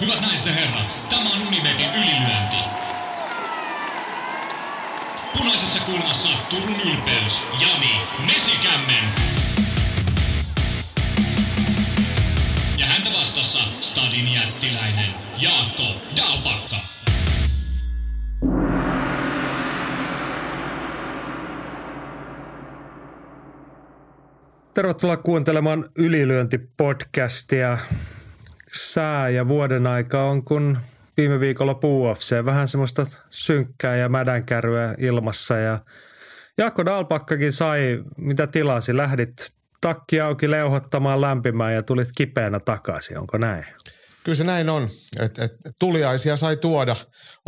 Hyvät naiset ja herrat, tämä on Unibetin ylilyönti. Punaisessa kulmassa Turun ylpeys, Jani Mesikämmen. Ja häntä vastassa Stadin jättiläinen Jaakko Dalpakka. Tervetuloa kuuntelemaan Ylilyönti-podcastia. Sää ja vuoden aika on kun viime viikolla UFC. Vähän semmoista synkkää ja mädänkärryä ilmassa. Ja Jaakko Dalpakkakin sai, mitä tilasi. Lähdit takki auki leuhottamaan lämpimään ja tulit kipeänä takaisin. Onko näin? Kyllä se näin on, että et, tuliaisia sai tuoda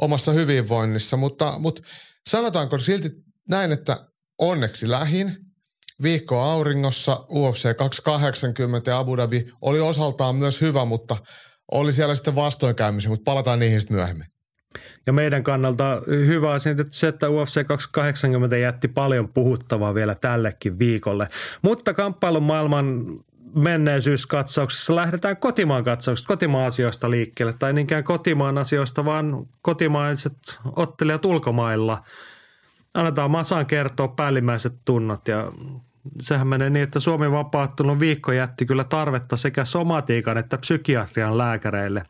omassa hyvinvoinnissa, mutta, mutta sanotaanko silti näin, että onneksi lähin – viikko auringossa, UFC 280 ja Abu Dhabi oli osaltaan myös hyvä, mutta oli siellä sitten vastoinkäymisiä, mutta palataan niihin sitten myöhemmin. Ja meidän kannalta hyvä asia että se, että UFC 280 jätti paljon puhuttavaa vielä tällekin viikolle. Mutta kamppailun maailman menneisyyskatsauksessa lähdetään kotimaan katsauksesta, kotimaan asioista liikkeelle. Tai niinkään kotimaan asioista, vaan kotimaiset ottelijat ulkomailla. Annetaan Masan kertoa päällimmäiset tunnot ja sehän menee niin, että Suomen vapaattelun viikko jätti kyllä tarvetta sekä somatiikan että psykiatrian lääkäreille.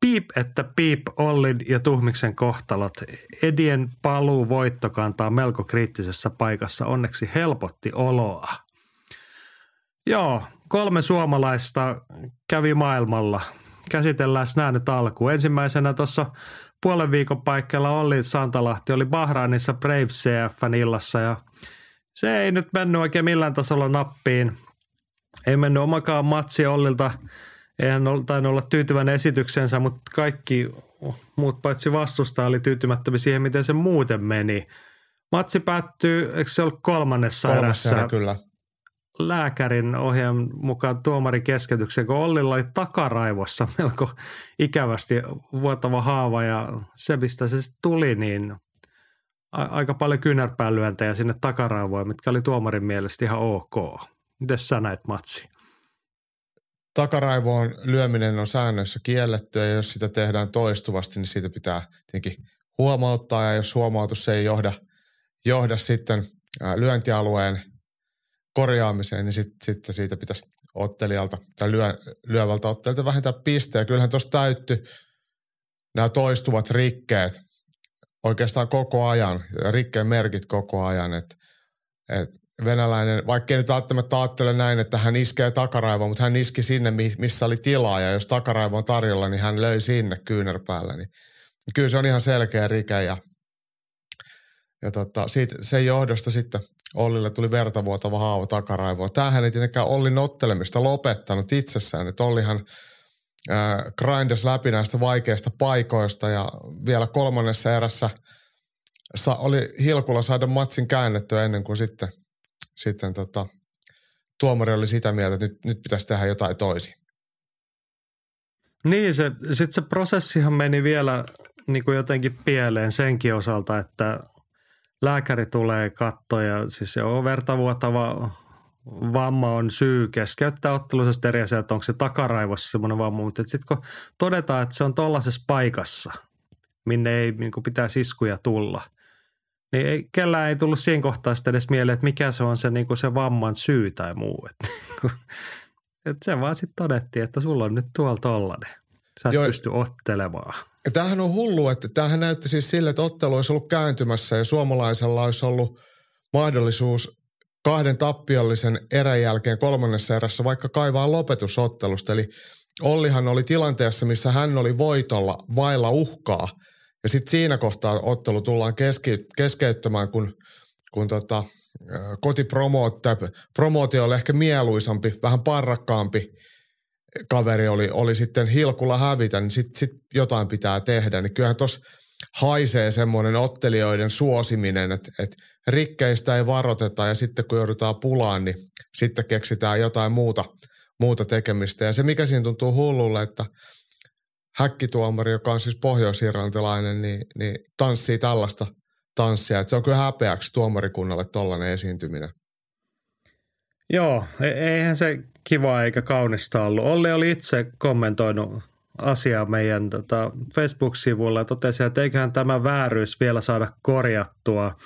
Piip että piip Ollin ja Tuhmiksen kohtalot. Edien paluu voittokantaa melko kriittisessä paikassa onneksi helpotti oloa. Joo, kolme suomalaista kävi maailmalla. Käsitellään nämä nyt alkuun. Ensimmäisenä tuossa puolen viikon paikalla Olli Santalahti oli Bahrainissa Brave CFn illassa ja – se ei nyt mennyt oikein millään tasolla nappiin. Ei mennyt omakaan matsi Ollilta. Eihän tainnut olla tyytyväinen esityksensä, mutta kaikki muut paitsi vastusta oli tyytymättömiä siihen, miten se muuten meni. Matsi päättyy, eikö se ole kolmannessa, kolmannessa erässä? kyllä. Lääkärin ohjeen mukaan tuomarin keskeytyksen, kun Ollilla oli takaraivossa melko ikävästi vuotava haava ja se, mistä se tuli, niin aika paljon kynärpäänlyöntejä sinne takaraivoon, mitkä oli tuomarin mielestä ihan ok. Miten sä näet matsi? Takaraivoon lyöminen on säännöissä kielletty ja jos sitä tehdään toistuvasti, niin siitä pitää tietenkin huomauttaa ja jos huomautus ei johda, johda sitten lyöntialueen korjaamiseen, niin sitten sit siitä pitäisi ottelijalta tai lyö, lyövältä ottelijalta vähentää pisteä. Kyllähän tuossa täytty nämä toistuvat rikkeet oikeastaan koko ajan, rikkeen merkit koko ajan, että et venäläinen, vaikka ei nyt välttämättä ajattele näin, että hän iskee takaraivoon, mutta hän iski sinne, missä oli tilaa, ja jos takaraivo on tarjolla, niin hän löi sinne kyynärpäällä, niin kyllä se on ihan selkeä rike, ja, ja tota, siitä, sen johdosta sitten Ollille tuli vertavuotava haava takaraivoon. Tämähän ei tietenkään Ollin ottelemista lopettanut itsessään, että Ollihan – grindas läpi näistä vaikeista paikoista ja vielä kolmannessa erässä sa- oli Hilkulla saada matsin käännettyä ennen kuin sitten, sitten tota, tuomari oli sitä mieltä, että nyt, nyt pitäisi tehdä jotain toisin. Niin, se, sitten se prosessihan meni vielä niin kuin jotenkin pieleen senkin osalta, että lääkäri tulee kattoja, ja siis se on vertavuotava vamma on syy keskeyttää ottelusesta eri asia, että onko se takaraivossa semmoinen vamma, mutta sitten kun todetaan, että se on tollaisessa paikassa, minne ei niin pitää siskuja tulla, niin ei, kellään ei tullut siinä kohtaa sitten edes mieleen, että mikä se on se, niin se vamman syy tai muu. Että, että se vaan sitten todettiin, että sulla on nyt tuolla tollainen. Sä et Joo. pysty ottelemaan. Ja tämähän on hullu, että tämähän näytti siis sille, että ottelu olisi ollut kääntymässä ja suomalaisella olisi ollut mahdollisuus kahden tappiollisen erän jälkeen kolmannessa erässä vaikka kaivaa lopetusottelusta. Eli Ollihan oli tilanteessa, missä hän oli voitolla vailla uhkaa. Ja sitten siinä kohtaa ottelu tullaan keske, keskeyttämään, kun, kun tota, kotipromootio oli ehkä mieluisampi, vähän parrakkaampi kaveri oli, oli sitten hilkulla hävitä, niin sitten sit jotain pitää tehdä. Niin kyllähän tuossa haisee semmoinen ottelijoiden suosiminen, että, että rikkeistä ei varoteta ja sitten kun joudutaan pulaan, niin sitten keksitään jotain muuta, muuta tekemistä. Ja se mikä siinä tuntuu hullulle, että häkkituomari, joka on siis pohjois-irlantilainen, niin, niin tanssii tällaista tanssia. Että se on kyllä häpeäksi tuomarikunnalle tollainen esiintyminen. Joo, e- eihän se kiva eikä kaunista ollut. Olli oli itse kommentoinut asiaa meidän tota, Facebook-sivulla ja totesi, että eiköhän tämä vääryys vielä saada korjattua.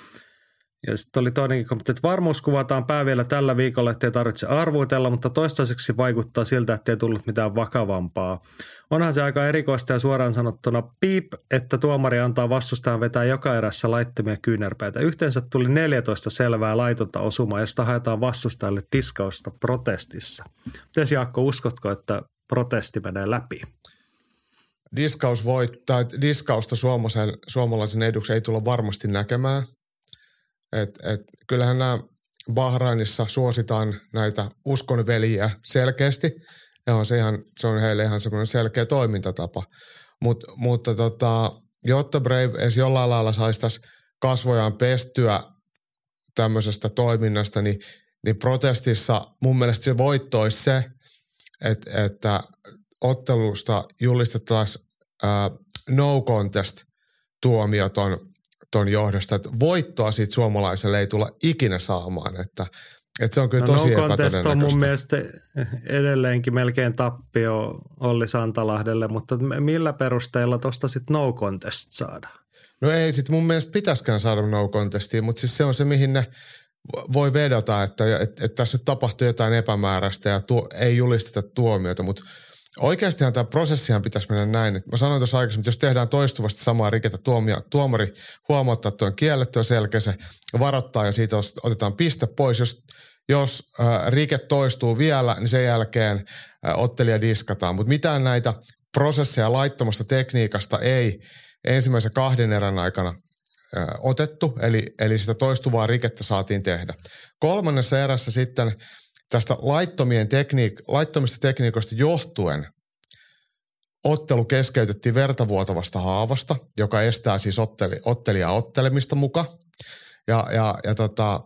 Ja sitten oli toinenkin kommentti, että varmuus kuvataan pää vielä tällä viikolla, ettei tarvitse arvuitella, mutta toistaiseksi vaikuttaa siltä, että ei tullut mitään vakavampaa. Onhan se aika erikoista ja suoraan sanottuna piip, että tuomari antaa vastustajan vetää joka erässä laittomia kyynärpäitä. Yhteensä tuli 14 selvää laitonta osumaa, josta haetaan vastustajalle diskausta protestissa. Miten Jaakko, uskotko, että protesti menee läpi? Diskaus voittaa, diskausta suomalaisen, suomalaisen eduksi ei tulla varmasti näkemään. Et, et, kyllähän nämä Bahrainissa suositaan näitä uskonveliä selkeästi. Ja on se, ihan, se on heille ihan semmoinen selkeä toimintatapa. Mut, mutta tota, jotta Brave edes jollain lailla saisi tässä kasvojaan pestyä tämmöisestä toiminnasta, niin, niin protestissa mun mielestä se voitto olisi se, että, että ottelusta julistettaisiin no contest tuomio ton, ton johdosta, että voittoa siitä suomalaiselle ei tulla ikinä saamaan, että, että se on kyllä no, tosi no epätodennäköistä. on mun mielestä edelleenkin melkein tappio Olli Santalahdelle, mutta millä perusteella tuosta sitten no contest saadaan? No ei sitten mun mielestä pitäisikään saada no contestia, mutta siis se on se, mihin ne voi vedota, että, että, että tässä nyt tapahtuu jotain epämääräistä ja tuo, ei julisteta tuomiota, mutta Oikeastihan tämä prosessihan pitäisi mennä näin. Mä sanoin tuossa aikaisemmin, että jos tehdään toistuvasti samaa rikettä, tuomia, tuomari huomauttaa, että on kiellettyä selkeä se varoittaa ja siitä otetaan piste pois. Jos, jos äh, rike toistuu vielä, niin sen jälkeen äh, ottelija diskataan. Mutta mitään näitä prosesseja laittomasta tekniikasta ei ensimmäisen kahden erän aikana äh, otettu, eli, eli sitä toistuvaa rikettä saatiin tehdä. Kolmannessa erässä sitten – tästä laittomien tekniik- laittomista tekniikoista johtuen ottelu keskeytettiin vertavuotavasta haavasta, joka estää siis otteli, ottelijaa ottelemista muka. Ja, ja, ja tota,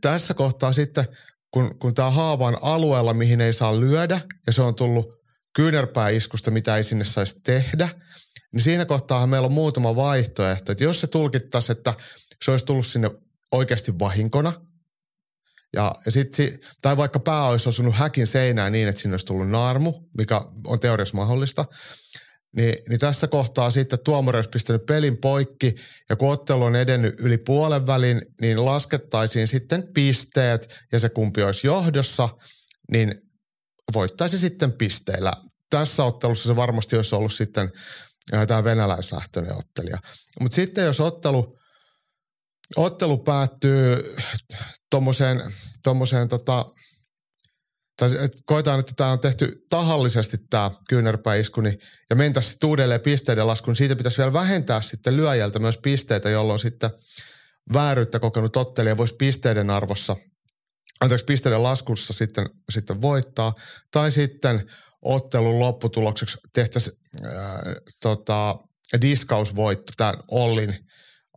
tässä kohtaa sitten, kun, kun tämä haava on alueella, mihin ei saa lyödä, ja se on tullut kyynärpääiskusta, mitä ei sinne saisi tehdä, niin siinä kohtaa meillä on muutama vaihtoehto. Että jos se tulkittaisiin, että se olisi tullut sinne oikeasti vahinkona – ja, ja sit, tai vaikka pää olisi osunut häkin seinään niin, että sinne olisi tullut naarmu, mikä on teoriassa mahdollista, niin, niin tässä kohtaa sitten tuomari olisi pistänyt pelin poikki ja kun ottelu on edennyt yli puolen välin, niin laskettaisiin sitten pisteet ja se kumpi olisi johdossa, niin voittaisi sitten pisteillä. Tässä ottelussa se varmasti olisi ollut sitten tämä venäläislähtöinen ottelija. Mutta sitten jos ottelu ottelu päättyy tuommoiseen, tommoseen tota, tai koetaan, että tämä on tehty tahallisesti tämä kyynärpäisku, niin, ja mentäisiin sitten uudelleen pisteiden laskuun, siitä pitäisi vielä vähentää sitten lyöjältä myös pisteitä, jolloin sitten vääryyttä kokenut ottelija voisi pisteiden arvossa, anteeksi pisteiden laskussa sitten, sitten voittaa, tai sitten ottelun lopputulokseksi tehtäisiin äh, tota, diskausvoitto tämän Ollin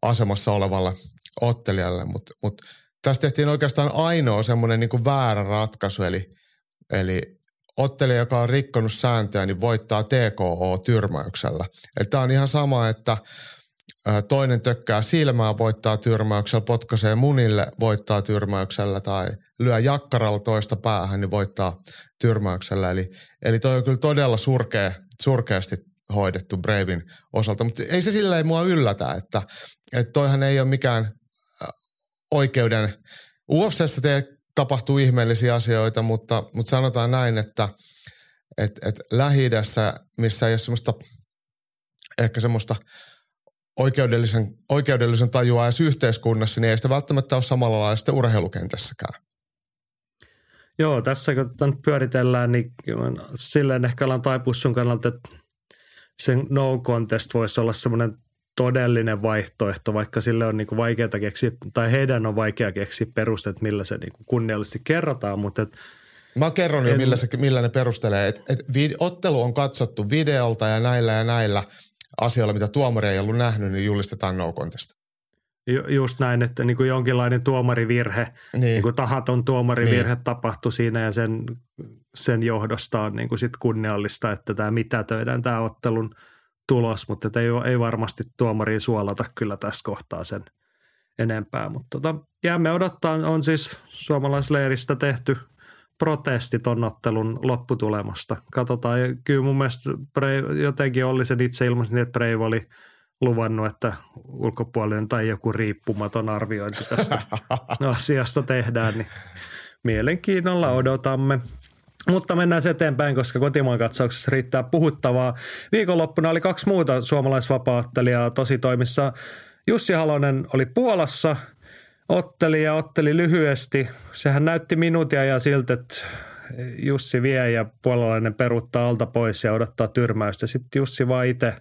asemassa olevalle ottelijalle, mutta mut tässä tehtiin oikeastaan ainoa semmoinen niin väärä ratkaisu, eli, eli ottelija, joka on rikkonut sääntöjä, niin voittaa TKO-tyrmäyksellä. Eli tämä on ihan sama, että toinen tökkää silmää, voittaa tyrmäyksellä, potkaisee munille, voittaa tyrmäyksellä tai lyö jakkaralla toista päähän, niin voittaa tyrmäyksellä. Eli, eli toi on kyllä todella surkea, surkeasti hoidettu Bravin osalta, mutta ei se silleen mua yllätä, että, että toihan ei ole mikään oikeuden, UFCssä te, tapahtuu ihmeellisiä asioita, mutta, mutta sanotaan näin, että et, et lähi missä ei ole semmoista, ehkä semmoista oikeudellisen, oikeudellisen tajua edes yhteiskunnassa, niin ei sitä välttämättä ole samalla lailla urheilukentässäkään. Joo, tässä kun tätä pyöritellään, niin silleen ehkä ollaan taipus sun kannalta, että sen no contest voisi olla semmoinen todellinen vaihtoehto, vaikka sille on niin vaikeaa keksiä, tai heidän on vaikea keksiä perusteet, millä se niin kunniallisesti kerrotaan, mutta et, Mä kerron jo, millä, se, millä ne perustelee. Et, et vid, ottelu on katsottu videolta ja näillä ja näillä asioilla, mitä tuomari ei ollut nähnyt, niin julistetaan no contest. Ju, just näin, että niin kuin jonkinlainen tuomarivirhe, niin. Niin kuin tahaton tuomarivirhe niin. tapahtui siinä ja sen, sen johdosta on niin kuin sit kunniallista, että tämä mitätöidään tämä ottelun – tulos, mutta ei, ei varmasti tuomariin suolata kyllä tässä kohtaa sen enempää. Mutta tota, jäämme odottaa, on siis suomalaisleiristä tehty protesti ton ottelun lopputulemasta. Katsotaan, ja kyllä mun mielestä Brave, jotenkin oli sen itse ilmaisen, niin että Brave oli luvannut, että ulkopuolinen tai joku riippumaton arviointi tästä asiasta tehdään, niin mielenkiinnolla odotamme. Mutta mennään eteenpäin, koska kotimaan katsauksessa riittää puhuttavaa. Viikonloppuna oli kaksi muuta suomalaisvapaattelijaa tosi toimissa. Jussi Halonen oli Puolassa, otteli ja otteli lyhyesti. Sehän näytti minuutia ja siltä, että Jussi vie ja puolalainen peruttaa alta pois ja odottaa tyrmäystä. Sitten Jussi vaan itse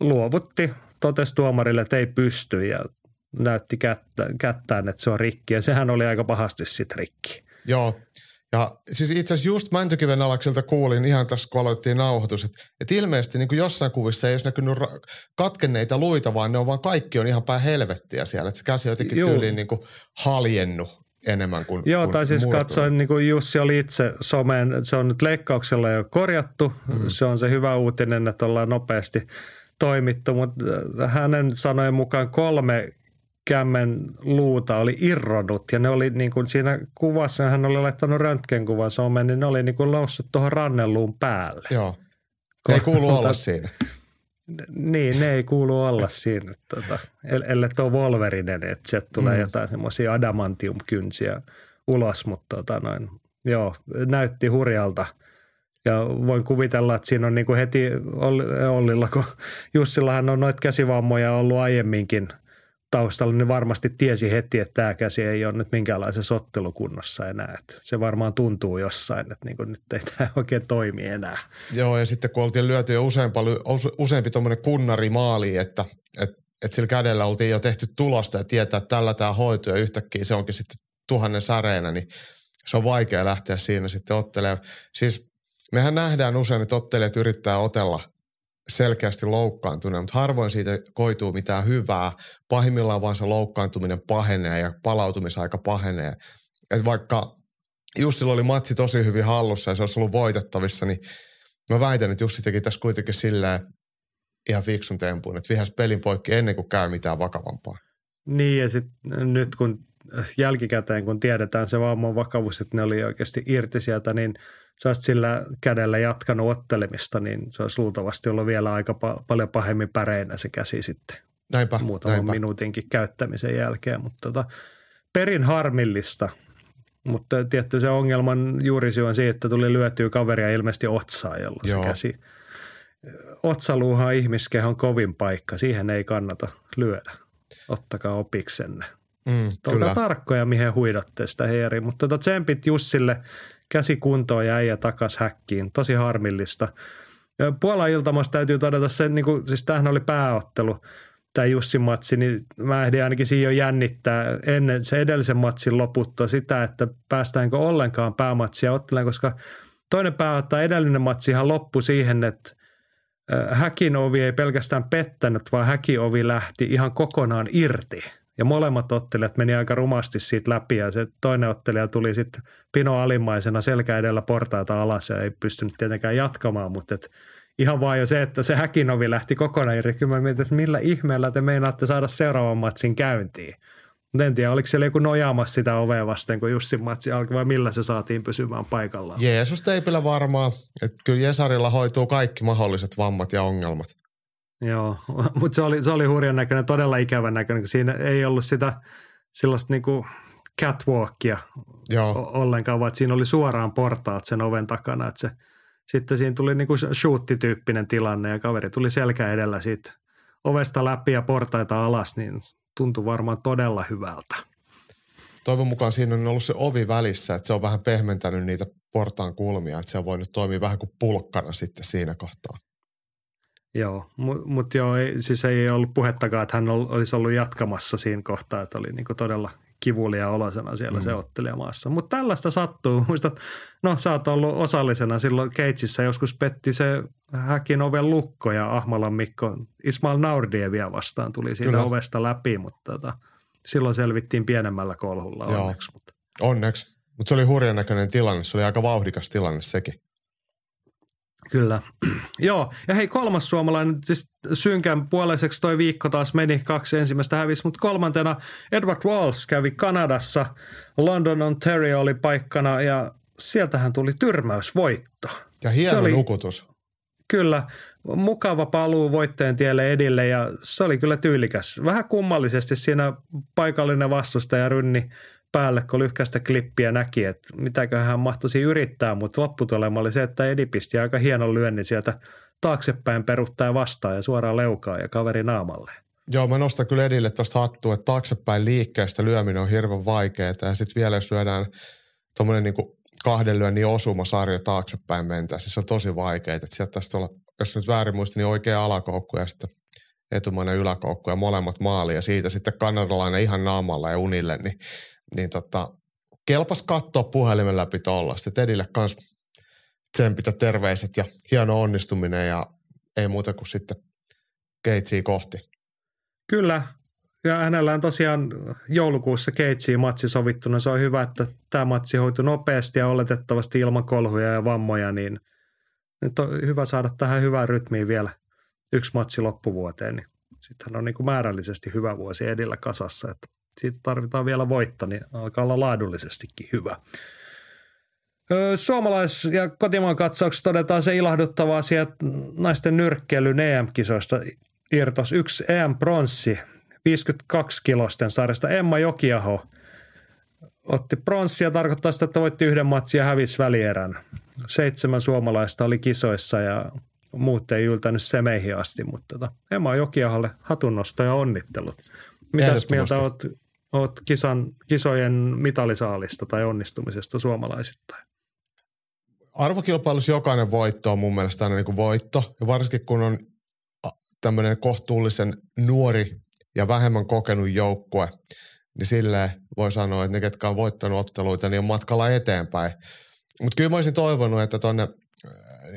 luovutti, totesi tuomarille, että ei pysty ja näytti kättään, että se on rikki. Ja sehän oli aika pahasti sitten rikki. Joo, ja siis itse asiassa just Mäntykiven alakselta kuulin ihan tässä, kun aloittiin nauhoitus, että, että ilmeisesti niin kuin jossain kuvissa ei olisi näkynyt ra- katkenneita luita, vaan ne on vaan kaikki on ihan päin helvettiä siellä. Että se käsi on jotenkin Juu. tyyliin niin kuin haljennut enemmän kuin Joo, kuin tai siis murtunut. katsoin, niin kuin Jussi oli itse someen, se on nyt leikkauksella jo korjattu. Mm. Se on se hyvä uutinen, että ollaan nopeasti toimittu, mutta hänen sanojen mukaan kolme kämmen luuta oli irronnut ja ne oli niin kuin siinä kuvassa, hän oli laittanut röntgenkuvan someen, niin ne oli niin kuin noussut tuohon rannelluun päälle. Joo, ei kuulu olla siinä. Niin, ne ei kuulu olla siinä, tota, ellei tuo Wolverinen, että sieltä tulee mm. jotain semmoisia adamantiumkynsiä ulos, mutta tota noin, joo, näytti hurjalta. Ja voin kuvitella, että siinä on niin kuin heti Ollilla, kun Jussillahan on noita käsivammoja ollut aiemminkin – taustalla, niin varmasti tiesi heti, että tämä käsi ei ole nyt minkäänlaisessa ottelukunnossa enää. Että se varmaan tuntuu jossain, että niin nyt ei tämä oikein toimi enää. Joo, ja sitten kun oltiin lyöty jo useampi, useampi tuommoinen kunnarimaali, että, että, että sillä kädellä oltiin jo tehty tulosta ja tietää, että tällä tämä hoituu ja yhtäkkiä se onkin sitten tuhannen säreenä, niin se on vaikea lähteä siinä sitten ottelemaan. Siis mehän nähdään usein, että ottelijat yrittää otella – selkeästi loukkaantunut, mutta harvoin siitä koituu mitään hyvää. Pahimmillaan vaan se loukkaantuminen pahenee ja palautumisaika pahenee. Et vaikka Jussilla oli matsi tosi hyvin hallussa ja se olisi ollut voitettavissa, niin mä väitän, että Jussi teki tässä kuitenkin silleen ihan fiksun tempun, että vihäs pelin poikki ennen kuin käy mitään vakavampaa. Niin ja sitten nyt kun jälkikäteen, kun tiedetään se vamman vakavuus, että ne oli oikeasti irti sieltä, niin sä olisit sillä kädellä jatkanut ottelemista, niin se olisi luultavasti ollut vielä aika pa- paljon pahemmin päreinä se käsi sitten. Näinpä, muutaman näinpä. minuutinkin käyttämisen jälkeen, mutta tota, perin harmillista. Mutta tietty se ongelman juurisyy on siitä, että tuli lyötyä kaveria ilmeisesti otsaa, jolla Joo. se käsi. Otsaluuhan on ihmiskehon kovin paikka, siihen ei kannata lyödä. Ottakaa opiksenne. Mm, Olkaa tarkkoja, mihin huidatte sitä heeri. Mutta tota tsempit Jussille käsi kuntoon ja äijä takas häkkiin. Tosi harmillista. Puolan iltamassa täytyy todeta se, niin kuin, siis tämähän oli pääottelu, tämä Jussin matsi, niin mä ehdin ainakin siinä jo jännittää ennen se edellisen matsin loputtua sitä, että päästäänkö ollenkaan päämatsia ottelemaan, koska toinen pääottaa edellinen matsi ihan loppu siihen, että häkin ovi ei pelkästään pettänyt, vaan häkin ovi lähti ihan kokonaan irti – ja molemmat ottelijat meni aika rumasti siitä läpi ja se toinen ottelija tuli sitten pino alimmaisena selkä edellä portaita alas ja ei pystynyt tietenkään jatkamaan, mutta et ihan vaan jo se, että se häkinovi lähti kokonaan irti. Mä mietin, että millä ihmeellä te meinaatte saada seuraavan matsin käyntiin. Mutta en tiedä, oliko siellä joku nojaamassa sitä ovea vasten, kun Jussin matsi alkoi, vai millä se saatiin pysymään paikallaan? Jeesus teipillä varmaan. Että kyllä Jesarilla hoituu kaikki mahdolliset vammat ja ongelmat. Joo, mutta se oli, se oli hurjan näköinen, todella ikävän näköinen, kun siinä ei ollut sitä sellaista niinku catwalkia Joo. ollenkaan, vaan siinä oli suoraan portaat sen oven takana, että se, sitten siinä tuli niinku shoot-tyyppinen tilanne ja kaveri tuli selkä edellä siitä ovesta läpi ja portaita alas, niin tuntui varmaan todella hyvältä. Toivon mukaan siinä on ollut se ovi välissä, että se on vähän pehmentänyt niitä portaan kulmia, että se on voinut toimia vähän kuin pulkkana sitten siinä kohtaa. Joo, mutta mut joo, ei, siis ei ollut puhettakaan, että hän olisi ollut jatkamassa siinä kohtaa, että oli niinku todella kivulia olosena siellä mm. se ottelijamaassa. Mutta tällaista sattuu. Muistat, no sä oot ollut osallisena silloin Keitsissä, joskus petti se häkin oven lukko ja Ahmalan Mikko Ismail Naurdievia vastaan tuli siitä Kyllä. ovesta läpi, mutta tota, silloin selvittiin pienemmällä kolhulla Joo. onneksi. Mutta. Onneksi, mutta se oli hurjan näköinen tilanne, se oli aika vauhdikas tilanne sekin. Kyllä. Joo, ja hei kolmas suomalainen, siis synkän puoleiseksi toi viikko taas meni, kaksi ensimmäistä hävisi, mutta kolmantena Edward Walls kävi Kanadassa, London, Ontario oli paikkana ja sieltähän tuli tyrmäysvoitto. Ja hieno oli, nukutus. Kyllä, mukava paluu voitteen tielle edille ja se oli kyllä tyylikäs. Vähän kummallisesti siinä paikallinen vastustaja rynni päälle, kun lyhkäistä klippiä näki, että mitäköhän hän mahtaisi yrittää, mutta lopputulema oli se, että Edi pisti aika hienon lyönnin sieltä taaksepäin peruttaa vastaan ja suoraan leukaa ja kaveri naamalle. Joo, mä nostan kyllä Edille tuosta hattua, että taaksepäin liikkeestä lyöminen on hirveän vaikeaa ja sitten vielä jos lyödään tuommoinen niin kahden lyönnin osumasarja taaksepäin mentäessä, se on tosi vaikeaa, että sieltä tästä olla, jos nyt väärin muista, niin oikea alakoukku ja sitten etumainen yläkoukku ja molemmat maali. Ja siitä sitten kanadalainen ihan naamalla ja unille, niin niin tota, kelpas katsoa puhelimen läpi tollasta. Tedille kans tsempitä terveiset ja hieno onnistuminen ja ei muuta kuin sitten Keitsiä kohti. Kyllä, ja hänellä on tosiaan joulukuussa Keitsiin matsi sovittuna. Se on hyvä, että tämä matsi hoitui nopeasti ja oletettavasti ilman kolhuja ja vammoja, niin nyt on hyvä saada tähän hyvään rytmiin vielä yksi matsi loppuvuoteen. Niin sittenhän on niin kuin määrällisesti hyvä vuosi edellä kasassa, että siitä tarvitaan vielä voitto, niin alkaa olla laadullisestikin hyvä. Suomalais- ja kotimaan katsauksessa todetaan se ilahduttava asia, että naisten nyrkkeilyn EM-kisoista irtos yksi EM-pronssi 52 kilosten sarjasta. Emma Jokiaho otti pronssia, tarkoittaa sitä, että voitti yhden matsin ja hävisi välierän. Seitsemän suomalaista oli kisoissa ja muut ei yltänyt semeihin asti, mutta tota, Emma Jokiaholle hatunnosto ja onnittelut. Mitäs mieltä olet oot kisan, kisojen mitalisaalista tai onnistumisesta suomalaisittain? Arvokilpailussa jokainen voitto on mun mielestä aina niin kuin voitto. Ja varsinkin kun on tämmöinen kohtuullisen nuori ja vähemmän kokenut joukkue, niin silleen voi sanoa, että ne, ketkä on voittanut otteluita, niin on matkalla eteenpäin. Mutta kyllä mä olisin toivonut, että tuonne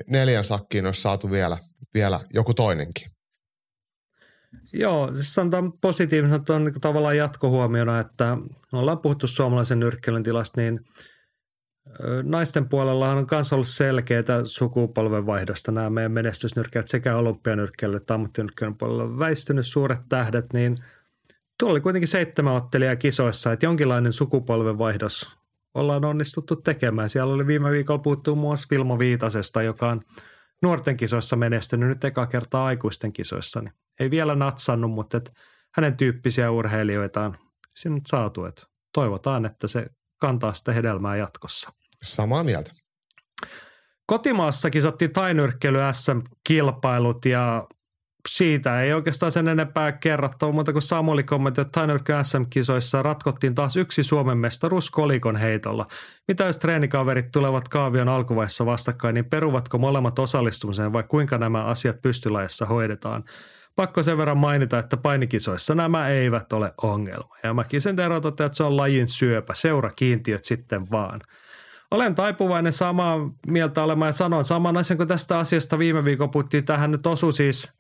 neljän sakkiin olisi saatu vielä, vielä joku toinenkin. Joo, siis sanotaan positiivisena, että on niin tavallaan jatkohuomiona, että ollaan puhuttu suomalaisen nyrkkeilyn tilasta, niin naisten puolella on myös ollut selkeää sukupolvenvaihdosta nämä meidän menestysnyrkkeet sekä olympianyrkkeily että ammattinyrkkeilyn puolella väistynyt suuret tähdet, niin tuolla oli kuitenkin seitsemän ottelijaa kisoissa, että jonkinlainen sukupolvenvaihdos ollaan onnistuttu tekemään. Siellä oli viime viikolla puhuttu muun muassa Vilmo Viitasesta, joka on nuorten kisoissa menestynyt nyt eka kertaa aikuisten kisoissa, niin ei vielä natsannut, mutta et hänen tyyppisiä urheilijoita on sinut saatu. Et toivotaan, että se kantaa sitä hedelmää jatkossa. Samaa mieltä. Kotimaassa kisattiin tainyrkkeily SM-kilpailut ja siitä ei oikeastaan sen enempää kerrottava, mutta kun Samuli kommentoi, että tainyrkkeily SM-kisoissa ratkottiin taas yksi Suomen mestaruus kolikon heitolla. Mitä jos treenikaverit tulevat kaavion alkuvaiheessa vastakkain, niin peruvatko molemmat osallistumiseen vai kuinka nämä asiat pystylajassa hoidetaan? Pakko sen verran mainita, että painikisoissa nämä eivät ole ongelma. Ja mäkin sen Tero että se on lajin syöpä, seurakiintiöt sitten vaan. Olen taipuvainen samaa mieltä olemaan ja sanon saman asian kuin tästä asiasta viime viikon puhuttiin. Tähän nyt osu siis,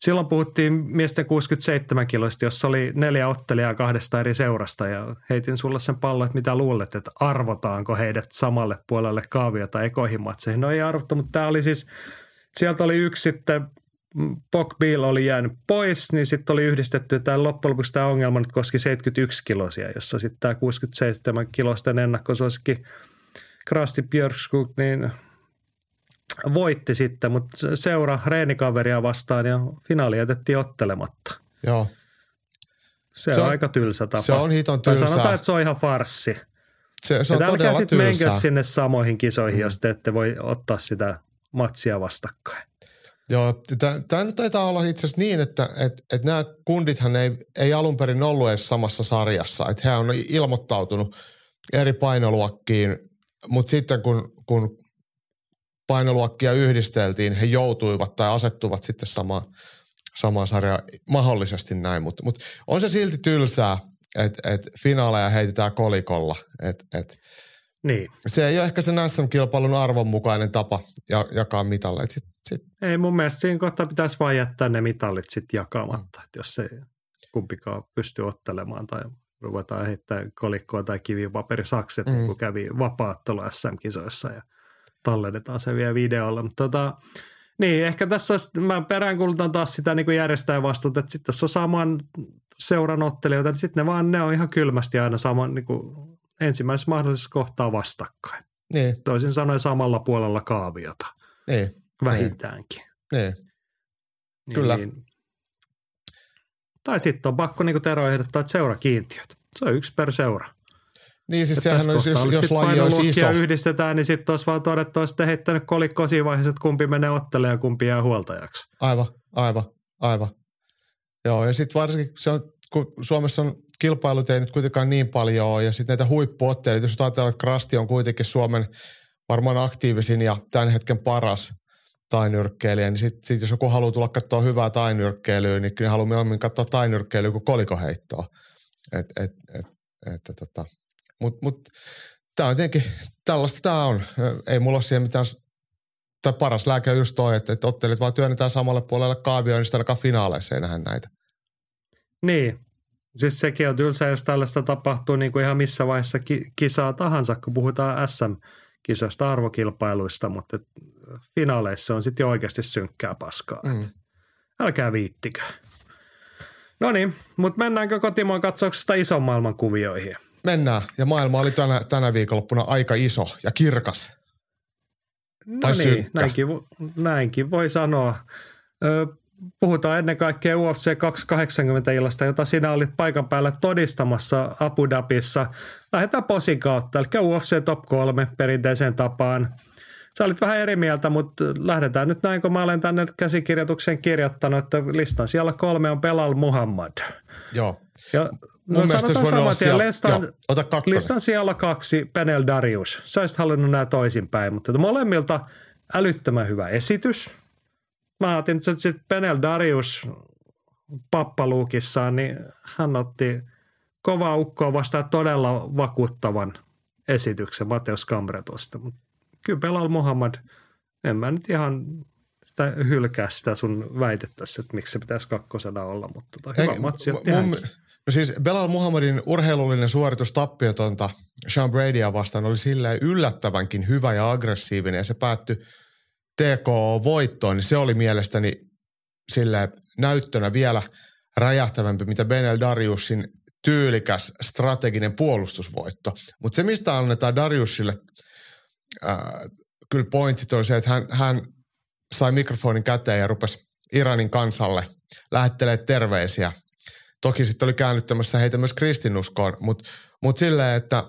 silloin puhuttiin miesten 67 kiloista, jossa oli neljä ottelijaa kahdesta eri seurasta ja heitin sulle sen pallon, että mitä luulet, että arvotaanko heidät samalle puolelle kaaviota ekoihin matseihin. No ei arvottu, mutta tämä oli siis, sieltä oli yksi sitten Pok Bill oli jäänyt pois, niin sitten oli yhdistetty tämä loppujen lopuksi tämä ongelma nyt koski 71 kilosia, jossa sitten tämä 67 kilosten ennakkosuosikki Krasti Björkskog niin voitti sitten, mutta seura reenikaveria vastaan ja finaali jätettiin ottelematta. Joo. Se, se on, on aika tylsä tapa. Se on hiton tylsä. Tai sanotaan, että se on ihan farssi. Se, se on ja todella sitten menkö sinne samoihin kisoihin, mm. jos te ette voi ottaa sitä matsia vastakkain. Joo, tämä nyt taitaa olla itse asiassa niin, että et, et nämä kundithan ei, ei alun perin ollut edes samassa sarjassa. Että he on ilmoittautunut eri painoluokkiin, mutta sitten kun, kun painoluokkia yhdisteltiin, he joutuivat tai asettuvat sitten samaan, samaan sarjaan mahdollisesti näin. Mutta mut on se silti tylsää, että et finaaleja heitetään kolikolla. Et, et, niin. Se ei ole ehkä se SM-kilpailun arvon mukainen tapa jakaa mitalle. Sit sit. Ei mun mielestä siinä kohtaa pitäisi vain jättää ne mitallit sitten jakamatta, että jos ei kumpikaan pysty ottelemaan tai ruvetaan heittää kolikkoa tai kivipaperisakset, mm. kun kävi vapaattelu SM-kisoissa ja tallennetaan se vielä videolla. Mutta tota, niin, ehkä tässä olisi, mä peräänkuulutan taas sitä niin järjestäjän vastuuta, että sitten jos on saman seuran ottelijoita, niin sitten ne vaan ne on ihan kylmästi aina saman niin kuin ensimmäisessä mahdollisessa kohtaa vastakkain. Niin, Toisin sanoen samalla puolella kaaviota, niin, vähintäänkin. niin. Niin, Kyllä. Niin. Tai sitten on pakko, niin kuin Tero ehdottaa, että seurakiintiöt. Se on yksi per seura. Niin siis Et sehän olisi, jos, kohtaa jos sit laji olisi iso. yhdistetään, niin sitten olisi vaan todettu, että heittänyt kolikko siinä vaiheessa, että kumpi menee ottelemaan ja kumpi jää huoltajaksi. Aivan, aivan, aivan. Joo, ja sitten varsinkin se on, kun Suomessa on kilpailut ei nyt kuitenkaan niin paljon ole, ja sitten näitä huippuotteita, jos ajatellaan, että Krasti on kuitenkin Suomen varmaan aktiivisin ja tämän hetken paras tainyrkkeilijä, niin sitten sit jos joku haluaa tulla katsoa hyvää tainyrkkeilyä, niin kyllä haluaa mieluummin katsoa tainyrkkeilyä kuin kolikoheittoa. Et, et, et, et, tota. Mutta mut, tämä on tietenkin, tällaista tämä on. Ei mulla ole siihen mitään tai paras lääke on just toi, että, että ottelit vaan työnnetään samalle puolelle kaavioon, niin sitten ainakaan finaaleissa ei nähdä näitä. Niin. Siis sekin on tylsää, jos tällaista tapahtuu niin kuin ihan missä vaiheessa ki- kisaa tahansa, kun puhutaan SM-kisoista, arvokilpailuista, mutta finaaleissa on sitten jo oikeasti synkkää paskaa. Mm. Älkää viittikö. No niin, mutta mennäänkö kotimaan katsauksesta ison maailman kuvioihin? Mennään. Ja maailma oli tänä, tänä viikonloppuna aika iso ja kirkas. No Tai niin, synkkä. näinkin, näinkin voi sanoa. Ö, puhutaan ennen kaikkea UFC 280 illasta, jota sinä olit paikan päällä todistamassa Abu Dhabissa. Lähdetään posin kautta, eli UFC Top 3 perinteiseen tapaan. Sä olit vähän eri mieltä, mutta lähdetään nyt näin, kun mä olen tänne käsikirjoituksen kirjoittanut, että listan siellä kolme on Belal Muhammad. Joo. Ja Mun no olisi sanotaan saman tien, listan, joo, ota kakkonen. listan siellä kaksi Penel Darius. Sä olisit halunnut nämä toisinpäin, mutta molemmilta älyttömän hyvä esitys. Mä ajattelin, että sit Penel Darius pappaluukissaan, niin hän otti kovaa ukkoa vastaan todella vakuuttavan esityksen Mateus Cambretosta. Mutta kyllä Belal Muhammad, en mä nyt ihan sitä hylkää sitä sun väitettäisiin, että miksi se pitäisi kakkosena olla, mutta tota, hyvä Ei, matsi mun-. No siis Belal Muhammadin urheilullinen suoritus tappiotonta Sean Bradya vastaan oli silleen yllättävänkin hyvä ja aggressiivinen ja se päättyi TKO-voittoon, niin se oli mielestäni sille näyttönä vielä räjähtävämpi, mitä Benel Dariusin tyylikäs strateginen puolustusvoitto. Mutta se, mistä annetaan Dariusille ää, kyllä pointsit on se, että hän, hän sai mikrofonin käteen ja rupesi Iranin kansalle lähettelee terveisiä. Toki sitten oli käännyttämässä heitä myös kristinuskoon, mutta mut silleen, että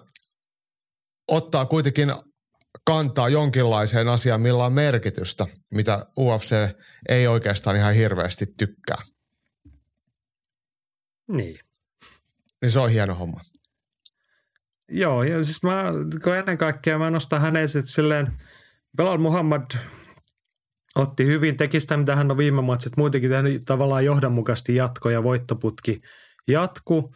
ottaa kuitenkin kantaa jonkinlaiseen asiaan, millä on merkitystä, mitä UFC ei oikeastaan ihan hirveästi tykkää. Niin. Niin se on hieno homma. Joo, ja siis mä, kun ennen kaikkea mä nostan hänen esitys silleen, Belal Muhammad otti hyvin, teki sitä, mitä hän on viime matsit muutenkin tehnyt tavallaan johdonmukaisesti jatko ja voittoputki jatku.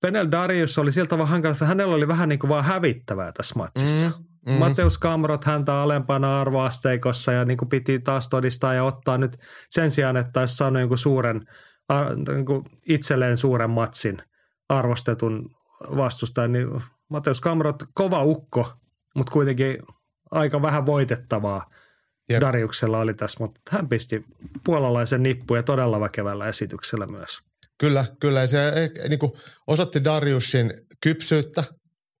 Penel Darius oli siltä vaan hankala, että hänellä oli vähän niin kuin vaan hävittävää tässä matsissa. Mm, Mm. Mateus Kamrot häntä alempana arvoasteikossa ja niin kuin piti taas todistaa ja ottaa nyt sen sijaan, että olisi saanut jonkun suuren, niin kuin itselleen suuren matsin arvostetun vastustajan, niin Mateus Kamrot kova ukko, mutta kuitenkin aika vähän voitettavaa Jep. Dariuksella oli tässä, mutta hän pisti puolalaisen nippu ja todella väkevällä esityksellä myös. Kyllä, kyllä. Ja se eh, niin kuin osoitti Dariusin kypsyyttä.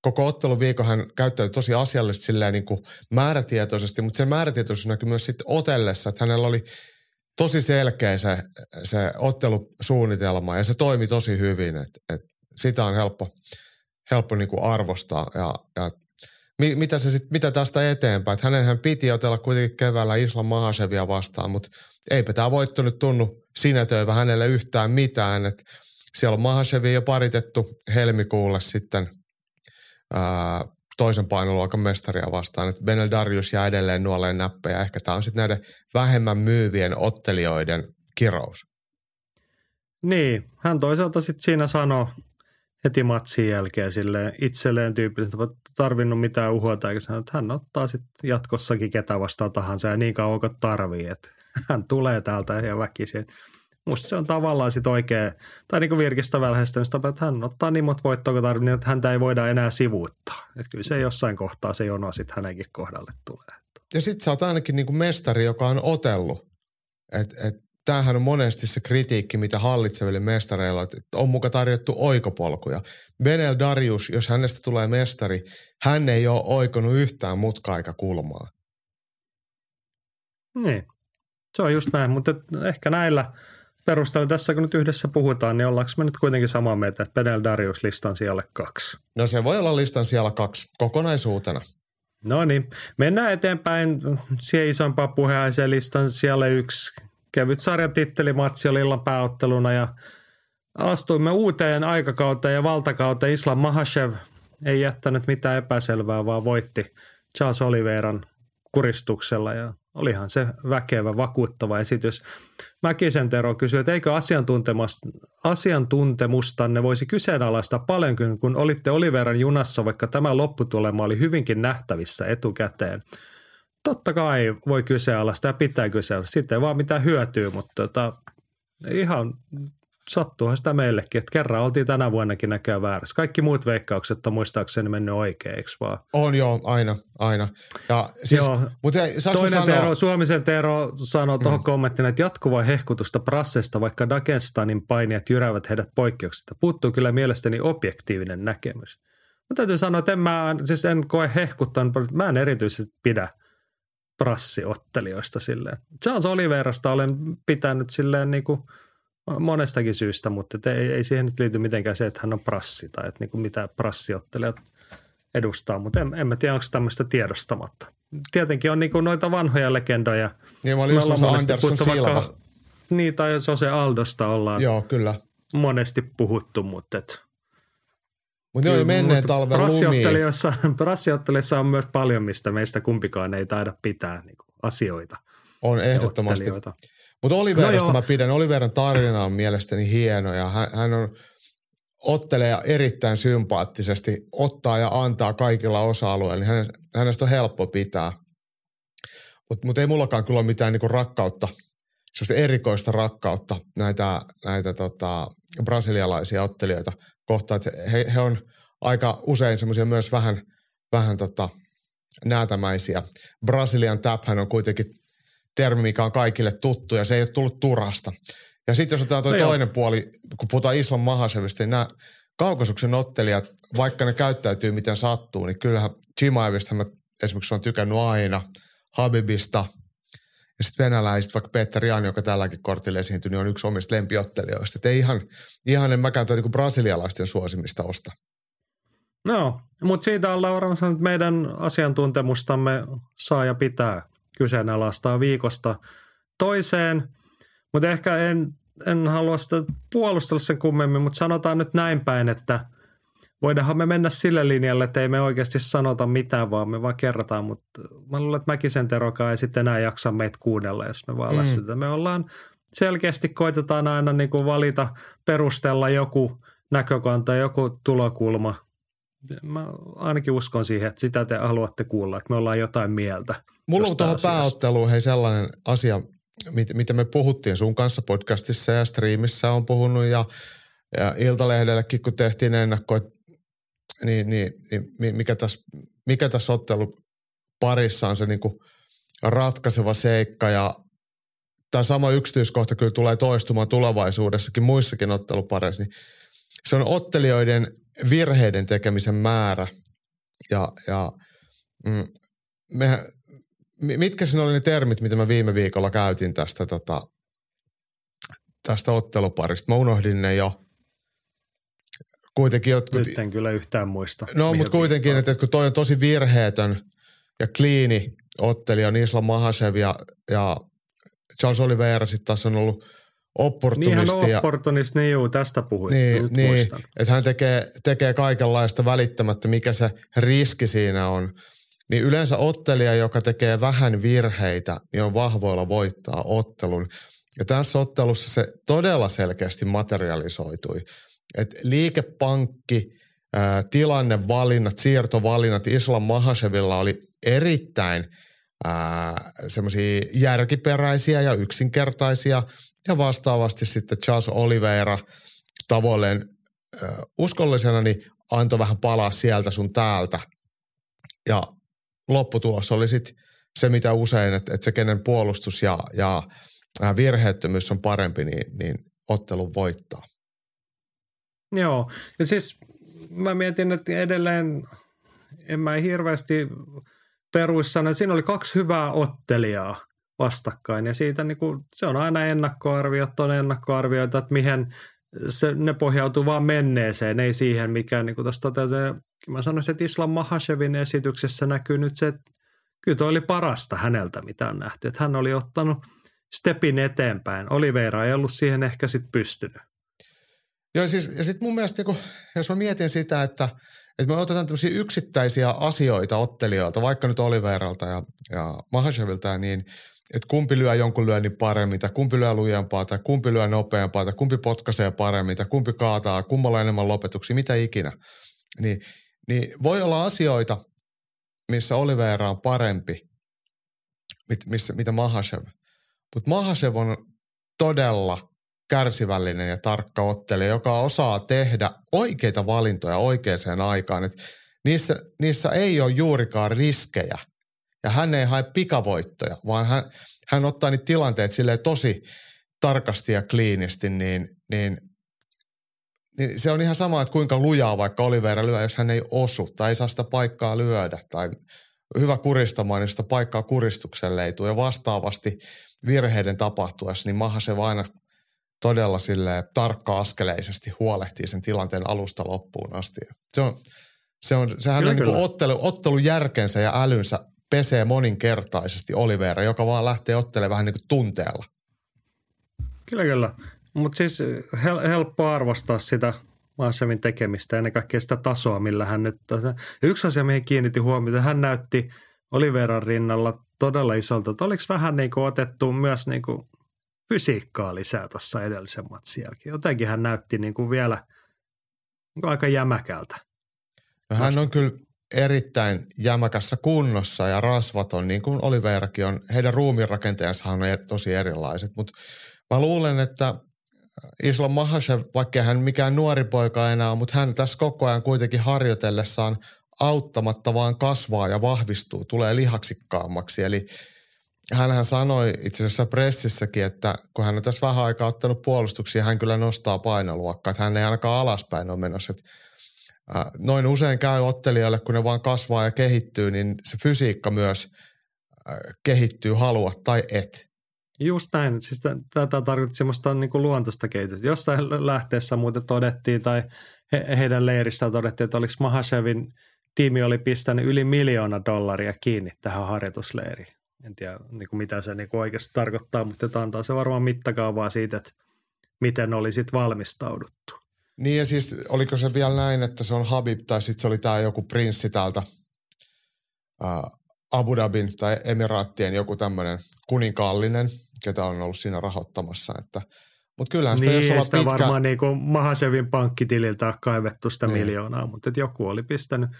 Koko otteluviikon hän käyttäytyi tosi asiallisesti silleen niin kuin määrätietoisesti, mutta sen määrätietoisuus näkyi myös sitten otellessa, että hänellä oli tosi selkeä se, se ottelusuunnitelma ja se toimi tosi hyvin, että, että sitä on helppo, helppo niin kuin arvostaa ja, ja mi, mitä, se sit, mitä tästä eteenpäin. Että hänenhän piti otella kuitenkin keväällä Islam Mahasevia vastaan, mutta eipä tämä voitto nyt tunnu sinetöivä hänelle yhtään mitään. Et siellä on Mahasevi jo paritettu helmikuulle sitten ää, toisen painoluokan mestaria vastaan. Et Benel Darius jää edelleen nuoleen näppejä. Ehkä tämä on sitten näiden vähemmän myyvien ottelijoiden kirous. Niin, hän toisaalta sitten siinä sanoi heti matsin jälkeen sille itselleen tyypillisesti, että tarvinnut mitään uhuota, eikä sanoi, että hän ottaa sitten jatkossakin ketä vastaan tahansa ja niin kauan kuin tarvii, että hän tulee täältä ja väkisin. Musta se on tavallaan sitten oikein, tai niin kuin virkistävä lähestymistapa, että hän ottaa niin monta voittoa, kun tarvii, niin että häntä ei voida enää sivuuttaa. Että kyllä se jossain kohtaa se jono sitten hänenkin kohdalle tulee. Ja sitten sä oot ainakin niinku mestari, joka on otellut. Et, et tämähän on monesti se kritiikki, mitä hallitseville mestareilla, että on muka tarjottu oikopolkuja. Benel Darius, jos hänestä tulee mestari, hän ei ole oikonut yhtään mutka-aikakulmaa. Niin, se on just näin, mutta ehkä näillä perusteella tässä kun nyt yhdessä puhutaan, niin ollaanko me nyt kuitenkin samaa mieltä, että Benel Darius listan siellä kaksi? No se voi olla listan siellä kaksi kokonaisuutena. No niin, mennään eteenpäin siihen isompaan puheeseen listan siellä yksi. Kevyt sarjatittelimatsi oli illan pääotteluna ja astuimme uuteen aikakauteen ja valtakauteen. Islam Mahashev ei jättänyt mitään epäselvää, vaan voitti Charles Oliveran kuristuksella ja olihan se väkevä, vakuuttava esitys. Mäkisen Tero kysyi, että eikö asiantuntemustanne voisi kyseenalaistaa paljonkin, kun olitte Oliveran junassa, vaikka tämä lopputulema oli hyvinkin nähtävissä etukäteen. Totta kai voi kyseenalaistaa ja pitää kyseenalaistaa. Sitten ei vaan mitään hyötyä, mutta tota, ihan sattuuhan sitä meillekin, että kerran oltiin tänä vuonnakin näköjään väärässä. Kaikki muut veikkaukset on muistaakseni mennyt oikein, eikö vaan? On joo, aina, aina. Ja siis, joo. Mutta ei, Toinen sanoa... Tero, Suomisen Tero sanoo tuohon mm. kommenttina, että jatkuvaa hehkutusta prassesta, vaikka Dagenstanin painijat jyräävät heidät poikkeuksesta. Puuttuu kyllä mielestäni objektiivinen näkemys. Mä täytyy sanoa, että en mä, siis en koe hehkuttanut, mä en erityisesti pidä prassiottelijoista silleen. Charles Oliverasta olen pitänyt silleen niin kuin – monestakin syystä, mutta ei, ei siihen nyt liity mitenkään se, että hän on prassi tai että niin kuin mitä prassiottelijat edustaa, mutta en, en mä tiedä, onko tämmöistä tiedostamatta. Tietenkin on niin kuin noita vanhoja legendoja. Niin mä olin just Anderson Silva. Vaikka, niin, tai Jose Aldosta ollaan Joo, kyllä. monesti puhuttu, mutta et, mutta ne on menneen talven prassiottelussa, prassiottelussa on myös paljon, mistä meistä kumpikaan ei taida pitää niin kuin asioita. On ehdottomasti. Mutta Oliverista no mä pidän. Oliveran tarina on mielestäni hieno ja hän, hän on ottelee erittäin sympaattisesti, ottaa ja antaa kaikilla osa-alueilla, niin hänestä, hänestä on helppo pitää. Mutta mut ei mullakaan kyllä ole mitään niinku rakkautta, sellaista erikoista rakkautta näitä, näitä tota, brasilialaisia ottelijoita kohtaan. He, he on aika usein semmoisia myös vähän, vähän tota, näätämäisiä. Brasilian tap on kuitenkin termi, mikä on kaikille tuttu ja se ei ole tullut turhasta. Ja sitten jos otetaan tuo no toinen joo. puoli, kun puhutaan Islam Mahasevista, niin nämä kaukasuksen ottelijat, vaikka ne käyttäytyy miten sattuu, niin kyllähän Chimaevista mä esimerkiksi on tykännyt aina, Habibista ja sitten venäläisistä, vaikka Peter Jan, joka tälläkin kortilla esiintyi, niin on yksi omista lempiottelijoista. Että ei ihan, ihan en mäkään tuo niin brasilialaisten suosimista osta. No, mutta siitä ollaan varmasti, että meidän asiantuntemustamme saa ja pitää kyseenalaistaa viikosta toiseen, mutta ehkä en, en halua sitä puolustella sen kummemmin, mutta sanotaan nyt näin päin, että voidaanhan me mennä sille linjalle, että ei me oikeasti sanota mitään, vaan me vaan kerrotaan, mutta mä luulen, että Mäkisen Terokaa ei sitten enää jaksa meitä kuunnella, jos me vaan mm. Me ollaan selkeästi koitetaan aina niin kuin valita, perustella joku näkökanta, joku tulokulma. Mä ainakin uskon siihen, että sitä te haluatte kuulla, että me ollaan jotain mieltä – Mulla on tuohon pääotteluun hei sellainen asia, mit, mitä me puhuttiin sun kanssa podcastissa ja striimissä on puhunut ja, ja Iltalehdellekin, kun tehtiin ennakko, niin, niin, niin mikä, tässä, mikä tässä ottelu parissa on se niin kuin ratkaiseva seikka ja tämä sama yksityiskohta kyllä tulee toistumaan tulevaisuudessakin muissakin ottelupareissa, niin se on ottelijoiden virheiden tekemisen määrä ja, ja mm, me mitkä siinä oli ne termit, mitä mä viime viikolla käytin tästä, tota, tästä otteluparista? Mä unohdin ne jo. Kuitenkin jotkut... Nyt en kyllä yhtään muista. No, mutta kuitenkin, että, että kun toi on tosi virheetön ja kliini ottelija, niin Isla Mahasev ja, ja Charles Oliveira sitten taas on ollut opportunisti. Niin hän on opportunisti, niin juu, tästä puhuit. Niin, niin että hän tekee, tekee kaikenlaista välittämättä, mikä se riski siinä on niin yleensä ottelija, joka tekee vähän virheitä, niin on vahvoilla voittaa ottelun. Ja tässä ottelussa se todella selkeästi materialisoitui. Et liikepankki, ää, tilannevalinnat, siirtovalinnat Islam Mahasevilla oli erittäin semmoisia järkiperäisiä ja yksinkertaisia. Ja vastaavasti sitten Charles Oliveira tavoilleen ää, uskollisena niin antoi vähän palaa sieltä sun täältä. Ja lopputulos oli sitten se, mitä usein, että, että se kenen puolustus ja, ja virheettömyys on parempi, niin, niin ottelun voittaa. Joo, ja siis mä mietin, että edelleen en mä hirveästi että siinä oli kaksi hyvää ottelijaa vastakkain ja siitä niin kuin, se on aina ennakkoarviot, on ennakkoarvioita, että mihin se, ne pohjautuu vaan menneeseen, ei siihen, mikä niin tuossa toteutuu. Mä sanoisin, että Islam Mahashevin esityksessä näkyy nyt se, että kyllä toi oli parasta häneltä, mitä on nähty. Että hän oli ottanut stepin eteenpäin. Oliveira ei ollut siihen ehkä sitten pystynyt. Joo, siis, ja sitten mun mielestä, kun, jos mä mietin sitä, että, että me otetaan tämmöisiä yksittäisiä asioita ottelijoilta, vaikka nyt Oliveiralta ja, ja Mahashevilta, niin että kumpi lyö jonkun lyönnin paremmin, tai kumpi lyö lujempaa, tai kumpi lyö nopeampaa, tai kumpi potkaisee paremmin, tai kumpi kaataa, kummalla enemmän lopetuksia, mitä ikinä. Niin, niin voi olla asioita, missä Oliveira on parempi, mit, missä, mitä Mahashev. Mutta Mahashev on todella kärsivällinen ja tarkka ottelija, joka osaa tehdä oikeita valintoja oikeaan aikaan. Et niissä, niissä ei ole juurikaan riskejä ja hän ei hae pikavoittoja, vaan hän, hän ottaa niitä tilanteet sille tosi tarkasti ja kliinisti, niin, niin, niin se on ihan sama, että kuinka lujaa vaikka Oliveira lyö, jos hän ei osu tai ei saa sitä paikkaa lyödä tai hyvä kuristamaan, niin sitä paikkaa kuristukselle ei tule. Ja vastaavasti virheiden tapahtuessa, niin maha se aina todella sille tarkka-askeleisesti huolehtii sen tilanteen alusta loppuun asti. Se on, se on, sehän kyllä, on niin ottelu, ottelun järkensä ja älynsä pesee moninkertaisesti Olivera, joka vaan lähtee ottelemaan vähän niin kuin tunteella. Kyllä, kyllä. Mutta siis hel- helppo arvostaa sitä Maasevin tekemistä ja ennen kaikkea sitä tasoa, millä hän nyt... Yksi asia, mihin kiinnitti huomiota, hän näytti Oliveran rinnalla todella isolta, että oliko vähän niin kuin otettu myös niin kuin fysiikkaa lisää tuossa edellisen matsin jälkeen. Jotenkin hän näytti niin kuin vielä niin kuin aika jämäkältä. No hän on kyllä erittäin jämäkässä kunnossa ja rasvaton, niin kuin Oliveirakin on. Heidän ruumiinrakenteensa on tosi erilaiset, mutta mä luulen, että Islam Mahashev, vaikka hän mikään nuori poika enää on, mutta hän tässä koko ajan kuitenkin harjoitellessaan auttamatta vaan kasvaa ja vahvistuu, tulee lihaksikkaammaksi. Eli hän sanoi itse asiassa pressissäkin, että kun hän on tässä vähän aikaa ottanut puolustuksia, hän kyllä nostaa painoluokkaa, että hän ei ainakaan alaspäin ole menossa. Että noin usein käy ottelijoille, kun ne vaan kasvaa ja kehittyy, niin se fysiikka myös kehittyy, halua tai et. Just näin. Siis tätä tarkoitti semmoista niin kuin luontaista kehitystä. Jossain lähteessä muuten todettiin, tai he, heidän leiristä todettiin, että oliko Mahashevin tiimi oli pistänyt yli miljoona dollaria kiinni tähän harjoitusleiriin. En tiedä, niin kuin mitä se niin kuin oikeasti tarkoittaa, mutta antaa se varmaan mittakaavaa siitä, että miten oli sitten valmistauduttu. Niin ja siis oliko se vielä näin, että se on Habib tai sitten se oli tämä joku prinssi täältä ää, Abu Dhabin tai Emiraattien joku tämmöinen kuninkaallinen, ketä on ollut siinä rahoittamassa. Että, mutta kyllähän sitä, niin, jos sitä pitkä... varmaan niin kuin Mahasevin pankkitililtä kaivettu sitä niin. miljoonaa, mutta että joku oli pistänyt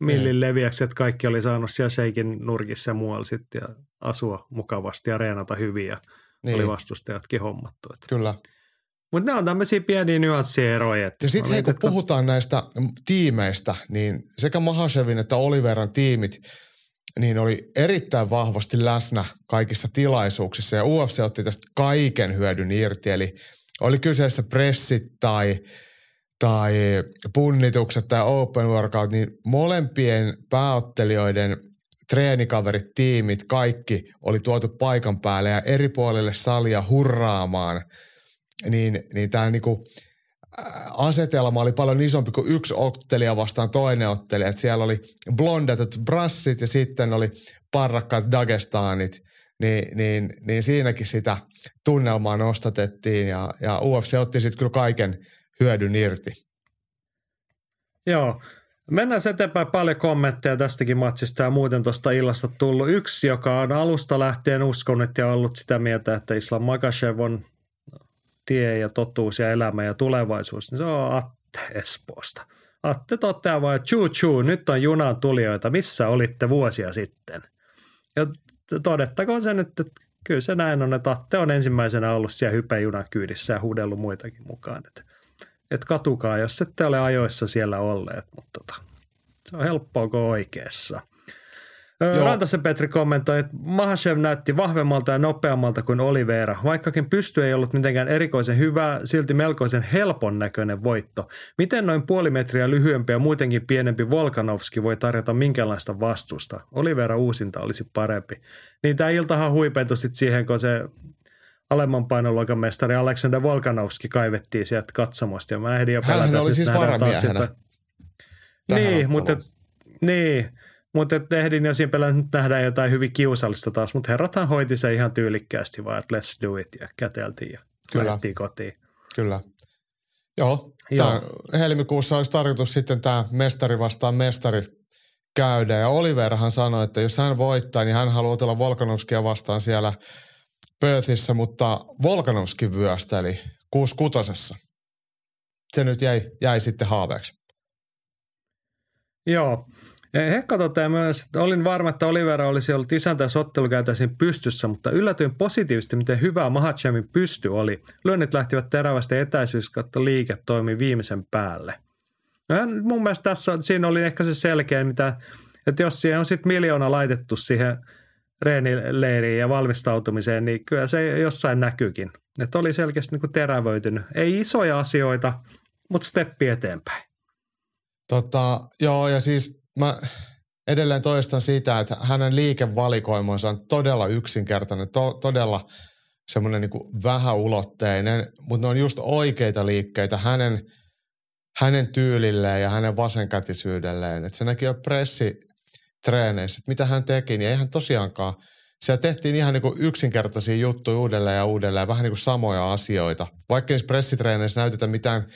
millin niin. leviäksi, että kaikki oli saanut siellä Sheikin nurkissa ja muualla sitten ja asua mukavasti ja reenata hyvin ja niin. oli vastustajatkin hommattu. Että. Kyllä. Mutta ne on tämmöisiä pieniä nyanssieroja. Ja sitten hei, kun että... puhutaan näistä tiimeistä, niin sekä Mahashevin että Oliveran tiimit, niin oli erittäin vahvasti läsnä kaikissa tilaisuuksissa ja UFC otti tästä kaiken hyödyn irti. Eli oli kyseessä pressit tai, tai punnitukset tai open workout, niin molempien pääottelijoiden treenikaverit, tiimit, kaikki oli tuotu paikan päälle ja eri puolille salia hurraamaan – niin, niin tämä niinku, asetelma oli paljon isompi kuin yksi ottelija vastaan toinen ottelija. Et siellä oli blondetut brassit ja sitten oli parrakkaat Dagestanit. Niin, niin, niin siinäkin sitä tunnelmaa nostatettiin ja, ja UFC otti sitten kyllä kaiken hyödyn irti. Joo, Mennään eteenpäin paljon kommentteja tästäkin matsista ja muuten tuosta illasta tullut. Yksi, joka on alusta lähtien uskonut ja ollut sitä mieltä, että Islam Makashev on tie ja totuus ja elämä ja tulevaisuus, niin se on Atte Espoosta. Atte toteaa vain, chuu chuu, nyt on junan tulijoita, missä olitte vuosia sitten? Ja todettakoon sen, että kyllä se näin on, että Atte on ensimmäisenä ollut siellä hypejunan-kyydissä ja huudellut muitakin mukaan. Että, että katukaa, jos ette ole ajoissa siellä olleet, mutta tota, se on helppoa kuin oikeassa. Joo. Rantasen Petri kommentoi, että Mahashev näytti vahvemmalta ja nopeammalta kuin Oliveira. Vaikkakin pysty ei ollut mitenkään erikoisen hyvä, silti melkoisen helpon näköinen voitto. Miten noin puoli metriä lyhyempi ja muutenkin pienempi Volkanovski voi tarjota minkälaista vastusta? Oliveira uusinta olisi parempi. Niin tämä iltahan huipentui siihen, kun se alemman painoluokan mestari Aleksander Volkanovski kaivettiin sieltä katsomosta. Ja mä ehdin jo Hänhän pelätä, oli että siis varamiehenä Niin, mutta, niin, mutta et ehdin jo siinä pelätä, että nyt nähdään jotain hyvin kiusallista taas. Mutta herrathan hoiti se ihan tyylikkäästi vaan, että let's do it ja käteltiin ja Kyllä. kotiin. Kyllä. Joo. Joo. helmikuussa olisi tarkoitus sitten tämä mestari vastaan mestari käydä. Ja Oliverhan sanoi, että jos hän voittaa, niin hän haluaa otella Volkanovskia vastaan siellä Perthissä, mutta Volkanovski vyösteli 66 Se nyt jäi, jäi sitten haaveeksi. Joo. Hekka toteaa myös, että olin varma, että Olivera olisi ollut isäntä, jos ottelu käytäisiin pystyssä, mutta yllätyin positiivisesti, miten hyvää Mahachevin pysty oli. Lyönnit lähtivät terävästi ja etäisyys kautta liike toimi viimeisen päälle. No, mun mielestä tässä, siinä oli ehkä se selkeä, mitä, että jos siihen on sitten miljoona laitettu siihen reenileiriin ja valmistautumiseen, niin kyllä se jossain näkyykin. Että oli selkeästi niin kuin terävöitynyt. Ei isoja asioita, mutta steppi eteenpäin. Tota, joo, ja siis mä edelleen toistan sitä, että hänen liikevalikoimansa on todella yksinkertainen, to, todella semmoinen niin vähäulotteinen, mutta ne on just oikeita liikkeitä hänen, hänen tyylilleen ja hänen vasenkätisyydelleen. Et se näki jo pressitreeneissä, että mitä hän teki, niin ei hän tosiaankaan, siellä tehtiin ihan niin kuin yksinkertaisia juttuja uudelleen ja uudelleen, vähän niin kuin samoja asioita. Vaikka niissä pressitreeneissä näytetä mitään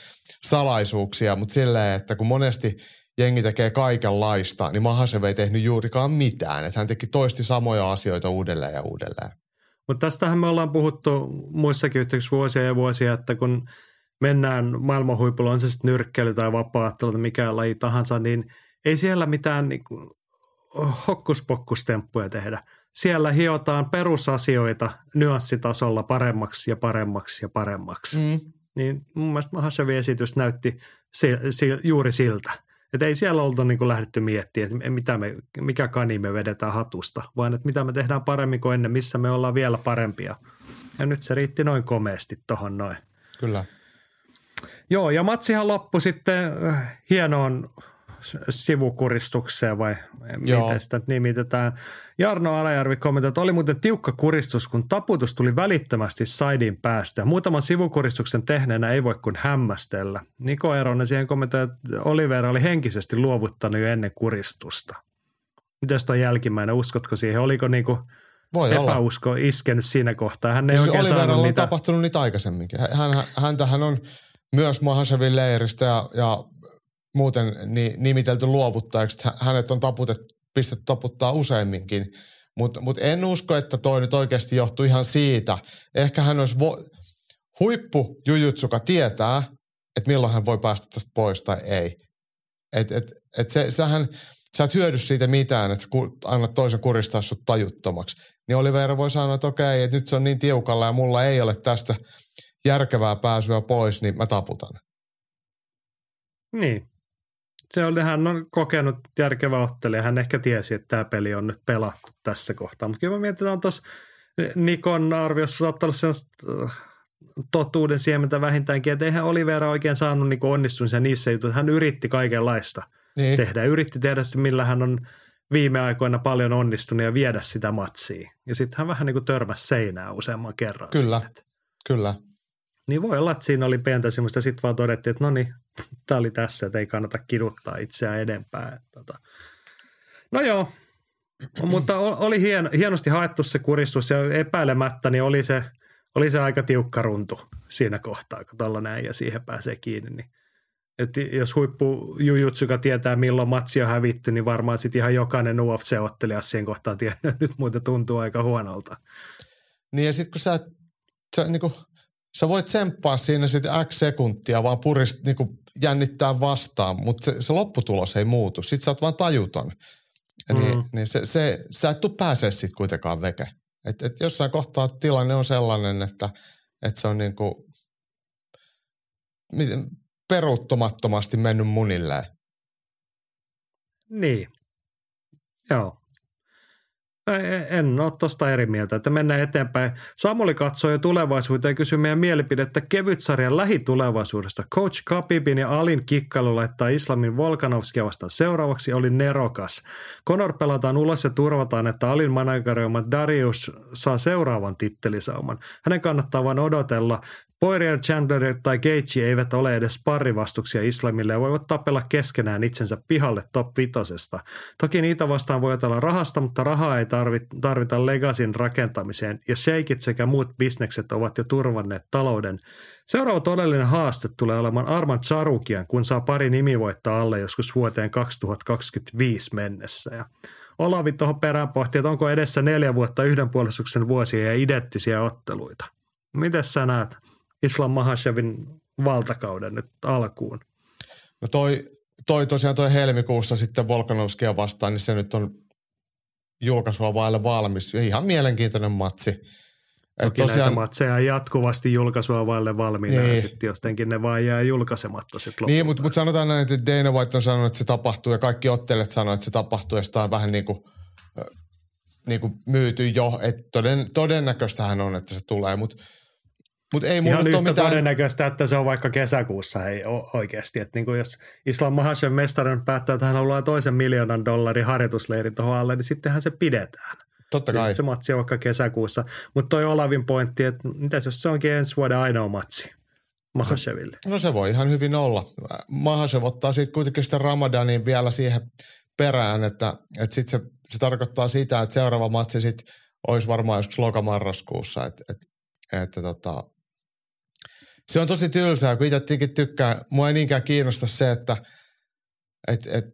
salaisuuksia, mutta silleen, että kun monesti jengi tekee kaikenlaista, niin Mahasev ei tehnyt juurikaan mitään. Että hän teki toisti samoja asioita uudelleen ja uudelleen. Mutta tästähän me ollaan puhuttu muissakin yhteyksissä vuosia ja vuosia, että kun mennään maailman huipulla, on se sitten nyrkkeily tai vapaattelu tai mikä laji tahansa, niin ei siellä mitään niinku hokkuspokkustemppuja tehdä. Siellä hiotaan perusasioita nyanssitasolla paremmaksi ja paremmaksi ja paremmaksi. Mm. Niin mun mielestä Mahashevin esitys näytti si, si, juuri siltä. Että ei siellä oltu niin lähdetty miettimään, että mitä me, mikä kani me vedetään hatusta, vaan että mitä me tehdään paremmin kuin ennen, missä me ollaan vielä parempia. Ja nyt se riitti noin komeasti tohon noin. Kyllä. Joo, ja matsihan loppui sitten äh, hienoon sivukuristukseen vai Joo. miten sitä nimitetään. Jarno Alajärvi kommentoi, että oli muuten tiukka kuristus, kun taputus tuli välittömästi saidin päästä. Muutaman sivukuristuksen tehneenä ei voi kuin hämmästellä. Niko Eronen siihen kommentoi, että Olivera oli henkisesti luovuttanut jo ennen kuristusta. Mitäs tuo jälkimmäinen, uskotko siihen? Oliko niinku Voi olla. epäusko iskenyt siinä kohtaa? Hän ei Siis oikein saanut on niitä. tapahtunut niitä aikaisemminkin. Hän, häntähän on myös Mahasevin leiristä ja, ja muuten ni, nimitelty luovuttajaksi. Hä- Hänet on taputet, pistetty taputtaa useamminkin. Mutta mut en usko, että toi nyt oikeasti johtuu ihan siitä. Ehkä hän olisi vo, huippu jujutsuka tietää, että milloin hän voi päästä tästä pois tai ei. Et, et, et se, sähän, sä et hyödy siitä mitään, että sä annat toisen kuristaa sut tajuttomaksi. Niin Oliveira voi sanoa, että okei, että nyt se on niin tiukalla ja mulla ei ole tästä järkevää pääsyä pois, niin mä taputan. Niin. Se oli, hän on kokenut järkevä ottelija. Hän ehkä tiesi, että tämä peli on nyt pelattu tässä kohtaa. Mutta kyllä mä on tuossa Nikon arviossa saattaa olla sellaista äh, totuuden siementä vähintäänkin, että eihän Olivera oikein saanut niin onnistumisia niissä jutuissa. Hän yritti kaikenlaista Niin, tehdä. Yritti tehdä sitä, millä hän on viime aikoina paljon onnistunut ja viedä sitä matsiin. Ja sitten hän vähän niin kuin törmäsi seinään useamman kerran. Kyllä. että- kyllä. niin voi olla, että siinä oli pientä semmoista, sitten vaan todettiin, että no niin, tämä oli tässä, että ei kannata kiduttaa itseään edempää. Että, tota. No joo, mutta oli hien, hienosti haettu se kuristus ja epäilemättä niin oli se, oli se aika tiukka runtu siinä kohtaa, kun tuolla näin ja siihen pääsee kiinni. Niin. Et jos huippu jujutsuka tietää, milloin matsi on hävitty, niin varmaan sitten ihan jokainen UFC-ottelija siihen kohtaan tietää, että nyt muuten tuntuu aika huonolta. Niin ja sitten kun sä, sä, niinku, sä voit tsemppaa siinä sitten X sekuntia, vaan purist, niinku, jännittää vastaan, mutta se, se lopputulos ei muutu. Sitten sä oot vaan tajuton. Mm. Niin, Mm. niin se, se, sä et tuu pääsee sitten kuitenkaan veke. Et, et jossain kohtaa tilanne on sellainen, että, että se on niinku, miten, peruuttamattomasti mennyt munilleen. Niin. Joo. En ole tuosta eri mieltä, että mennään eteenpäin. Samuli katsoi jo tulevaisuuteen ja kysyi meidän mielipidettä kevytsarjan lähitulevaisuudesta. Coach Kapibin ja Alin kikkailu laittaa Islamin Volkanovskia vastaan seuraavaksi oli nerokas. Conor pelataan ulos ja turvataan, että Alin manageroima Darius saa seuraavan tittelisauman. Hänen kannattaa vain odotella. Poirier, Chandler tai Gage eivät ole edes parivastuksia islamille ja voivat tapella keskenään itsensä pihalle top vitosesta. Toki niitä vastaan voi otella rahasta, mutta rahaa ei tarvita legasin rakentamiseen ja sheikit sekä muut bisnekset ovat jo turvanneet talouden. Seuraava todellinen haaste tulee olemaan Arman Charukian, kun saa pari nimivoittaa alle joskus vuoteen 2025 mennessä. Ja Olavi tuohon perään pohti, että onko edessä neljä vuotta yhden puolustuksen vuosia ja identtisiä otteluita. Miten sä näet? Islam Mahashevin valtakauden nyt alkuun? No toi, toi tosiaan toi helmikuussa sitten Volkanovskia vastaan, niin se nyt on julkaisua vaille valmis. Ihan mielenkiintoinen matsi. Toki tosiaan, näitä matseja jatkuvasti julkaisua vaille valmiina niin. ja sitten jostenkin ne vaan jää julkaisematta sitten Niin, mutta, mutta sanotaan näin, että Dana White on sanonut, että se tapahtuu ja kaikki ottelijat sanoo, että se tapahtuu ja sitä on vähän niin kuin, niin kuin myyty jo, että toden, todennäköistähän on, että se tulee, mutta mutta ei Ihan yhtä mitään... todennäköistä, että se on vaikka kesäkuussa ei oikeasti. Että niin jos Islam Mahashev mestarin päättää, että hän haluaa toisen miljoonan dollarin harjoitusleirin tuohon alle, niin sittenhän se pidetään. Totta kai. Se matsi on vaikka kesäkuussa. Mutta toi Olavin pointti, että mitäs jos se onkin ensi vuoden ainoa matsi Mahasheville? No se voi ihan hyvin olla. Mahashev ottaa sitten kuitenkin sitä Ramadanin vielä siihen perään, että, että sitten se, se, tarkoittaa sitä, että seuraava matsi sitten olisi varmaan joskus lokamarraskuussa, että, että, että tota, se on tosi tylsää, kun itse tykkää. Mua ei niinkään kiinnosta se, että et, et,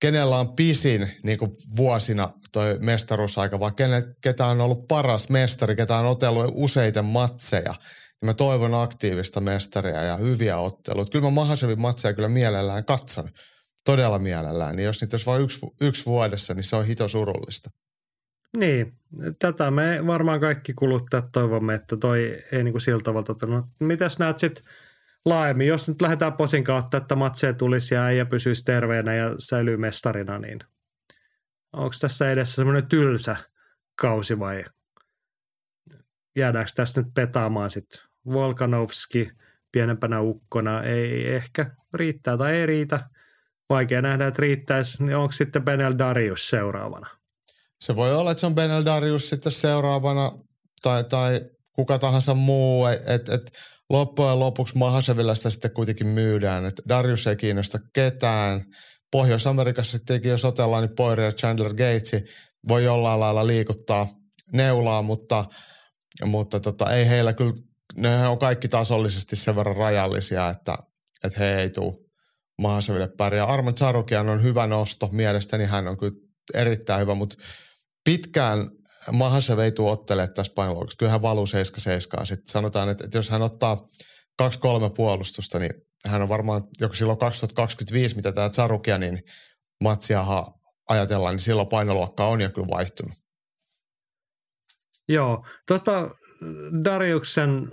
kenellä on pisin niin kuin vuosina toi mestaruusaika, vaan kenen, ketä on ollut paras mestari, ketä on otellut useita matseja. Niin mä toivon aktiivista mestaria ja hyviä otteluita. Kyllä mä Mahasevin matseja kyllä mielellään katson. Todella mielellään. Niin jos niitä olisi vain yksi, yksi vuodessa, niin se on hito surullista. Niin, tätä me varmaan kaikki kuluttajat toivomme, että toi ei niin kuin sillä tavalla toteutunut. Mitäs näet sitten laajemmin, jos nyt lähdetään posin kautta, että matseja tulisi ja äijä pysyisi terveenä ja säilyy mestarina, niin onko tässä edessä semmoinen tylsä kausi vai jäädäänkö tässä nyt petaamaan sitten Volkanovski pienempänä ukkona, ei ehkä riittää tai ei riitä. Vaikea nähdä, että riittäisi, niin onko sitten Benel Darius seuraavana? Se voi olla, että se on Benel Darius sitten seuraavana tai, tai kuka tahansa muu. Et, et, loppujen lopuksi Mahasevilla sitä sitten kuitenkin myydään. Et Darius ei kiinnosta ketään. Pohjois-Amerikassa sittenkin, jos otellaan, niin Poirier Chandler Gates voi jollain lailla liikuttaa neulaa, mutta, mutta tota, ei heillä kyllä, ne on kaikki tasollisesti sen verran rajallisia, että, että he ei tule Mahaseville pärjää. Arman Charukian on hyvä nosto, mielestäni hän on kyllä erittäin hyvä, mutta pitkään Mahasev ei tule ottelemaan tässä painoluokassa. Kyllä hän valuu 7-7. Sitten sanotaan, että, että jos hän ottaa kaksi-kolme puolustusta, niin hän on varmaan joko silloin 2025, mitä tämä Tsarukia, niin matsia ajatellaan, niin silloin painoluokka on jo kyllä vaihtunut. Joo, tuosta Dariuksen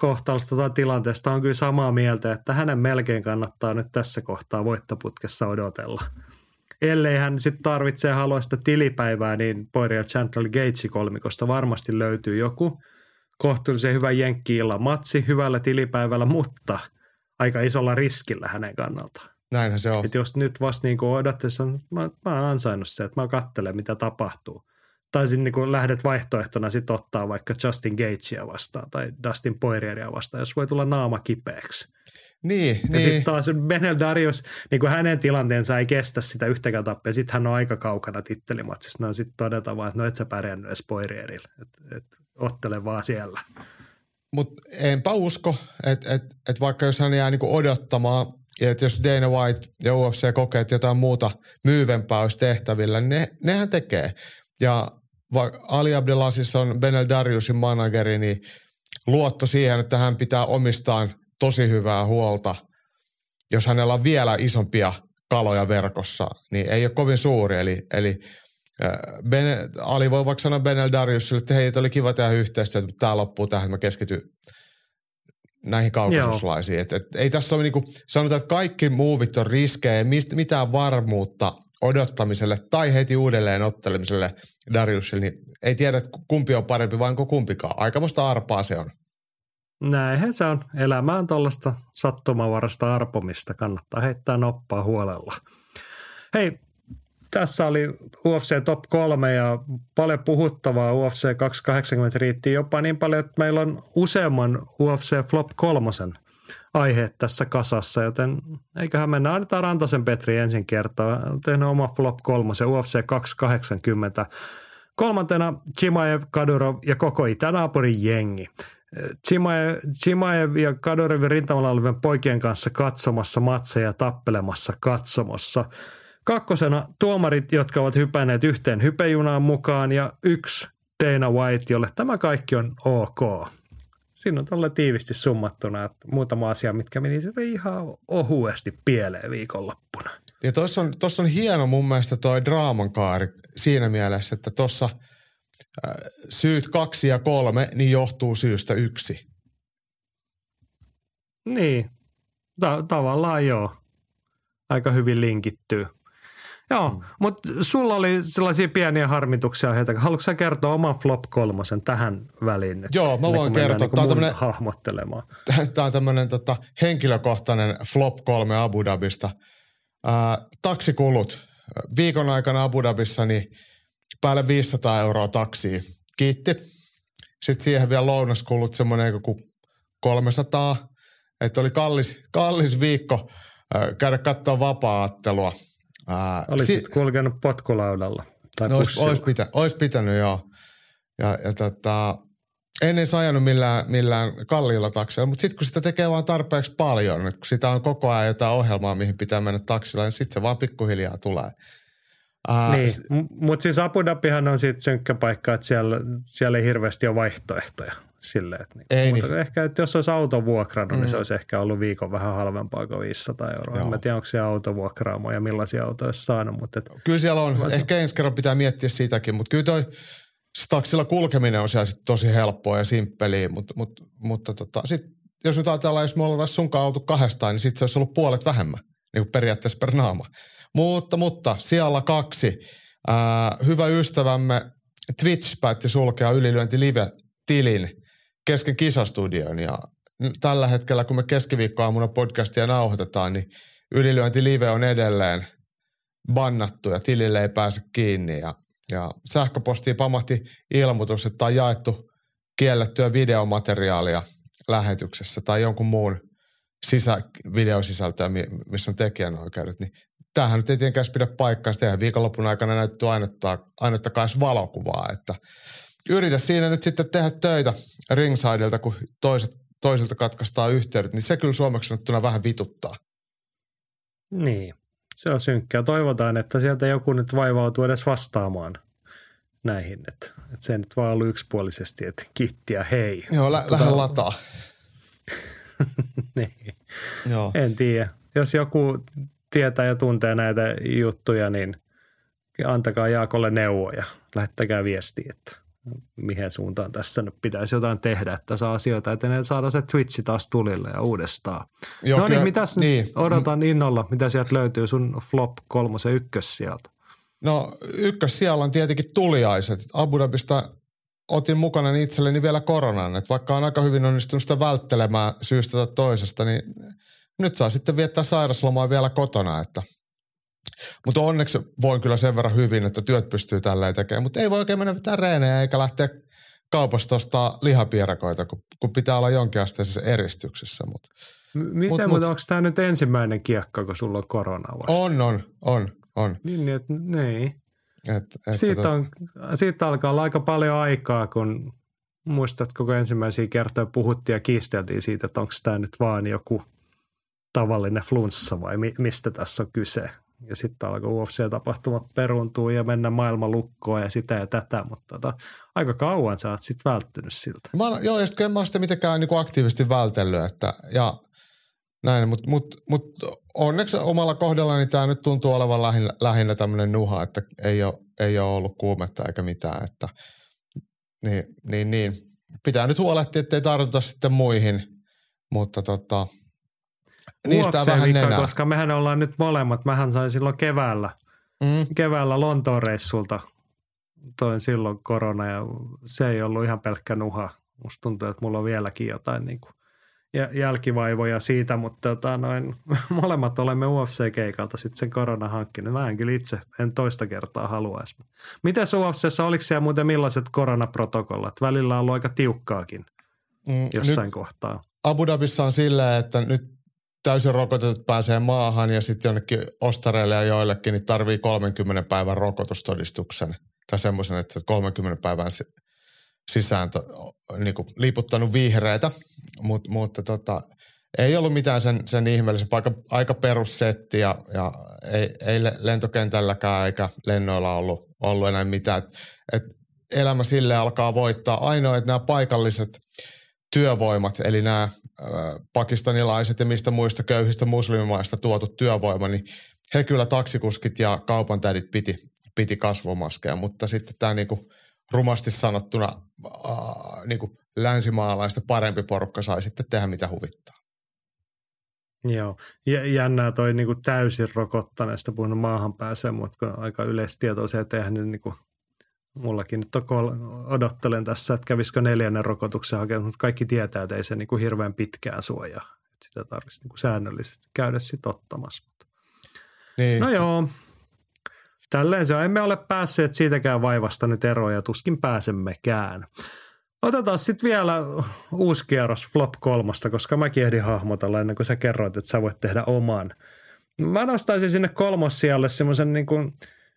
kohtalosta tai tilanteesta on kyllä samaa mieltä, että hänen melkein kannattaa nyt tässä kohtaa voittoputkessa odotella – ellei hän sitten tarvitsee halua sitä tilipäivää, niin Poirier Chandler Gatesi kolmikosta varmasti löytyy joku kohtuullisen hyvä jenkki matsi hyvällä tilipäivällä, mutta aika isolla riskillä hänen kannaltaan. Näinhän se on. Et jos nyt vasta niin odotte, mä, mä oon ansainnut se, että mä katselen mitä tapahtuu. Tai sitten niin lähdet vaihtoehtona sitten ottaa vaikka Justin Gatesia vastaan tai Dustin Poirieria vastaan, jos voi tulla naama kipeäksi. Niin, ja niin. sitten taas Benel Darius, niin kuin hänen tilanteensa ei kestä sitä yhtäkään tappia. Sitten hän on aika kaukana tittelimatsista. No sitten todetaan vaan, että no et sä pärjännyt edes Poirierille. Et, et, ottele vaan siellä. Mutta enpä usko, että et, et vaikka jos hän jää niinku odottamaan, ja että jos Dana White ja UFC kokee, että jotain muuta myyvempää olisi tehtävillä, niin ne, nehän tekee. Ja Ali Abdelaziz on Benel Dariusin manageri, niin luotto siihen, että hän pitää omistaan – tosi hyvää huolta. Jos hänellä on vielä isompia kaloja verkossa, niin ei ole kovin suuri. Eli, eli ben, Ali voi vaikka sanoa Benel Dariusille, että hei, oli kiva tehdä yhteistyötä, mutta tämä loppuu tähän, mä keskityn näihin kaukasuslaisiin. Et, et, ei tässä ole niinku, sanotaan, että kaikki muuvit on riskejä, mist, mitään varmuutta odottamiselle tai heti uudelleen ottelemiselle Dariusille, niin ei tiedä, kumpi on parempi vai onko kumpikaan. Aikamoista arpaa se on. Näinhän se on. Elämä on tuollaista sattumavarasta arpomista. Kannattaa heittää noppaa huolella. Hei, tässä oli UFC Top 3 ja paljon puhuttavaa UFC 280 riitti jopa niin paljon, että meillä on useamman UFC Flop kolmosen aiheet tässä kasassa, joten eiköhän mennä, annetaan Rantasen Petri ensin kertoa. Tehnyt oma Flop kolmosen UFC 280. Kolmantena Chimaev, Kadyrov ja koko itänaapurin jengi. Chimaev, ja Kadyrevin rintamalla olevien poikien kanssa katsomassa matseja tappelemassa katsomossa – Kakkosena tuomarit, jotka ovat hypänneet yhteen hypejunaan mukaan ja yksi Dana White, jolle tämä kaikki on ok. Siinä on tällä tiivisti summattuna, että muutama asia, mitkä meni ihan ohuesti pieleen viikonloppuna. Ja tuossa on, on hieno mun mielestä toi draaman kaari siinä mielessä, että tuossa syyt kaksi ja kolme, niin johtuu syystä yksi. Niin, Ta- tavallaan joo. Aika hyvin linkittyy. Joo, mm. mutta sulla oli sellaisia pieniä harmituksia heitä. Haluatko sä kertoa oman flop kolmosen tähän väliin nyt? Joo, mä voin kertoa. Niin Tämä on tämmönen, hahmottelemaan. Tämä on tämmöinen tota, henkilökohtainen flop kolme Abu Dhabista. Ää, taksikulut. Viikon aikana Abu Dhabissa niin päälle 500 euroa taksiin. Kiitti. Sitten siihen vielä lounaskulut semmoinen joku 300. Että oli kallis, kallis viikko käydä katsoa vapaa-attelua – Olisit si- kulkenut potkulaudalla tai no, olisi, olisi, pitä, olisi pitänyt, joo. Ja, ja tota, en edes ajanut millään, millään kalliilla takseilla, mutta sitten kun sitä tekee vaan tarpeeksi paljon, että kun sitä on koko ajan jotain ohjelmaa, mihin pitää mennä taksilla, niin sitten se vaan pikkuhiljaa tulee. Ää, niin, s- mutta siis Abu Dhabihan on siitä synkkä paikka, että siellä, siellä ei hirveästi ole vaihtoehtoja sille. Että niin, ei mutta niin. Ehkä, että jos olisi auto vuokrannut, mm. niin se mm. olisi ehkä ollut viikon vähän halvempaa kuin 500 euroa. Joo. En tiedä, onko se auto vuokraamo ja millaisia autoja olisi saanut. Mutta et, kyllä siellä on. Voisi... Ehkä ensi kerran pitää miettiä siitäkin, mutta kyllä toi taksilla kulkeminen on siellä sit tosi helppoa ja simppeliä, mutta, mutta, mutta tota, sit, jos nyt ajatellaan, jos me ollaan sunkaan auto kahdestaan, niin sitten se olisi ollut puolet vähemmän, niin kuin periaatteessa per naama. Mutta, mutta siellä kaksi. Ää, hyvä ystävämme Twitch päätti sulkea ylilyönti live-tilin – kesken kisastudion ja tällä hetkellä, kun me keskiviikkoaamuna podcastia nauhoitetaan, niin ylilyönti live on edelleen bannattu ja tilille ei pääse kiinni ja, ja sähköpostiin pamahti ilmoitus, että on jaettu kiellettyä videomateriaalia lähetyksessä tai jonkun muun sisä, videosisältöä, missä on tekijänoikeudet, niin tämähän nyt ei tietenkään pidä paikkaa. Sitten viikonlopun aikana näyttyy ainuttakaan valokuvaa, että yritä siinä nyt sitten tehdä töitä ringsidelta, kun toiset, toisilta katkaistaan yhteydet, niin se kyllä suomeksi sanottuna vähän vituttaa. Niin, se on synkkää. Toivotaan, että sieltä joku nyt vaivautuu edes vastaamaan näihin, että, että se nyt vaan ollut yksipuolisesti, että kittiä hei. Joo, lä- tota... lähde lataa. niin. Joo. En tiedä. Jos joku tietää ja tuntee näitä juttuja, niin antakaa Jaakolle neuvoja. Lähettäkää viestiä, että mihin suuntaan tässä nyt pitäisi jotain tehdä, että saa asioita etenee, saada se Twitchi taas tulille ja uudestaan. Joo, no niin, mitäs niin. nyt odotan innolla, mitä sieltä löytyy sun flop kolmosen ykkös sieltä? No ykkös siellä on tietenkin tuliaiset. Abu Dhabista otin mukana itselleni vielä koronan, että vaikka on aika hyvin onnistunut sitä välttelemään syystä tai toisesta, niin nyt saa sitten viettää sairaslomaa vielä kotona, että – mutta onneksi voin kyllä sen verran hyvin, että työt pystyy tälleen tekemään. Mutta ei voi oikein mennä mitään reenejä eikä lähteä kaupasta ostaa lihapierakoita, kun, kun pitää olla jonkinasteisessa eristyksessä. Mut, Miten, mut, mutta onko tämä nyt ensimmäinen kiekka, kun sulla on korona vasta? On, on, on, on. Niin, et, niin. Et, et, siitä, tota- on, siitä alkaa olla aika paljon aikaa, kun muistatko, kun ensimmäisiä kertoja puhuttiin ja kiisteltiin siitä, että onko tämä nyt vaan joku tavallinen flunssa vai mi, mistä tässä on kyse ja sitten alkoi UFC-tapahtumat peruntua ja mennä maailman lukkoon ja sitä ja tätä, mutta tota, aika kauan sä oot sitten välttynyt siltä. Mä, joo, ja sitten en mä sitä mitenkään niinku aktiivisesti vältellyt, että ja näin, mutta mut, mut onneksi omalla kohdallani tämä nyt tuntuu olevan lähinnä, lähinnä tämmöinen nuha, että ei ole, ei ole ollut kuumetta eikä mitään, että niin, niin, niin. pitää nyt huolehtia, ettei tartuta sitten muihin, mutta tota – niistä vähän nenää. koska mehän ollaan nyt molemmat. Mähän sain silloin keväällä Mm. Keväällä Lontoon reissulta toin silloin korona ja se ei ollut ihan pelkkä nuha. Musta tuntuu, että mulla on vieläkin jotain niin kuin jälkivaivoja siitä, mutta tota, noin, molemmat olemme UFC-keikalta sitten sen korona hankkinut. Mä en kyllä itse, en toista kertaa haluaisi. Miten UFCssä, oliko siellä muuten millaiset koronaprotokollat? Välillä on ollut aika tiukkaakin mm, jossain kohtaa. Abu Dhabissa on silleen, että nyt täysin rokotetut pääsee maahan ja sitten jonnekin ostareille ja joillekin niin tarvii 30 päivän rokotustodistuksen tai semmoisen, että 30 päivän sisään to, niin kuin liiputtanut vihreitä, Mut, mutta tota, ei ollut mitään sen, sen ihmeellisen, aika, aika perussetti ja, ja ei, ei lentokentälläkään eikä lennoilla ollut, ollut enää mitään. Et, et elämä sille alkaa voittaa. Ainoa, että nämä paikalliset työvoimat, eli nämä pakistanilaiset ja mistä muista köyhistä muslimimaista tuotut työvoima, niin he kyllä taksikuskit ja kaupan tädit piti, piti kasvomaskeja, mutta sitten tämä niinku rumasti sanottuna äh, niinku länsimaalaista parempi porukka sai sitten tehdä mitä huvittaa. Joo, jännää toi niinku täysin rokottaneesta puhunut maahan pääsee, mutta aika yleistietoisia tehdä, niin niinku, mullakin nyt odottelen tässä, että kävisikö neljännen rokotuksen hakemus, mutta kaikki tietää, että ei se niinku hirveän pitkään suojaa. Että sitä tarvitsisi niinku säännöllisesti käydä sitten ottamassa. Niin. No joo, tälleen se on. Emme ole päässeet siitäkään vaivasta nyt eroon ja tuskin pääsemmekään. Otetaan sitten vielä uusi kierros Flop kolmosta, koska mä ehdin hahmotella ennen kuin sä kerroit, että sä voit tehdä oman. Mä nostaisin sinne kolmossijalle semmoisen niin kuin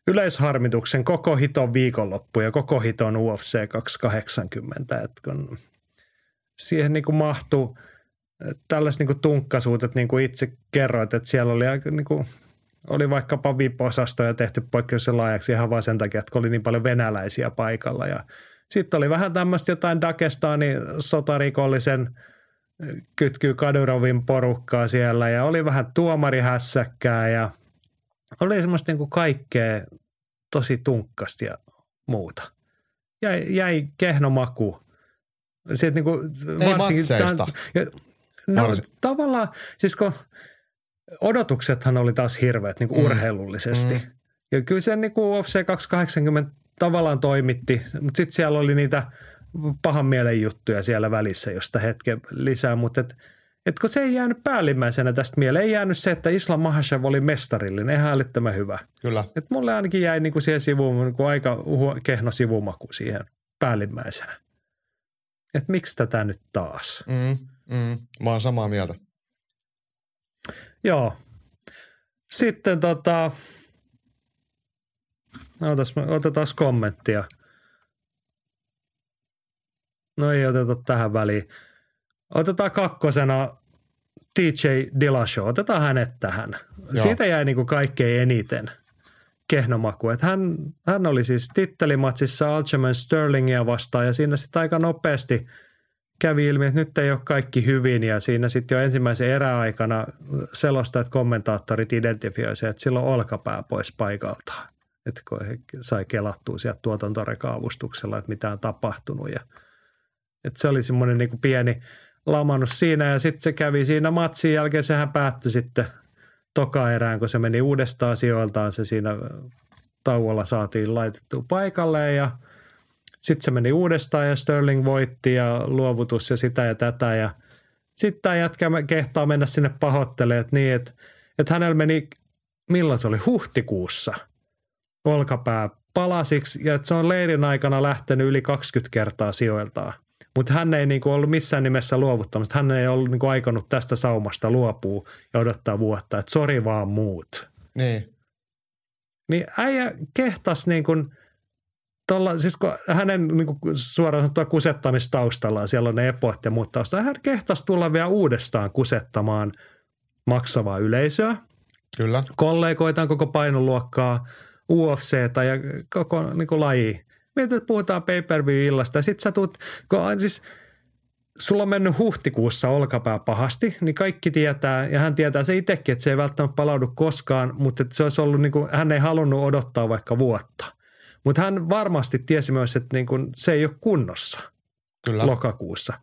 yleisharmituksen koko hiton viikonloppu ja koko hiton UFC 280. Että kun siihen niin kuin mahtuu tällaiset niin tunkkasuutet, niin kuin itse kerroit, että siellä oli aika niin kuin, oli vaikkapa VIP-osastoja tehty poikkeuksellisen laajaksi ihan vain sen takia, että oli niin paljon venäläisiä paikalla ja – sitten oli vähän tämmöistä jotain Dagestanin sotarikollisen kytkyy Kadurovin porukkaa siellä ja oli vähän tuomarihässäkkää ja oli semmoista niinku kaikkea tosi tunkkasti ja muuta. Jäi, jäi kehno maku. Sitten niinku Ei varsinkin matseista. Tämän, no, Varsin. tavallaan, siis kun odotuksethan oli taas hirveät niin kuin mm. urheilullisesti. Mm. Ja kyllä se niin kuin UFC 280 tavallaan toimitti, mutta sitten siellä oli niitä pahan mielen juttuja siellä välissä, josta hetken lisää, mutta et, kun se ei jäänyt päällimmäisenä tästä mieleen, ei jäänyt se, että Islam Mahashev oli mestarillinen, ihan älyttömän hyvä. Kyllä. Et mulle ainakin jäi niinku siihen sivuun niinku aika kehno sivumaku siihen päällimmäisenä. Et miksi tätä nyt taas? Mm, mm, mä oon samaa mieltä. Joo. Sitten tota, Otas, otetaan kommenttia. No ei oteta tähän väliin. Otetaan kakkosena TJ Dillashaw. Otetaan hänet tähän. Joo. Siitä jäi niin kuin kaikkein eniten kehnomaku. Että hän, hän oli siis tittelimatsissa Alcheman Sterlingia vastaan ja siinä sitten aika nopeasti kävi ilmi, että nyt ei ole kaikki hyvin ja siinä sitten jo ensimmäisen eräaikana selostajat kommentaattorit identifioisivat, että silloin olkapää pois paikaltaan että kun he sai kelattua sieltä tuotantoreka-avustuksella, että mitä on tapahtunut. Ja, että se oli semmoinen niin pieni lamannus siinä ja sitten se kävi siinä matsin jälkeen, sehän päättyi sitten toka erään, kun se meni uudestaan sijoiltaan, se siinä tauolla saatiin laitettua paikalle ja sitten se meni uudestaan ja Sterling voitti ja luovutus ja sitä ja tätä. Ja sitten tämä jätkä kehtaa mennä sinne pahoittelemaan, että niin, että, että hänellä meni, milloin se oli, huhtikuussa – olkapää palasiksi ja että se on leirin aikana lähtenyt yli 20 kertaa sijoiltaan. Mutta hän ei niinku ollut missään nimessä luovuttamassa. Hän ei ollut niinku aikonut tästä saumasta luopua ja odottaa vuotta, että sori vaan muut. Niin. Niin äijä kehtas niin kuin, tolla, siis kun hänen niin kuin suoraan sanottuna kusettamistaustalla, siellä on ne epot ja muut taustalla, hän kehtasi tulla vielä uudestaan kusettamaan maksavaa yleisöä. Kyllä. Kollegoitaan koko painoluokkaa – UFCtä ja koko niin kuin laji. Mietit, että puhutaan pay-per-view-illasta ja sit sä tuut, kun siis sulla on mennyt huhtikuussa olkapää pahasti, niin kaikki tietää, ja hän tietää se itsekin, että se ei välttämättä palaudu koskaan, mutta että se olisi ollut, niin kuin, hän ei halunnut odottaa vaikka vuotta. Mutta hän varmasti tiesi myös, että niin kuin, se ei ole kunnossa Kyllä. lokakuussa.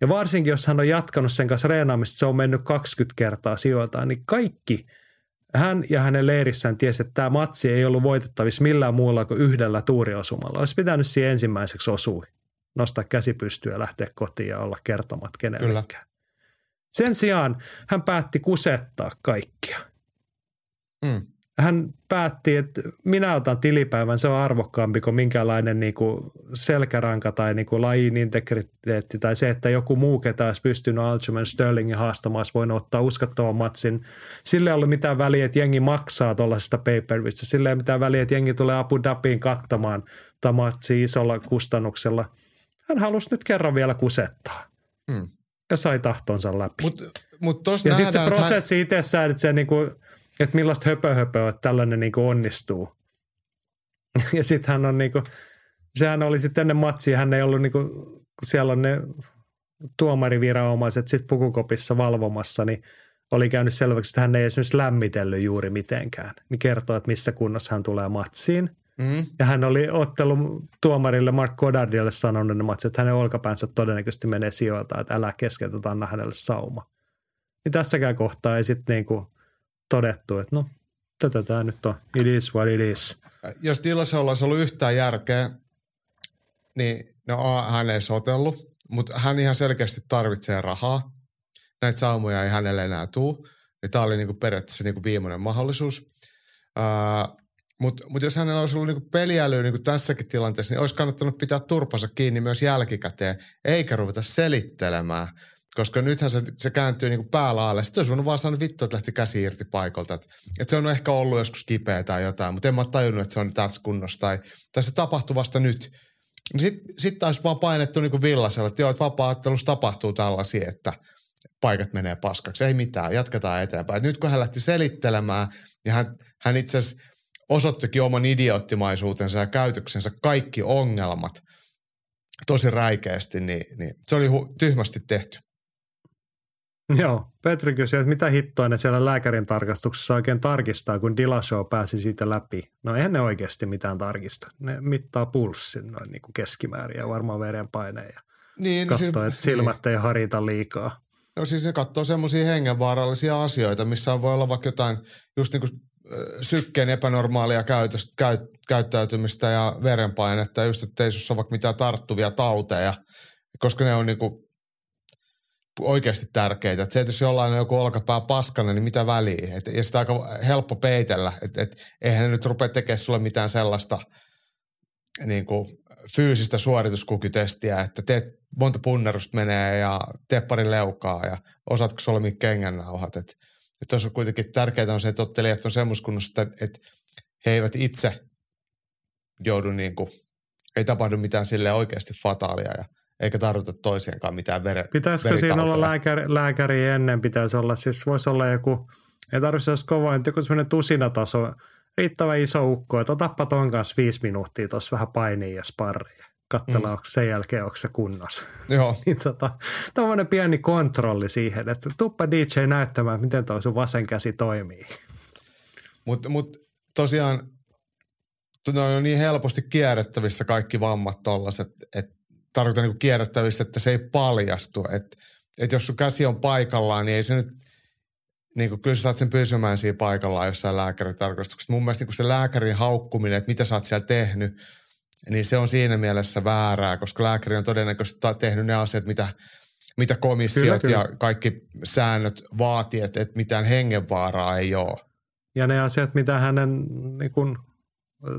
Ja varsinkin, jos hän on jatkanut sen kanssa reenaamista, se on mennyt 20 kertaa sijoiltaan, niin kaikki – hän ja hänen leirissään tiesi, että tämä matsi ei ollut voitettavissa millään muulla kuin yhdellä tuuriosumalla. Olisi pitänyt siihen ensimmäiseksi osua, nostaa käsi pystyä lähteä kotiin ja olla kertomat kenellekään. Kyllä. Sen sijaan hän päätti kusettaa kaikkia. Mm hän päätti, että minä otan tilipäivän, se on arvokkaampi kuin minkälainen niin kuin selkäranka tai niin kuin lajin integriteetti tai se, että joku muu, ketä olisi pystynyt Algerman Sterlingin haastamaan, olisi voinut ottaa uskottavan matsin. Sille ei ollut mitään väliä, että jengi maksaa tuollaisesta pay per Sille ei ole mitään väliä, että jengi tulee Abu Dhabiin katsomaan tämä matsi isolla kustannuksella. Hän halusi nyt kerran vielä kusettaa. Hmm. Ja sai tahtonsa läpi. Mut, mut ja sitten se prosessi hän... itsessään, että se niin kuin – että millaista höpöhöpöä, että tällainen niin kuin onnistuu. ja sitten hän on niin kuin, sehän oli sitten ennen matsia, hän ei ollut niin kuin, siellä on ne tuomariviranomaiset sitten pukukopissa valvomassa, niin oli käynyt selväksi, että hän ei esimerkiksi lämmitellyt juuri mitenkään. Niin kertoo, että missä kunnossa hän tulee matsiin. Mm. Ja hän oli ottelu tuomarille Mark Goddardille sanonut ne matsit, että hänen olkapäänsä todennäköisesti menee sijoilta, että älä keskeytä, anna hänelle sauma. Niin tässäkään kohtaa ei sitten niinku – todettu, että no tätä tämä nyt on, it is what it is. Jos Dillasella olisi ollut yhtään järkeä, niin no A, hän ei sotellut, mutta hän ihan selkeästi tarvitsee rahaa. Näitä saumoja ei hänelle enää tule. Ja tämä oli niinku periaatteessa niinku viimeinen mahdollisuus. Mutta mut jos hänellä olisi ollut niinku peliäly niinku tässäkin tilanteessa, niin olisi kannattanut pitää turpansa kiinni myös jälkikäteen, eikä ruveta selittelemään – koska nythän se, se kääntyy niin kuin päällä Sitten olisi voinut vaan sanoa vittu, että lähti käsi irti paikalta. Että, että se on ehkä ollut joskus kipeä tai jotain, mutta en mä tajunnut, että se on tässä kunnossa. Tai, tai se tapahtuu vasta nyt. Sitten sit taas vaan painettu niin kuin villasella, että joo, että vapaa-ottelussa tapahtuu tällaisia, että paikat menee paskaksi. Ei mitään, jatketaan eteenpäin. Et nyt kun hän lähti selittelemään ja hän, hän itse asiassa osoittikin oman idioottimaisuutensa ja käytöksensä kaikki ongelmat tosi räikeästi, niin, niin se oli hu- tyhmästi tehty. Joo, Petri kysyi, että mitä hittoa ne siellä lääkärin tarkastuksessa oikein tarkistaa, kun Dillashow pääsi siitä läpi. No eihän ne oikeasti mitään tarkista. Ne mittaa pulssin noin niin kuin keskimäärin ja varmaan verenpaineen ja niin, katsoo, siis, että silmät niin. ei harita liikaa. No siis ne katsoo semmoisia hengenvaarallisia asioita, missä voi olla vaikka jotain just niin kuin sykkeen epänormaalia käytöstä, käy, käyttäytymistä ja verenpainetta, just että ei ole vaikka mitään tarttuvia tauteja, koska ne on niin kuin oikeasti tärkeitä. Et se, että jos jollain on joku olkapää paskana, niin mitä väliä? Et, ja sitä aika helppo peitellä. Että et, eihän ne nyt rupea tekemään sulle mitään sellaista niin kuin fyysistä suorituskukytestiä, että teet monta punnerusta menee ja teet pari leukaa ja osaatko solmia kengännauhat. Että et tuossa on kuitenkin tärkeää on se, että ottelijat on semmoista kunnossa, että, että he eivät itse joudu niin kuin, ei tapahdu mitään sille oikeasti fataalia ja – eikä tarvita toisienkaan mitään veren Pitäisikö siinä olla lääkäri, lääkäri ennen? Pitäisi olla, siis voisi olla joku, ei tarvitse olla kova, että joku semmoinen tusinataso, riittävän iso ukko, että otappa ton kanssa viisi minuuttia tuossa vähän painia ja sparria. Katsellaan, mm. onko sen jälkeen, onko se kunnossa. Joo. niin tota, tämmöinen pieni kontrolli siihen, että tuppa DJ näyttämään, miten tuo sun vasen käsi toimii. Mutta mut, tosiaan ne on niin helposti kierrettävissä kaikki vammat tollaset, että tarkoitan niin kierrättävissä, että se ei paljastu. Että et jos sun käsi on paikallaan, niin ei se nyt, niin kuin, kyllä sä saat sen pysymään siinä paikallaan jossain lääkäritarkastuksessa. Mun mielestä niin se lääkärin haukkuminen, että mitä sä oot siellä tehnyt, niin se on siinä mielessä väärää, koska lääkäri on todennäköisesti tehnyt ne asiat, mitä, mitä komissiot kyllä, kyllä. ja kaikki säännöt vaatii, että, että mitään hengenvaaraa ei ole. Ja ne asiat, mitä hänen niin kun,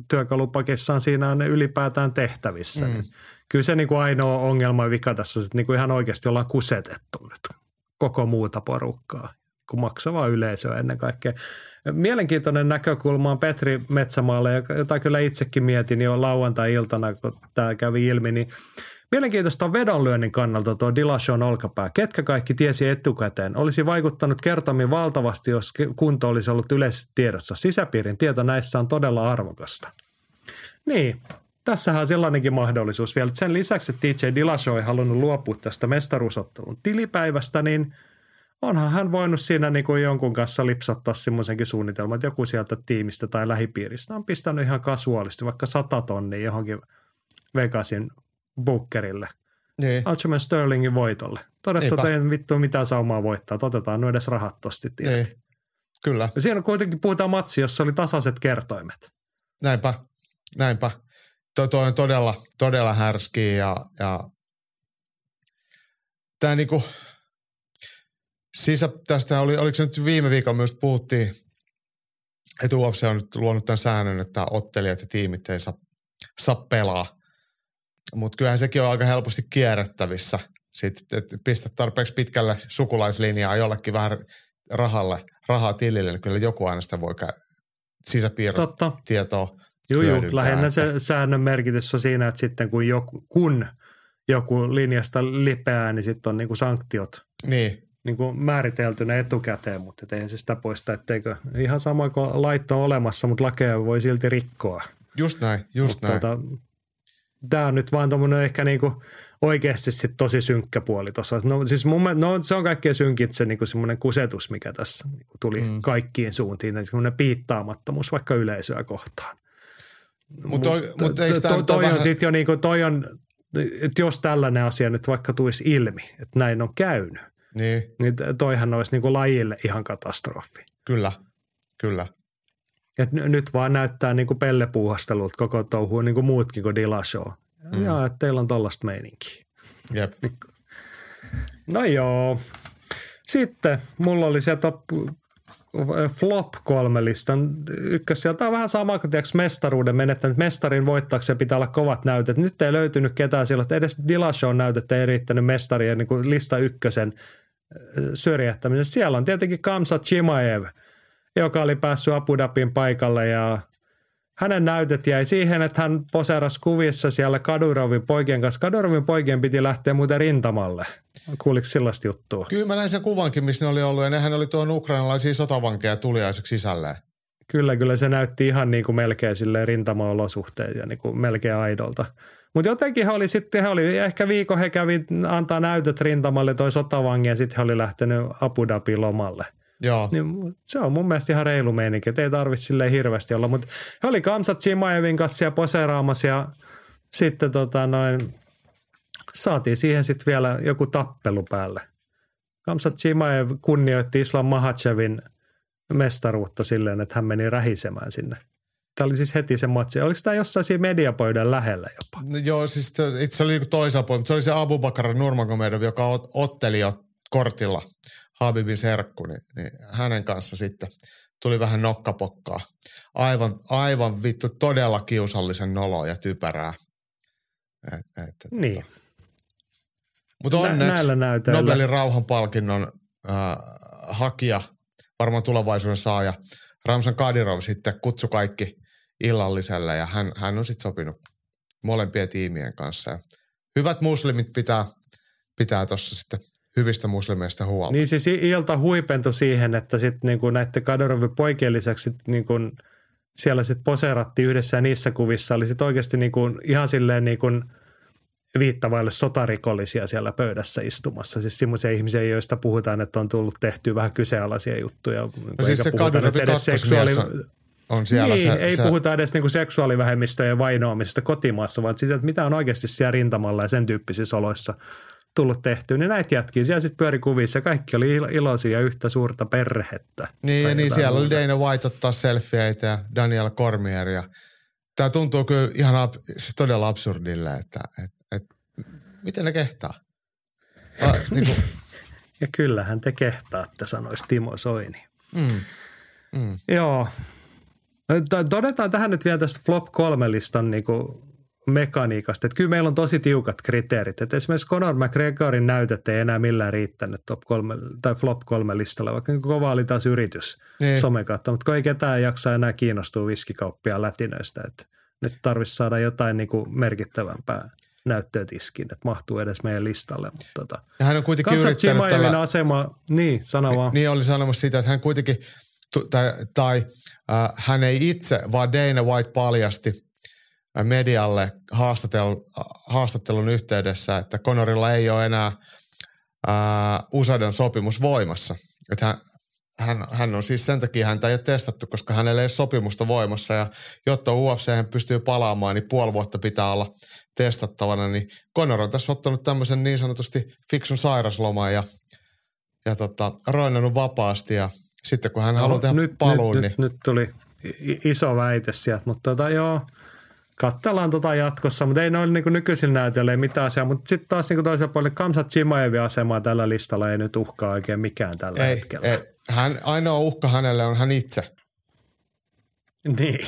työkalupakissaan siinä on ne ylipäätään tehtävissä. Mm. Niin kyllä se niin kuin ainoa ongelma ja vika tässä on, että niin kuin ihan oikeasti ollaan kusetettu nyt koko muuta porukkaa, kun maksavaa yleisöä ennen kaikkea. Mielenkiintoinen näkökulma on Petri Metsämaalle, jota kyllä itsekin mietin jo lauantai-iltana, kun tämä kävi ilmi, niin Mielenkiintoista on vedonlyönnin kannalta tuo Dillashawn olkapää. Ketkä kaikki tiesi etukäteen? Olisi vaikuttanut kertomin valtavasti, jos kunto olisi ollut yleisesti tiedossa. Sisäpiirin tieto näissä on todella arvokasta. Niin, tässähän on sellainenkin mahdollisuus vielä. Sen lisäksi, että DJ Dillashaw ei halunnut luopua tästä mestaruusottelun tilipäivästä, niin onhan hän voinut siinä niin kuin jonkun kanssa lipsottaa semmoisenkin suunnitelman, että joku sieltä tiimistä tai lähipiiristä on pistänyt ihan kasuaalisti vaikka sata tonnia johonkin Vegasin Bookerille. Niin. Aljamain Sterlingin voitolle. Todettu, että ei vittu mitään saumaa voittaa. Otetaan no edes rahat tosti Niin. Kyllä, Ja siinä kuitenkin puhutaan matsi, jossa oli tasaiset kertoimet. näinpä, näinpä. Toi, toi on todella, todella härskiä ja, ja tämä niinku, sisä, tästä oli, oliko se nyt viime viikolla myös puhuttiin, että UFC on nyt luonut tämän säännön, että ottelijat ja tiimit ei saa, saa pelaa. Mutta kyllähän sekin on aika helposti kierrettävissä. Sitten, että pistät tarpeeksi pitkälle sukulaislinjaa jollekin vähän rahalle, rahaa tilille, niin kyllä joku aina sitä voi Totta. Joo, joo. Lähinnä että- se säännön merkitys on siinä, että sitten kun joku, kun joku linjasta lipeää, niin sitten on niinku sanktiot Niin, niinku määriteltynä etukäteen, mutta eihän se sitä poista, etteikö ihan sama kuin laitto on olemassa, mutta lakeja voi silti rikkoa. just näin, just Mutta näin. tota, tämä on nyt vaan tuommoinen ehkä niinku oikeasti sit tosi synkkä puoli tuossa. No, siis mun, mielestä- no, se on kaikkein synkit se niinku semmoinen kusetus, mikä tässä niinku tuli Mm. kaikkiin suuntiin. eli Semmoinen piittaamattomuus vaikka yleisöä kohtaan. Mut toi- mut eikö tää to, toi on vähän- sitten jo niinku, toi on, että jos tällainen asia nyt vaikka tulisi ilmi, että näin on käynyt, Niin, niin toihan olisi niinku lajille ihan katastrofi. kyllä, kyllä. Et n- nyt vaan näyttää niinku pellepuuhastelulta koko touhu niin kuin muutkin kuin Dillashaw. Mm. Mm. Ja että teillä on tollasta meininkiä. Jep. No joo. Sitten mulla oli top flop kolme listan ykkös. Tämä on vähän sama kuin tiiäks, mestaruuden menettänyt. Mestarin voittaakseen pitää olla kovat näytöt. Nyt ei löytynyt ketään sellaista. Edes Dillashaw näytettä ei riittänyt mestarien niin kuin lista ykkösen äh, syrjähtämisessä. Siellä on tietenkin Kamsa Chimaev, joka oli päässyt Abu Dhabin paikalle ja hänen näytöt jäi siihen, että hän poseerasi kuvissa siellä Kadurovin poikien kanssa. Kadurovin poikien piti lähteä muuten rintamalle. Kuuliko sellaista juttua? Kyllä mä näin sen kuvankin, missä ne oli ollut, ja nehän oli tuon ukrainalaisia sotavankeja tuliaiseksi sisälleen. Kyllä, kyllä se näytti ihan niin kuin melkein sille rintamaolosuhteet ja niin kuin melkein aidolta. Mutta jotenkin he oli sitten, he oli ehkä viikon he kävi antaa näytöt rintamalle toi sotavangi ja sitten he oli lähtenyt Abu Dhabi lomalle. Joo, Niin se on mun mielestä ihan reilu meininki, että ei tarvitse silleen hirveästi olla. Mutta he oli Kamsat Chimaevin kanssa siellä poseeraamassa ja sitten tota noin, saatiin siihen sitten vielä joku tappelu päälle. Kamsat Chimaev kunnioitti Islam Mahachevin mestaruutta silleen, että hän meni rähisemään sinne. Tämä oli siis heti se matsi. Oliko tämä jossain siinä mediapöydän lähellä jopa? No joo, siis se- itse se oli toisella puolella, mutta se oli se Abu Bakar Nurmagomedov, joka ot- otteli jo kortilla Habibin serkku, niin, niin hänen kanssa sitten tuli vähän nokkapokkaa. Aivan, aivan vittu todella kiusallisen noloa ja typerää. Et, et, et, Niin. Mutta Nä- onneksi näytöillä. Nobelin rauhanpalkinnon äh, hakija, varmaan tulevaisuuden saaja, Ramsan Kadirov sitten kutsui kaikki illalliselle ja hän, hän on sitten sopinut molempien tiimien kanssa. Ja hyvät muslimit pitää pitää tuossa sitten hyvistä muslimeista huolta. Niin siis ilta huipentui siihen, että sitten niinku näiden Kadorovin poikien lisäksi sit niinku siellä sitten poseerattiin yhdessä ja niissä kuvissa oli sitten oikeasti niinku ihan silleen niinku viittavaille sotarikollisia siellä pöydässä istumassa. Siis semmoisia ihmisiä, joista puhutaan, että on tullut tehtyä vähän kyseenalaisia juttuja. No siis se Kadyrovin kakkosmies on, on siellä niin, se, ei se, puhuta edes niinku seksuaalivähemmistöjen vainoamisesta kotimaassa, vaan siitä, että mitä on oikeasti siellä rintamalla ja sen tyyppisissä oloissa tullut tehtyä. Niin näitä jätkiä siellä sitten pyöri kuvissa ja kaikki oli ilo- iloisia ja yhtä suurta perhettä. niin, Tai niin siellä oli muuta. Dana White ottaa selfieitä ja Daniel Cormier ja tämä tuntuu kyllä ihan ab, siis todella absurdille, että et, et, miten ne kehtaa? A, niin kuin, Ja kyllähän te kehtaatte, sanoisi Timo Soini. mm, mm. Joo. To- Todetaan tähän nyt vielä tästä Flop 3-listan niinku mekaniikasta. Että kyllä meillä on tosi tiukat kriteerit. Että esimerkiksi Conor McGregorin näytöt ei enää millään riittänyt top 3, tai Flop 3 listalle, vaikka niin kova oli taas yritys Niin. somen kautta. Mutta kun ei ketään jaksa enää kiinnostua viskikauppia lätinöistä. Että nyt tarvitsisi saada jotain niinku merkittävämpää näyttöä tiskiin, että mahtuu edes meidän listalle. Mutta tota. Ja hän on kuitenkin yrittänyt tällä, asema, niin sano vaan. niin oli sanomassa sitä, että hän kuitenkin, tai, tai äh, hän ei itse, vaan Dana White paljasti medialle haastatel, haastattelun yhteydessä, että Conorilla ei ole enää äh, USADan sopimus voimassa. Että hän, hän, hän on siis sen takia häntä ei ole testattu, koska hänellä ei ole sopimusta voimassa. Ja jotta UFC hän pystyy palaamaan, niin puoli vuotta pitää olla testattavana, niin Conor on tässä ottanut tämmöisen niin sanotusti fiksun sairasloman ja, ja tota, roinannut vapaasti. Ja sitten kun hän no, haluaa tehdä nyt, paluun, nyt, niin... Nyt, nyt tuli iso väite sieltä, mutta tota, joo, katsellaan tota jatkossa, mutta ei noin niin nykyisillä näytöillä ei mitään asiaa, mutta sitten taas niin toisella puolella Kamsat Chimaevin asemaa tällä listalla ei nyt uhkaa oikein mikään tällä ei, hetkellä. Ei. Hän, ainoa uhka hänelle on hän itse. Niin.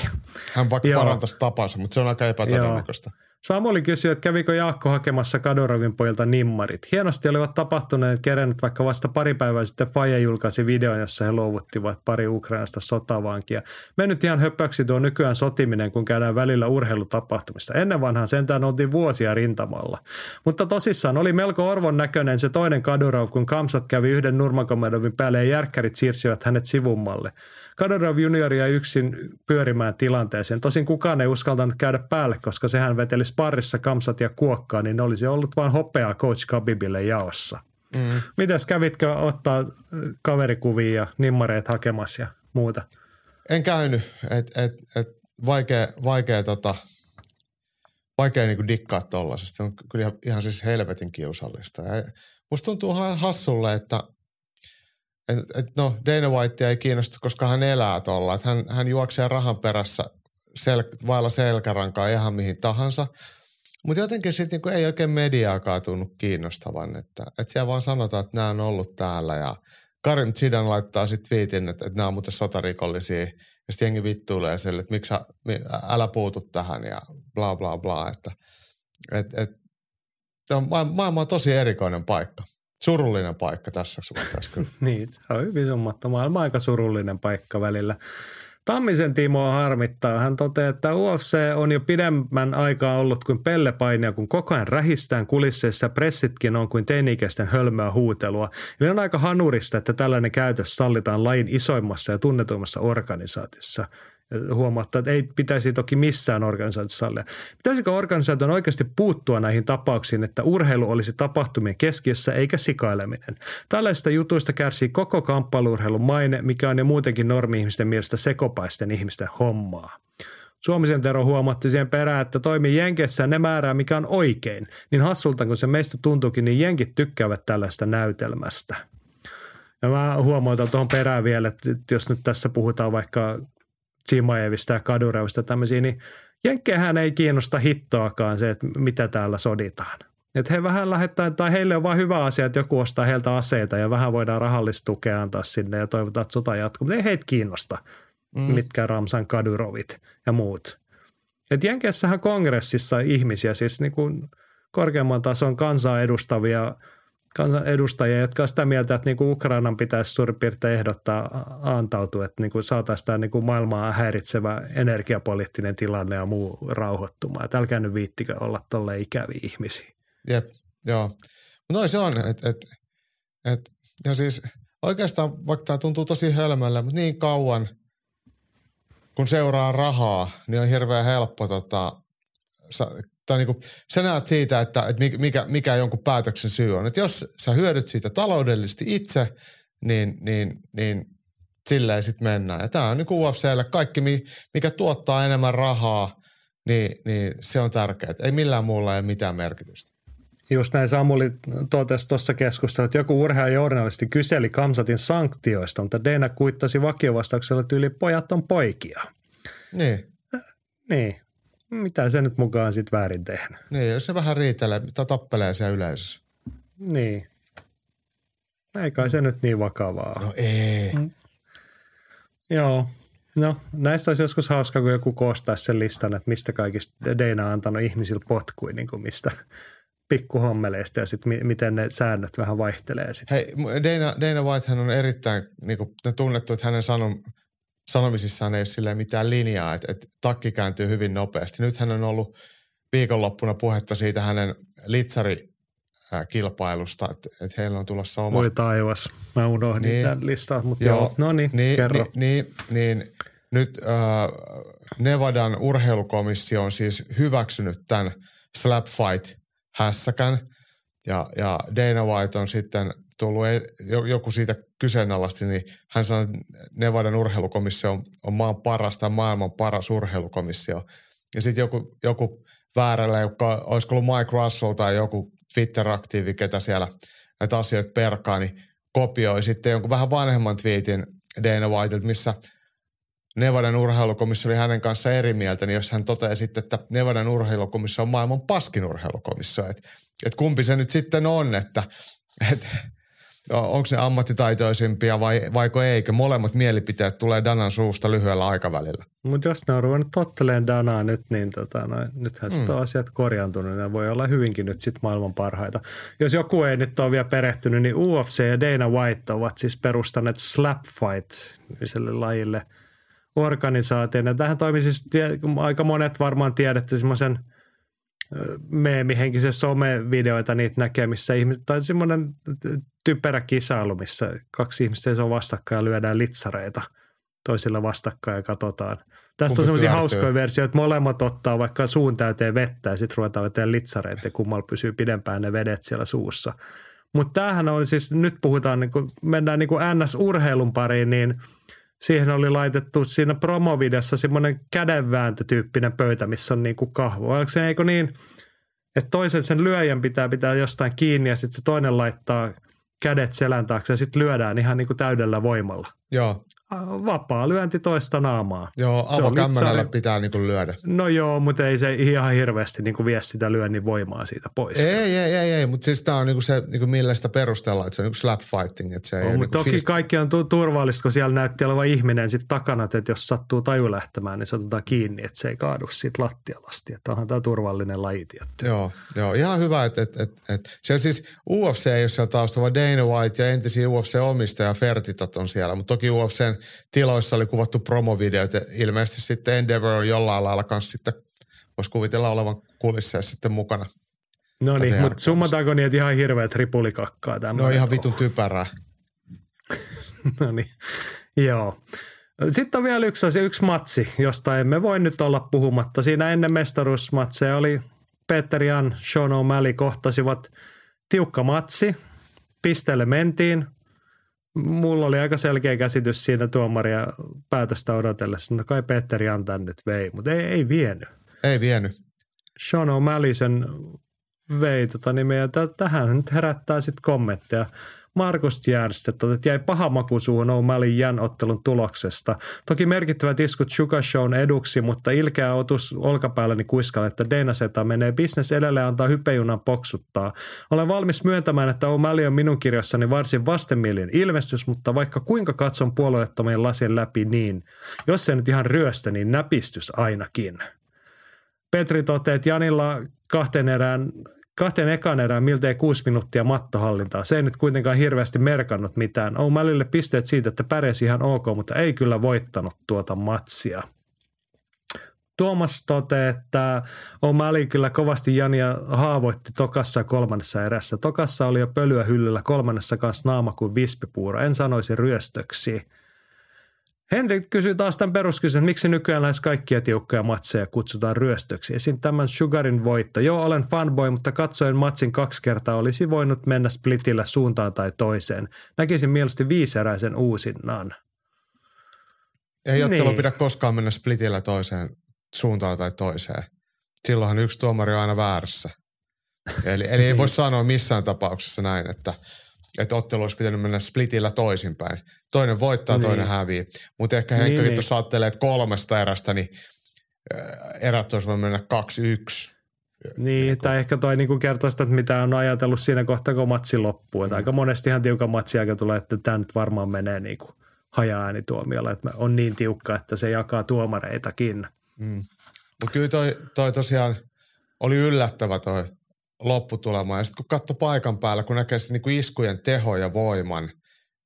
Hän vaikka Joo. parantaisi tapansa, mutta se on aika epätodennäköistä. Joo. Samuli kysyi, että kävikö Jaakko hakemassa Kadorovin pojilta nimmarit. Hienosti olivat tapahtuneet kerennyt, vaikka vasta pari päivää sitten Faja julkaisi videon, jossa he luovuttivat pari Ukrainasta sotavankia. Mennyt ihan höpöksi tuo nykyään sotiminen, kun käydään välillä urheilutapahtumista. Ennen vanhan sentään oltiin vuosia rintamalla. Mutta tosissaan oli melko orvon näköinen se toinen Kadorov, kun Kamsat kävi yhden Nurmakomedovin päälle ja järkkärit siirsivät hänet sivummalle. Kadorov junioria yksin pyörimään tilanteeseen. Tosin kukaan ei uskaltanut käydä päälle, koska sehän veteli sparrissa kamsat ja kuokkaa, niin ne olisi ollut vain hopeaa coach Kabibille jaossa. Mm. Mitäs kävitkö ottaa kaverikuvia ja nimmareet hakemassa ja muuta? En käynyt. Et, et, et vaikea, vaikea, tota, vaikea niinku dikkaa tollasesta. Se on kyllä ihan, ihan siis helvetin kiusallista. Ja musta tuntuu hassulle, että et, et no Dana White ei kiinnosta, koska hän elää tuolla. Hän, hän juoksee rahan perässä sel, vailla selkärankaa ihan mihin tahansa. Mutta jotenkin sitten niinku ei oikein mediaakaan tunnu kiinnostavan, että, että siellä vaan sanotaan, että nämä on ollut täällä ja Karim Zidan laittaa sitten twiitin, että, että nämä on muuten sotarikollisia ja sitten jengi vittuilee sille, että miksi älä puutu tähän ja bla bla bla, että et, et, on, maailma on tosi erikoinen paikka. Surullinen paikka tässä suhteessa niin, se on hyvin summattu. Maailma aika surullinen paikka välillä. Tammisen Timo harmittaa. Hän toteaa, että UFC on jo pidemmän aikaa ollut kuin pellepainia, kun koko ajan rähistään kulisseissa pressitkin on kuin teinikäisten hölmöä huutelua. Eli on aika hanurista, että tällainen käytös sallitaan lajin isoimmassa ja tunnetuimmassa organisaatiossa huomauttaa, että ei pitäisi toki missään organisaatiossa sallia. Pitäisikö organisaation oikeasti puuttua näihin tapauksiin, että urheilu olisi tapahtumien keskiössä eikä sikaileminen? Tällaisista jutuista kärsii koko kamppailurheilun maine, mikä on jo muutenkin normi-ihmisten mielestä sekopaisten ihmisten hommaa. Suomisen Tero huomatti siihen perään, että toimii Jenkessä ne määrää, mikä on oikein. Niin hassulta, kun se meistä tuntuukin, niin Jenkit tykkäävät tällaista näytelmästä. Ja mä huomautan tuohon perään vielä, että jos nyt tässä puhutaan vaikka Chimaevista ja Kadurevista tämmöisiä, niin Jenkkeihän ei kiinnosta hittoakaan se, että mitä täällä soditaan. Että he vähän lähettää, tai heille on vain hyvä asia, että joku ostaa heiltä aseita ja vähän voidaan rahallista tukea antaa sinne ja toivotaan, että sota jatkuu. Mutta ei heitä kiinnosta, mm. mitkä Ramsan Kadurovit ja muut. Et Jenkeissähän kongressissa ihmisiä, siis niin kuin korkeamman tason kansaa edustavia – kansanedustajia, jotka on sitä mieltä, että niin kuin Ukrainan pitäisi suurin piirtein ehdottaa antautua, että niin kuin saataisiin tämä niin kuin maailmaa häiritsevä energiapoliittinen tilanne ja muu rauhoittumaan. Että älkää nyt viittikö olla tolle ikäviä ihmisiä. Jep, joo. Noin se on, että et, et, ja siis oikeastaan vaikka tämä tuntuu tosi hölmöllä, mutta niin kauan kun seuraa rahaa, niin on hirveän helppo tota, tai niin kuin, sä näet siitä, että, että mikä, mikä jonkun päätöksen syy on. Että jos sä hyödyt siitä taloudellisesti itse, niin, niin, niin silleen sitten mennään. Ja tämä on niin UFClle kaikki, mikä tuottaa enemmän rahaa, niin, niin se on tärkeää. Ei millään muulla ei mitään merkitystä. Just näin Samuli totesi tuossa keskustelussa, että joku urheilijournalisti kyseli Kamsatin sanktioista, mutta Dana kuittasi vakiovastauksella, että yli pojat on poikia. Niin. Niin, mitä se nyt mukaan sitten väärin tehnyt. Niin, jos se vähän riitelee, mitä tappelee siellä yleisössä. Niin. Ei kai se nyt niin vakavaa. No ei. Mm. Joo. No, näistä olisi joskus hauska, kun joku koostaisi sen listan, että mistä kaikista Deina on antanut ihmisille potkui, niin kuin mistä pikkuhommeleista ja sitten miten ne säännöt vähän vaihtelee. Sit. Hei, Dana, Dana Whitehan on erittäin niin kuin, tunnettu, että hänen sanon, sanomisissaan ei ole silleen mitään linjaa, että, että takki kääntyy hyvin nopeasti. Nyt hän on ollut viikonloppuna puhetta siitä hänen litsari kilpailusta, että, että heillä on tulossa oma... Voi taivas, mä unohdin niin, tämän listan, mutta joo, joo. no niin, niin, kerro. Niin, niin, niin nyt äh, Nevadan urheilukomissio on siis hyväksynyt tämän slap fight hässäkän ja, ja Dana White on sitten tullut e- joku siitä kyseenalaisti, niin hän sanoi, että Nevadan urheilukomissio on, on maan paras tai maailman paras urheilukomissio. Ja sitten joku, joku väärällä, joka olisiko ollut Mike Russell tai joku Twitter-aktiivi, ketä siellä näitä asioita perkaa, niin kopioi sitten jonkun vähän vanhemman twiitin Dana White, missä Nevadan urheilukomissio oli hänen kanssa eri mieltä, niin jos hän toteaa sitten, että Nevadan urheilukomissio on maailman paskin urheilukomissio, että, että kumpi se nyt sitten on, että, että onko ne ammattitaitoisimpia vai vaiko eikö. Molemmat mielipiteet tulee Danan suusta lyhyellä aikavälillä. Mutta jos ne on ruvennut tottelemaan Danaa nyt, niin tota, no, nythän mm. on asiat korjaantunut. Ne voi olla hyvinkin nyt sitten maailman parhaita. Jos joku ei nyt ole vielä perehtynyt, niin UFC ja Dana White ovat siis perustaneet Slap Fight lajille organisaation. Ja tähän toimii siis, aika monet varmaan tiedätte semmoisen – meemihenkisen somevideoita niitä näkee, missä ihmiset, tai semmoinen typerä kisailu, missä kaksi ihmistä se on vastakkain ja lyödään litsareita toisilla vastakkain ja katsotaan. Tästä on semmoisia hauskoja versioita, että molemmat ottaa vaikka suun täyteen vettä ja sitten ruvetaan vetämään litsareita ja kummalla pysyy pidempään ne vedet siellä suussa. Mutta tämähän on siis, nyt puhutaan, niin kun mennään niin kuin NS-urheilun pariin, niin siihen oli laitettu siinä promovideossa semmoinen kädenvääntötyyppinen pöytä, missä on niin kuin kahvo. Onko se eikö niin, että toisen sen lyöjän pitää pitää jostain kiinni ja sitten se toinen laittaa kädet selän taakse ja sitten lyödään ihan niin kuin täydellä voimalla. Joo vapaa lyönti toista naamaa. Joo, avokämmärällä pitää niinku lyödä. No joo, mutta ei se ihan hirveästi niinku vie sitä lyönnin voimaa siitä pois. Ei, ei, ei, ei, ei mutta siis tämä on niinku se, niinku millä sitä perustellaan, että se on niinku slap fighting. Että se ei no, mutta niinku toki fist... kaikki on tu- turvallista, kun siellä näytti olevan ihminen sitten takana, että jos sattuu taju lähtemään, niin se otetaan kiinni, että se ei kaadu siitä lattialasti. Että onhan tämä turvallinen laji tietty. Joo, joo, ihan hyvä, että, että, että, että siellä siis UFC ei ole siellä taustalla, vaan Dana White ja entisiä UFC-omistaja Fertitat on siellä, mutta toki UFCn tiloissa oli kuvattu promovideot ja ilmeisesti sitten Endeavor on jollain lailla kanssa sitten, voisi kuvitella olevan kulisseissa sitten mukana. No niin, mutta summataanko niitä ihan hirveät ripulikakkaa? No ihan vitun typerää. no niin, joo. Sitten on vielä yksi asia, yksi matsi, josta emme voi nyt olla puhumatta. Siinä ennen mestaruusmatseja oli Peter Jan, Sean O'Malley kohtasivat tiukka matsi. Pisteelle mentiin mulla oli aika selkeä käsitys siinä tuomaria päätöstä odotellessa, että kai Petteri antaa nyt vei, mutta ei, ei vienyt. Ei vienyt. Sean O'Malley sen vei tota nimeä. Tähän nyt herättää sitten kommentteja. Markus Järstedt, että jäi paha maku suuhun O'Malley Jan ottelun tuloksesta. Toki merkittävät iskut Sugar Shown eduksi, mutta ilkeä otus olkapäälleni kuiskalle, että Dana Seta menee bisnes edelleen antaa hypejunan poksuttaa. Olen valmis myöntämään, että O'Malley on minun kirjassani varsin vastenmielinen ilmestys, mutta vaikka kuinka katson puolueettomien lasien läpi niin, jos se nyt ihan ryöstö, niin näpistys ainakin. Petri toteaa, että Janilla kahteen erään kahteen ekan erään miltei kuusi minuuttia mattohallintaa. Se ei nyt kuitenkaan hirveästi merkannut mitään. O'Malleylle pisteet siitä, että pärjäsi ihan ok, mutta ei kyllä voittanut tuota matsia. Tuomas toteaa, että O'Malley kyllä kovasti Jania haavoitti tokassa ja kolmannessa erässä. Tokassa oli jo pölyä hyllyllä, kolmannessa kanssa naama kuin vispipuuro. En sanoisi ryöstöksi. Henrik kysyy taas tämän peruskysymyksen, että miksi nykyään lähes kaikkia tiukkoja matseja kutsutaan ryöstöksi. Esim. tämän Sugarin voitto. Joo, olen fanboy, mutta katsoin matsin kaksi kertaa. Olisi voinut mennä splitillä suuntaan tai toiseen. Näkisin mielestäni viiseräisen uusinnan. Ei ottelu niin. pidä koskaan mennä splitillä toiseen suuntaan tai toiseen. Silloinhan yksi tuomari on aina väärässä. Eli, eli ei voi sanoa missään tapauksessa näin, että – että ottelu olisi pitänyt mennä splitillä toisinpäin. Toinen voittaa, niin. toinen hävii. Mutta ehkä Henkka niin, tuossa niin. ajattelee, että kolmesta erästä, niin erät olisi voinut mennä kaksi yksi. Niin, niin tai ehkä toi niin kertoo sitä, että mitä on ajatellut siinä kohtaa, kun matsi loppuu. Mm. Aika monestihan tiukan matsi aika tulee, että tämä nyt varmaan menee niin kuin haja-äänituomiolla, että on niin tiukka, että se jakaa tuomareitakin. Mm. Mutta kyllä toi, toi tosiaan oli yllättävä toi lopputulema. Ja sitten kun katsoi paikan päällä, kun näkee niin kuin iskujen teho ja voiman,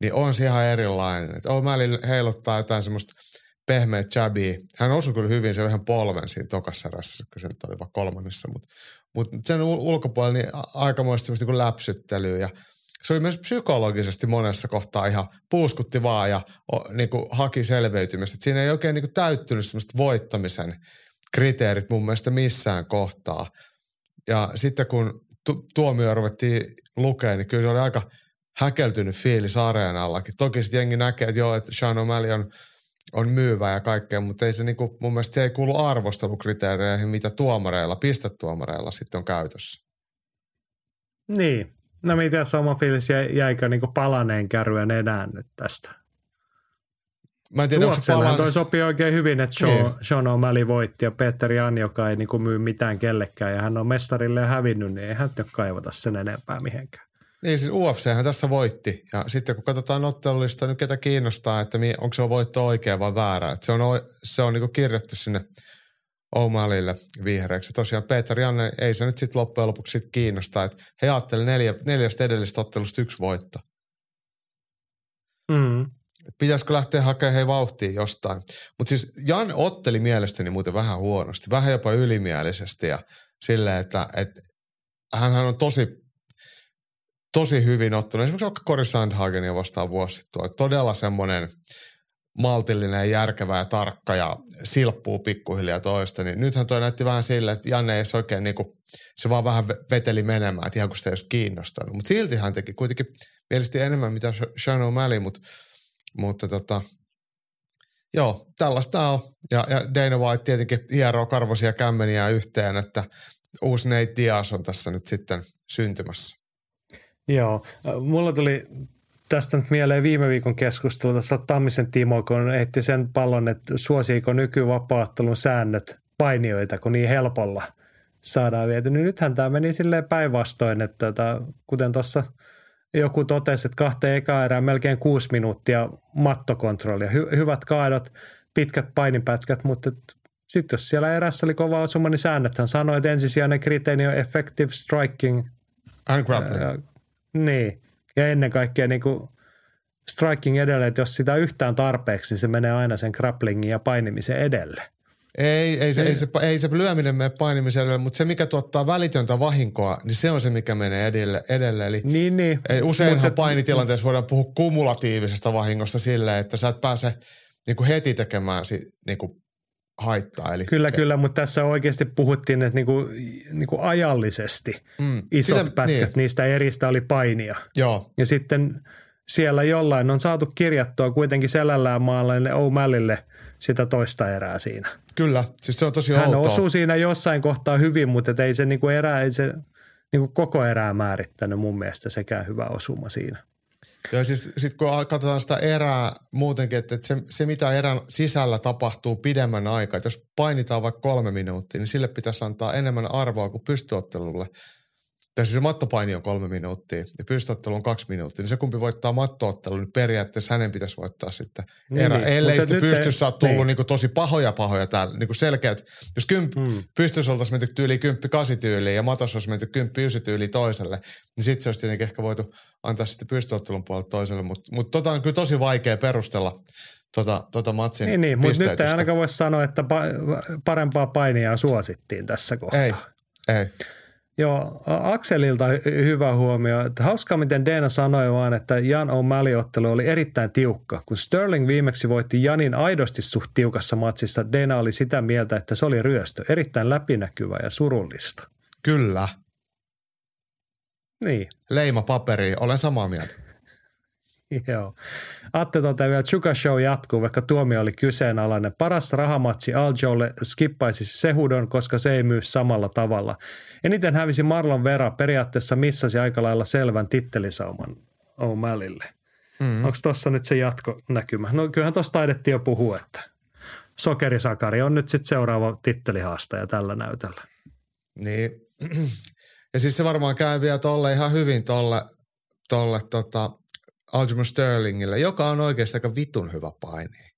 niin on se ihan erilainen. Et O'Malley heiluttaa jotain semmoista pehmeä jabia. Hän osui kyllä hyvin se yhden polven siinä tokassa erässä, kun se nyt oli vaan kolmannessa. Mutta mut sen ulkopuolella niin aikamoista niin läpsyttelyä ja se oli myös psykologisesti monessa kohtaa ihan puuskutti vaan ja niin kuin haki selveytymistä. Et siinä ei oikein niin kuin täyttynyt semmoista voittamisen kriteerit mun mielestä missään kohtaa. Ja sitten kun tu- tuomio ruvettiin lukea, niin kyllä se oli aika häkeltynyt fiilis areenallakin. Toki sitten jengi näkee, että joo, että Sean O'Malley on, on myyvä ja kaikkea, mutta ei se niinku, mun mielestä se ei kuulu arvostelukriteereihin, mitä tuomareilla, pistetuomareilla sitten on käytössä. Niin. No mitä oma fiilis jäikö niinku palaneen kärryen enää nyt tästä? Mä en tiedä, onko se Ruotsillähän palan... toi sopii oikein hyvin, että Sean, Niin. Sean O'Malley voitti ja Peter Jan, joka ei niinku myy mitään kellekään ja hän on mestarille hävinnyt, niin ei hän nyt kaivata sen enempää mihinkään. Niin siis UFChän tässä voitti. Ja sitten kun katsotaan ottelullista, niin ketä kiinnostaa, että onko se voitto oikea vai väärä. Että se on, se on niinku kirjattu sinne O'Malleylle vihreäksi. Tosiaan Peter Janne ei se nyt sitten loppujen lopuksi sit kiinnostaa. Että he ajatteli neljä, neljästä edellisestä ottelusta yksi voitto. Mm. Pitäisikö lähteä hakemaan hei vauhtia jostain. Mutta siis Jan otteli mielestäni muuten vähän huonosti, vähän jopa ylimielisesti ja silleen, että, että hän on tosi, tosi hyvin ottanut. Esimerkiksi vaikka Cory Sandhagenia vastaan vuosi sitten. Todella semmoinen maltillinen ja järkevä ja tarkka ja silppuu pikkuhiljaa toista. Niin nythän toi näytti vähän sille, että Janne ei oikein niinku, se vaan vähän ve- veteli menemään, että ihan kuin sitä ei olisi kiinnostanut. Mutta silti hän teki kuitenkin mielestäni enemmän mitä Sean O'Malley, mutta mutta tota, joo, tällaista on. Ja, ja Dana White tietenkin hieroo karvosia kämmeniä yhteen, että uusi Nate Diaz on tässä nyt sitten syntymässä. Joo, mulla tuli tästä nyt mieleen viime viikon keskustelu tässä Tammisen Timo, kun heitti sen pallon, että suosiiko nykyvapaattelun säännöt painioita, kun niin helpolla saadaan viety. Niin nythän tämä meni silleen päinvastoin, että tota, kuten tuossa joku totesi, että kahteen eka erään melkein kuusi minuuttia mattokontrollia. Hy- hyvät kaadot, pitkät painipätkät, mutta sitten jos siellä erässä oli kova osuma, niin säännöthän sanoi, että ensisijainen kriteeri on effective striking And grappling. ja, niin. Ja ennen kaikkea niin kuin striking edelle, että jos sitä yhtään tarpeeksi, niin se menee aina sen grapplingin ja painimisen edelle. Ei, ei, se, ei, se, ei se lyöminen mene painimiselle, mutta se mikä tuottaa välitöntä vahinkoa, niin se on se, mikä menee edelle. edelle. Eli Niin, niin. ei, useinhan Mutta- painitilanteessa voidaan puhua kumulatiivisesta vahingosta silleen, että sä et pääse niin kuin heti tekemään si, niin kuin haittaa. Eli, Kyllä, kyllä, mutta tässä oikeasti puhuttiin, että niinku, niinku ajallisesti Mm, isot sitä- pätkät niin, niistä eristä oli painia. Joo, Ja sitten siellä jollain on saatu kirjattua kuitenkin selällään maalaille O'Malleylle sitä toista erää siinä. kyllä. Siis se on tosi Hän outoa. osuu siinä jossain kohtaa hyvin, mutta ei se niinku erää, ei se niinku koko erää määrittänyt mun mielestä sekään hyvä osuma siinä. Ja siis sit kun katsotaan sitä erää muutenkin, että, että se, se mitä erän sisällä tapahtuu pidemmän aikaa, että jos painitaan vaikka kolme minuuttia, niin sille pitäisi antaa enemmän arvoa kuin pystyottelulle. Tai siis se mattopaini on kolme minuuttia ja pystyottelu on kaksi minuuttia, niin se kumpi voittaa mattoottelun, niin periaatteessa hänen pitäisi voittaa sitten Niin, erä. niin. Ellei sitten ei- pystyssä ole tullut niin. niin. tosi pahoja pahoja täällä, niin kuin selkeät. Jos kymp, Mm. mm. pystyssä oltaisiin menty tyyli kymppi kasi tyyliin ja matossa olisi menty kymppi ysi tyyliin toiselle, niin sitten se olisi tietenkin ehkä voitu antaa sitten pystyottelun puolelle toiselle. Mutta mut tota on kyllä tosi vaikea perustella tota, tota matsin Niin, niin mutta nyt ei ainakaan voi sanoa, että pa- parempaa painia suosittiin tässä kohtaa. Ei, ei. Joo, Akselilta hy- hyvä huomio. Että hauskaa, miten Dana sanoi vaan, että Jan O'Malley-ottelu oli erittäin tiukka. Kun Sterling viimeksi voitti Janin aidosti suht tiukassa matsissa, Dana oli sitä mieltä, että se oli ryöstö. Erittäin läpinäkyvä ja surullista. Kyllä. Niin, Leima paperi, olen samaa mieltä. joo. Atte toteaa vielä, Chuka Show jatkuu, vaikka tuomio oli kyseenalainen. Paras rahamatsi Aljolle skippaisi Sehudon, koska se ei myy samalla tavalla. Eniten hävisi Marlon Vera, periaatteessa missasi aika lailla selvän tittelisauman O'Malleylle. Mm. Onko tuossa nyt se jatkonäkymä? No kyllähän tuossa taidettiin jo puhua, että Sokerisakari on nyt sitten seuraava tittelihaastaja tällä näytöllä. Niin. Ja siis se varmaan käy vielä tolle ihan hyvin tolle, tolle tota, Aljamain Sterlingille, joka on oikeasti aika vitun hyvä paini.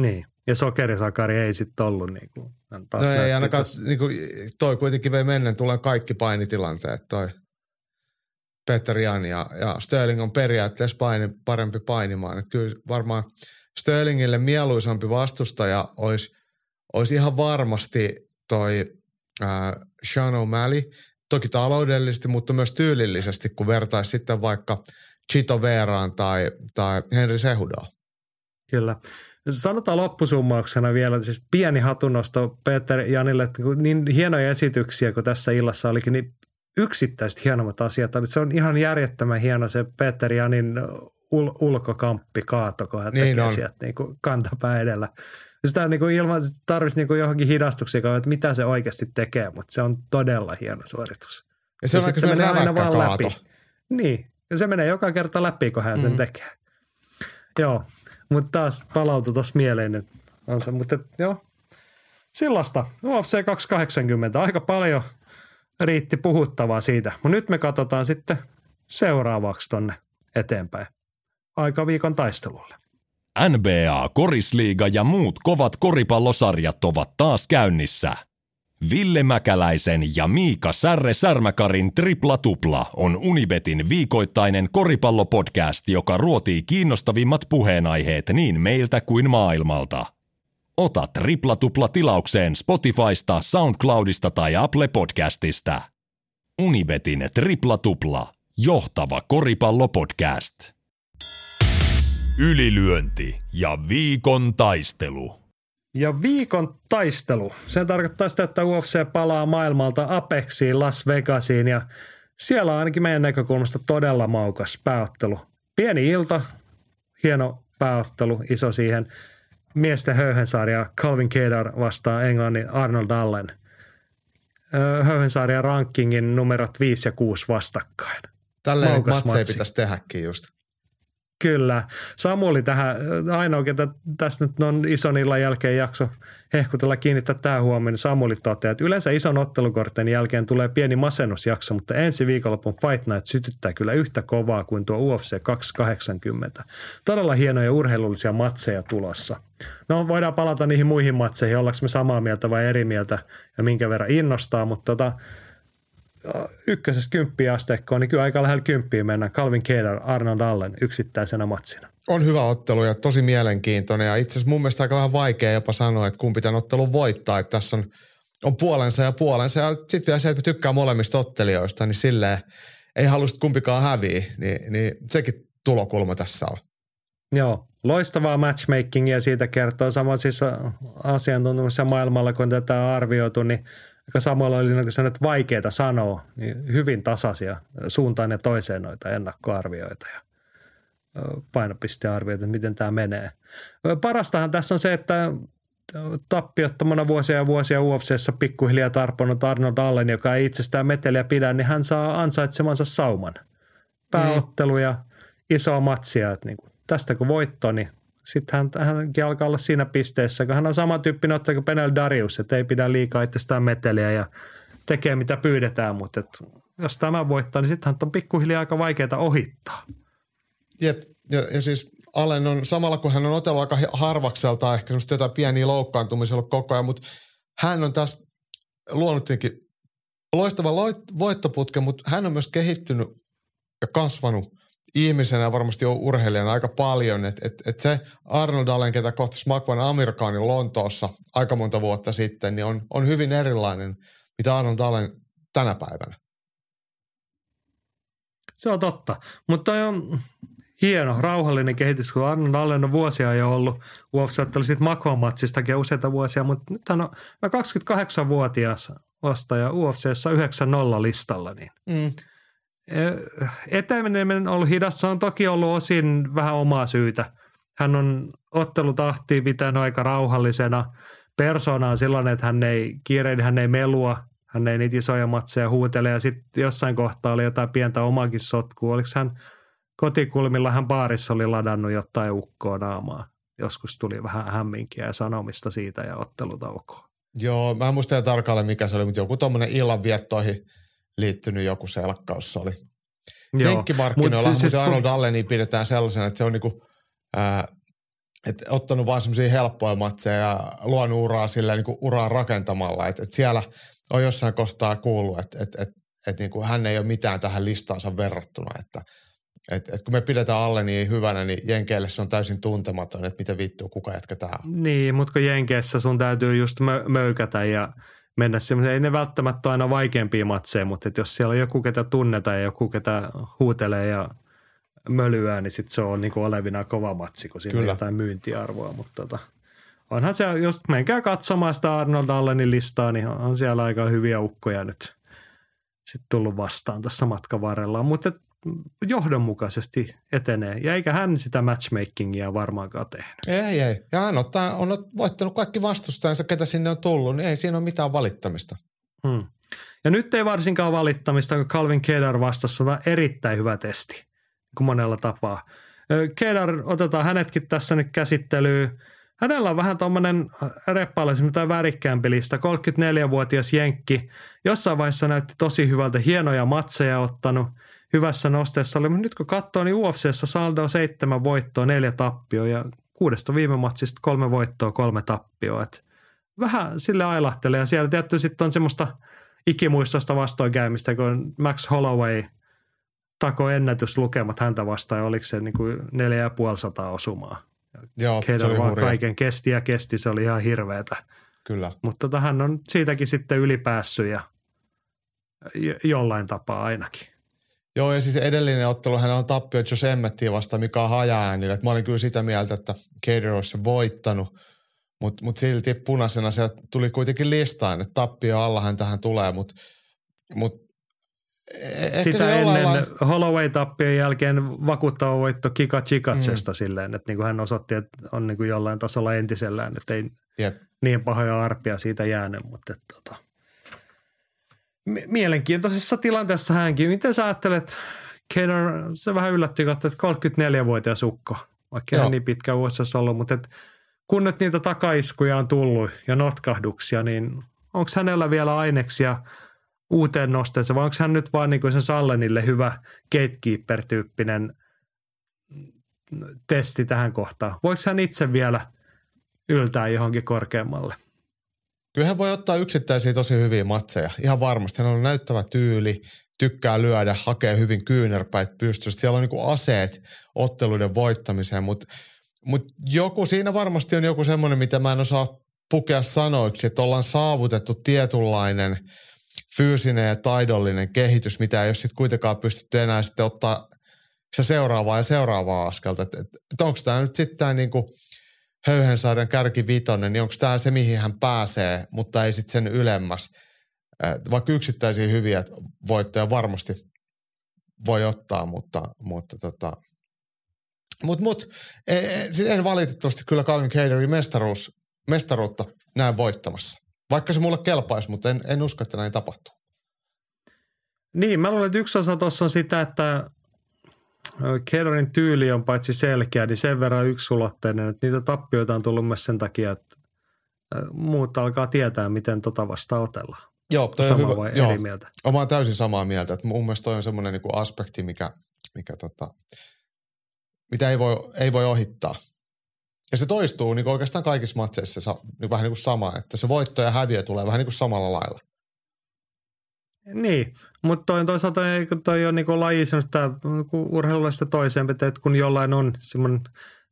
Niin, ja Sokerisakari ei sitten ollut niin kuin taas No ei ainakaan, tossa. niin kuin, toi kuitenkin vei mennen, tulee kaikki painitilanteet, toi Peter Jan ja, ja Sterling on periaatteessa paini, parempi painimaan. Että kyllä varmaan Sterlingille mieluisampi vastustaja olisi, olisi ihan varmasti toi äh, Sean O'Malley, toki taloudellisesti, mutta myös tyylillisesti, kun vertaisi sitten vaikka Chito Veraan tai, tai Henry Sehudoa. Kyllä. Sanotaan loppusummauksena vielä, siis pieni hatunnosto Peter Janille, niin hienoja esityksiä kuin tässä illassa olikin, niin yksittäiset hienommat asiat oli. Se on ihan järjettömän hieno se Peter Janin ul- ulkokamppi kaato, kun hän Niin tekee on. sieltä niin kuin kantapää edellä. Sitä on niin kuin ilman, tarvitsisi niin kuin johonkin hidastuksia, että mitä se oikeasti tekee, mutta se on todella hieno suoritus. Ja se on Ja aika sit semmoinen menee aina vaan kaato. läpi. Niin, ja se menee joka kerta läpi, kun hän sen Mm. tekee. Joo, mutta taas palautui tuossa mieleen, että on se, mutta joo, Sillasta, UFC 280, aika paljon riitti puhuttavaa siitä. Mutta nyt me katsotaan sitten seuraavaksi tonne eteenpäin. Aika viikon taistelulle. NBA, Korisliiga ja muut kovat koripallosarjat ovat taas käynnissä. Ville Mäkäläisen ja Miika Särre Särmäkarin Tripla Tupla on Unibetin viikoittainen koripallopodcast, joka ruotii kiinnostavimmat puheenaiheet niin meiltä kuin maailmalta – Ota Tripla Tupla tilaukseen Spotifysta, SoundCloudista tai Apple Podcastista. Unibetin Tripla Tupla. Johtava koripallopodcast. Ylilyönti ja viikon taistelu. Ja viikon taistelu. Se tarkoittaa sitä, että UFC palaa maailmalta Apexiin, Las Vegasiin ja siellä on ainakin meidän näkökulmasta todella maukas pääottelu. Pieni ilta, hieno pääottelu, iso siihen – miesten höyhensarja Calvin Kedar vastaa Englannin Arnold Allen. Höyhensarja rankingin numerot 5 ja 6 vastakkain. Tälleen matseja pitäisi tehdäkin just. Kyllä. Samuli tähän, ainoa ketä tässä nyt on ison illan jälkeen jakso hehkutella kiinnittää tähän huomioon, niin Samuli toteaa, että yleensä ison ottelukortin jälkeen tulee pieni masennusjakso, mutta ensi viikonlopun Fight Night sytyttää kyllä yhtä kovaa kuin tuo UFC 280. Todella hienoja urheilullisia matseja tulossa. No voidaan palata niihin muihin matseihin, ollaanko me samaa mieltä vai eri mieltä ja minkä verran innostaa, mutta tota, ykkösestä kymppiä asteikkoon, niin kyllä aika lähellä kymppiä mennään. Calvin Kedar, Arnold Allen yksittäisenä matsina. On hyvä ottelu ja tosi mielenkiintoinen ja itse asiassa mun mielestä aika vähän vaikea jopa sanoa, että kumpi tämän ottelun voittaa. Että tässä on, on puolensa ja puolensa ja sitten vielä se, että tykkää molemmista ottelijoista, niin silleen ei halua kumpikaan häviä, niin, niin sekin tulokulma tässä on. Joo, loistavaa matchmakingia siitä kertoo. Samoin siis asiantuntemus maailmalla, kun tätä on arvioitu, niin aika samalla oli niin sanoit, vaikeita sanoa, niin hyvin tasaisia suuntaan ja toiseen noita ennakkoarvioita ja painopistearvioita, että miten tämä menee. Parastahan tässä on se, että tappiottomana vuosia ja vuosia UFCssä pikkuhiljaa tarponut Arnold Allen, joka ei itsestään meteliä pidä, niin hän saa ansaitsemansa sauman. Pääottelu ja isoa matsia, että niin kuin, tästä kun voitto, niin sitten hän, hänkin alkaa olla siinä pisteessä, kun hän on samantyyppinen ottaja kuin Penel Darius, että ei pidä liikaa itsestään meteliä ja tekee mitä pyydetään, mutta et, jos tämä voittaa, niin sittenhän on pikkuhiljaa aika vaikeaa ohittaa. Jep, ja, ja siis Allen on samalla kun hän on otellut aika harvakselta ehkä semmoista jotain pieniä loukkaantumisia ollut koko ajan, mutta hän on taas luonut tietenkin loistava voittoputke, mutta hän on myös kehittynyt ja kasvanut ihmisenä varmasti on urheilijana aika paljon, että et, et se Arnold Allen, ketä kohtasi Makvan Amerikaanin Lontoossa aika monta vuotta sitten, niin on, on hyvin erilainen, mitä Arnold Allen tänä päivänä. Se on totta, mutta on hieno, rauhallinen kehitys, kun Arnold Allen on vuosia jo ollut UFC ottelu siitä Makvan matsistakin useita vuosia, mutta nyt hän on 28-vuotias vasta ja UFCssä 9-0 listalla, niin mm Etäminen on ollut hidas, se on toki ollut osin vähän omaa syytä. Hän on ottelutahti pitänyt aika rauhallisena persoonaan silloin, että hän ei kiirein, hän ei melua, hän ei niitä isoja matseja huutele ja sitten jossain kohtaa oli jotain pientä omakin sotkua. Oliko hän kotikulmilla, hän baarissa oli ladannut jotain ukkoa naamaa. Joskus tuli vähän hämminkiä ja sanomista siitä ja ottelutaukoa. Joo, mä en muista tarkalleen mikä se oli, mutta joku tuommoinen illanviettoihin – liittynyt joku selkkaus se oli. Jenkkimarkkinoilla, mutta siis Arnold Alleni pidetään sellaisena, että se on niinku, ää, että ottanut vaan semmoisia helppoja matseja ja luonut uraa sillä niinku uraa rakentamalla. Että et siellä on jossain kohtaa kuullut, että et, et, et niinku hän ei ole mitään tähän listaansa verrattuna. Että et, et kun me pidetään alle niin hyvänä, niin Jenkeille se on täysin tuntematon, että mitä vittua, kuka jätkä tää on. Niin, mutta kun Jenkeissä sun täytyy just mö- möykätä ja – mennä semmoiseen, ei ne välttämättä ole aina vaikeampia matseja, mutta jos siellä on joku, ketä tunnetaan ja joku, ketä huutelee ja mölyää, niin sitten se on niin kuin olevina kova matsi, kun siinä on jotain myyntiarvoa. Mutta tota, onhan se, jos menkää katsomaan sitä Arnold Allenin listaa, niin on siellä aika hyviä ukkoja nyt sitten tullut vastaan tässä matkan varrella. Mutta johdonmukaisesti etenee. Ja eikä hän sitä matchmakingia varmaankaan tehnyt. Ei, ei. Ja hän ottaa, on voittanut kaikki vastustajansa, ketä sinne on tullut, niin ei siinä ole mitään valittamista. Hmm. Ja nyt ei varsinkaan valittamista, kun Calvin Kedar vastassa on erittäin hyvä testi, kuin monella tapaa. Kedar, otetaan hänetkin tässä nyt käsittelyyn. Hänellä on vähän tuommoinen reppalaisempi tai värikkäämpi lista. 34-vuotias Jenkki. Jossain vaiheessa näytti tosi hyvältä. Hienoja matseja ottanut. Hyvässä nosteessa oli. Nyt kun katsoo, niin UFCssä saldo on seitsemän voittoa, neljä tappioa ja kuudesta viime matsista kolme voittoa, kolme tappioa. Et vähän sille ailahtelee ja siellä tietty sitten on semmoista ikimuistosta vastoinkäymistä, kun Max Holloway tako ennätyslukemat häntä vastaan ja oliko se niin kuin neljä ja puoli sataa osumaa. Joo, se oli vaan hurja. kaiken kesti ja kesti, se oli ihan hirveetä. Kyllä. Mutta tota, hän on siitäkin sitten ylipäässyt ja jo- jollain tapaa ainakin. Joo, ja siis edellinen ottelu hän on tappio Josh Emmettiä vastaan, mikä on hajaäänillä. Mä olin kyllä sitä mieltä, että Cater olisi sen voittanut, mutta mut silti punaisena se tuli kuitenkin listaan, että tappio alla hän tähän tulee, mutta mut, e- ehkä Sitä se ennen lailla- Holloway-tappion jälkeen vakuuttava voitto Kika Chikatsesta mm. silleen, että niin kuin hän osoitti, että on niin kuin jollain tasolla entisellään, että ei Jep. niin pahoja arpia siitä jäänyt, mutta että, tota, mielenkiintoisessa tilanteessa hänkin. Miten sä ajattelet, Keiner, se vähän yllätti että 34-vuotias ukko, vaikka Joo. hän niin pitkä vuosissa ollut, mutta että kun nyt niitä takaiskuja on tullut ja notkahduksia, niin onko hänellä vielä aineksia uuteen nosteeseen vai onko hän nyt vaan niin kuin sen Sallenille hyvä gatekeeper-tyyppinen testi tähän kohtaan? Voiko hän itse vielä yltää johonkin korkeammalle? Kyllä hän voi ottaa yksittäisiä tosi hyviä matseja. Ihan varmasti. Hän on näyttävä tyyli, tykkää lyödä, hakee hyvin kyynärpäät pystystä. Siellä on niinku aseet otteluiden voittamiseen, mutta mut joku, siinä varmasti on joku semmoinen, mitä mä en osaa pukea sanoiksi, että ollaan saavutettu tietynlainen fyysinen ja taidollinen kehitys, mitä ei ole sitten kuitenkaan pystytty enää sitten ottaa se seuraavaa ja seuraavaa askelta. Että et, et onko tämä nyt sitten niinku Höyhensaaren kärki vitonen, niin onko tämä se, mihin hän pääsee, mutta ei sitten sen ylemmäs. Et Vaikka yksittäisiä hyviä voittoja varmasti voi ottaa, mutta, mutta tota, mut, mut, en, en valitettavasti kyllä Calvin Caterin mestaruus, mestaruutta näe voittamassa. Vaikka se mulle kelpaisi, mutta en, en usko, että näin tapahtuu. Niin, mä luulen, että yksi osa tuossa on sitä, että Kedorin tyyli on paitsi selkeä, niin sen verran yksulotteinen, että niitä tappioita on tullut myös sen takia, että muut alkaa tietää, miten tota vasta otellaan. Joo, toi on Sama hyvä. vai Joo, eri mieltä? Mä oon täysin samaa mieltä. Että mun mielestä toi on semmoinen niinku aspekti, mikä, mikä tota, mitä ei voi, ei voi ohittaa. Ja se toistuu niin oikeastaan kaikissa matseissa sa, niin vähän niin kuin sama, että se voitto ja häviö tulee vähän niin kuin samalla lailla. Niin, mutta toi, toisaalta toi on niinku laji semmoista niinku urheilulista toiseen, että kun jollain on semmoinen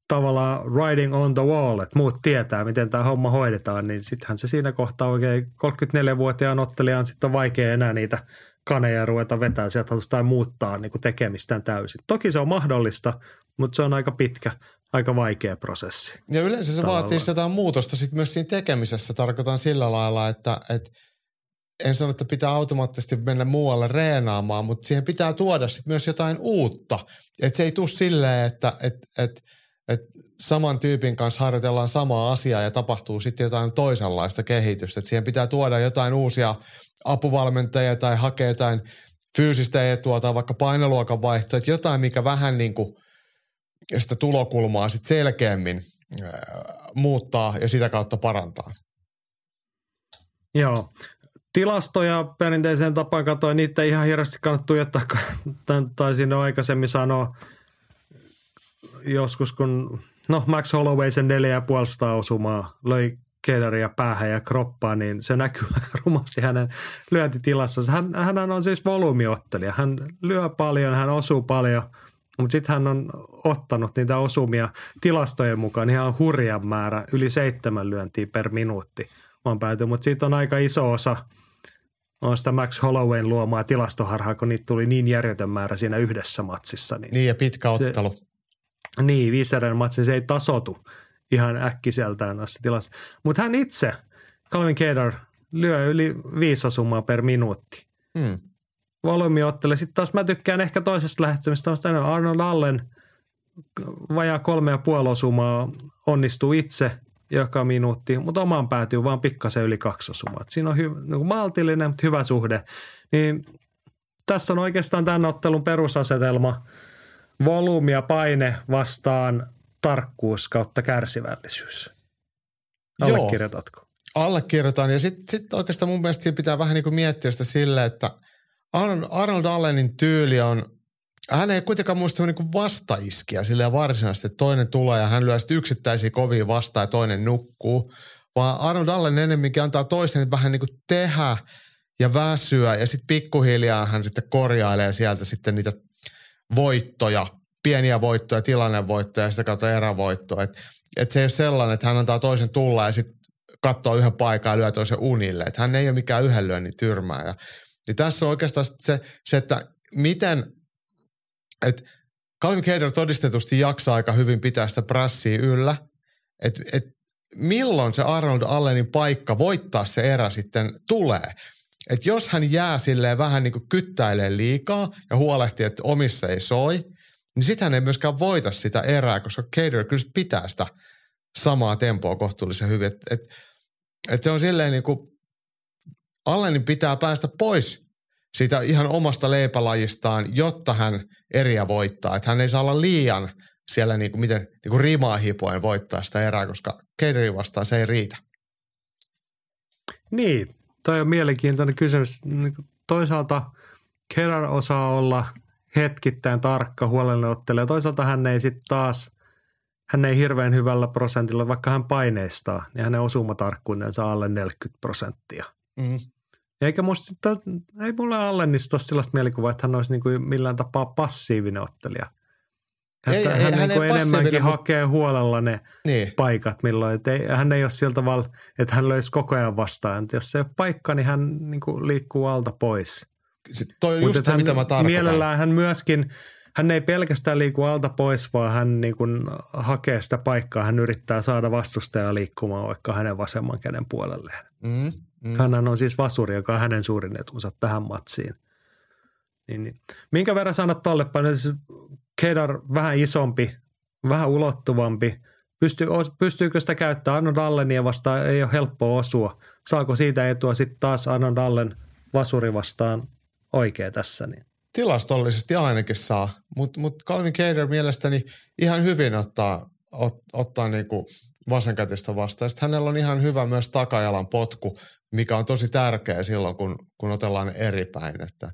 tavallaan riding on the wall, että muut tietää, miten tämä homma hoidetaan, niin sittenhän se siinä kohtaa oikein 34-vuotiaan ottelijan sitten on vaikea enää niitä kaneja ruveta vetää sieltä tai muuttaa niin kuin tekemistään täysin. Toki se on mahdollista, mutta se on aika pitkä, aika vaikea prosessi. Ja yleensä se Tavallaan. vaatii sitä jotain muutosta sitten myös siinä tekemisessä. Tarkoitan sillä lailla, että, että en sano, että pitää automaattisesti mennä muualle reenaamaan, mutta siihen pitää tuoda sitten myös jotain uutta. Että se ei tule silleen, että et, et, et saman tyypin kanssa harjoitellaan samaa asiaa ja tapahtuu sitten jotain toisenlaista kehitystä. Et siihen pitää tuoda jotain uusia apuvalmentajia tai hakea jotain fyysistä etua tai vaikka painoluokan vaihtoa, että jotain, mikä vähän niin kuin sitä tulokulmaa sitten selkeämmin muuttaa ja sitä kautta parantaa. Joo. Tilastoja perinteiseen tapaan katsoin, niitä ei ihan hirveästi kannata tuijottaa, kun taisin jo aikaisemmin sanoa joskus, kun no Max Holloway sen 4,5 osumaa löi Kederia päähän ja kroppaan, niin se näkyy rumasti hänen lyöntitilassa. Hän, hän on siis volyymiottelija. Hän lyö paljon, hän osuu paljon, mutta sitten hän on ottanut niitä osumia tilastojen mukaan ihan hurjan määrä, yli seitsemän lyöntiä per minuutti on pääty, mutta siitä on aika iso osa on sitä Max Hollowayn luomaa tilastoharhaa, kun niitä tuli niin järjetön määrä siinä yhdessä matsissa. Niin, Niin ja pitkä ottelu. niin Visceren matsi, se ei tasotu ihan äkkiseltään näissä tilassa. Mutta hän itse, Calvin Kedar, lyö yli viisi osumaa per minuutti. Mm. Volyymi ottelee. Sitten taas mä tykkään ehkä toisesta lähestymistä. Arnold Allen vajaa kolme ja puoli osumaa onnistuu itse joka minuutti, mutta omaan päätyy vaan pikkasen yli. Et Siinä on hy, niin maltillinen, mutta hyvä suhde. Niin tässä on oikeastaan tämän ottelun perusasetelma. volyymi ja paine vastaan tarkkuus kautta kärsivällisyys. Allekirjoitatko? allekirjoitan. Ja sitten sit oikeastaan mun mielestä pitää vähän niin kuin miettiä sitä silleen, että Arnold Allenin tyyli on, hän ei kuitenkaan muista niin vastaiskiä silleen varsinaisesti, toinen tulee ja hän lyö sitten yksittäisiä kovia vastaan ja toinen nukkuu, vaan Arnold Allen enemmänkin antaa toisen vähän niin kuin tehdä ja väsyä ja sitten pikkuhiljaa hän sitten korjailee sieltä sitten niitä voittoja, pieniä voittoja, tilannevoittoja ja sitä kautta erävoittoa. Että et se ei ole sellainen, että hän antaa toisen tulla ja sitten katsoo yhden paikan ja lyö toisen unille. Että hän ei ole mikään yhden lyönnin tyrmää. Ja, niin tässä on oikeastaan se, se että miten, että Calvin Keider todistetusti jaksaa aika hyvin pitää sitä prässiä yllä, että et milloin se Arnold Allenin paikka voittaa se erä sitten tulee. Että jos hän jää silleen vähän niin kuin kyttäilee liikaa ja huolehtii, että omissa ei soi, niin sitten hän ei myöskään voita sitä erää, koska Cater kyllä pitää sitä samaa tempoa kohtuullisen hyvin. Että et, et se on silleen niin kuin, Allenin pitää päästä pois siitä ihan omasta leipälajistaan, jotta hän eriä voittaa. Että hän ei saa olla liian siellä niin kuin miten niin kuin rimaa hipoen voittaa sitä erää, koska Caterin vastaan se ei riitä. Niin, toi on mielenkiintoinen kysymys. Niin toisaalta Kerr osaa olla hetkittäin tarkka, huolellinen ottelija. Toisaalta hän ei sitten taas, hän ei hirveän hyvällä prosentilla, vaikka hän paineistaa, niin hänen osumatarkkuutensa alle 40 prosenttia. Mm. Eikä musta, ei mulle Allennista ole sellaista mielikuvaa, että hän olisi niin kuin millään tapaa passiivinen ottelija. Ei, hän, ei, hän, hän niin kuin enemmänkin mutta... hakee huolella ne niin. paikat, milloin. Että ei, hän ei ole sillä tavalla, että hän löysi koko ajan vastaan. Että jos se ei ole paikka, niin hän niin kuin liikkuu alta pois. Se, toi on just se, hän, mitä mä tarkoitan. Mielellään hän myöskin, hän ei pelkästään liiku alta pois, vaan hän niin kuin hakee sitä paikkaa. Hän yrittää saada vastustajaa liikkumaan vaikka hänen vasemman käden puolelleen. Mm, mm. Hän on siis vasuri, joka on hänen suurin etunsa tähän matsiin. Niin, niin. Minkä verran sanot tolle päin? Siis Kedar vähän isompi, vähän ulottuvampi. Pystyy, pystyykö sitä käyttämään Arnold Allenia vastaan? Ei ole helppoa osua. Saako siitä etua sitten taas Arnold Allen vasuri vastaan oikea tässä? Niin. Tilastollisesti ainakin saa, mutta mut Calvin Cater mielestäni ihan hyvin ottaa, ot, ottaa niinku vasenkätistä vastaan. Sitten hänellä on ihan hyvä myös takajalan potku, mikä on tosi tärkeä silloin, kun, kun otellaan eri päin. Että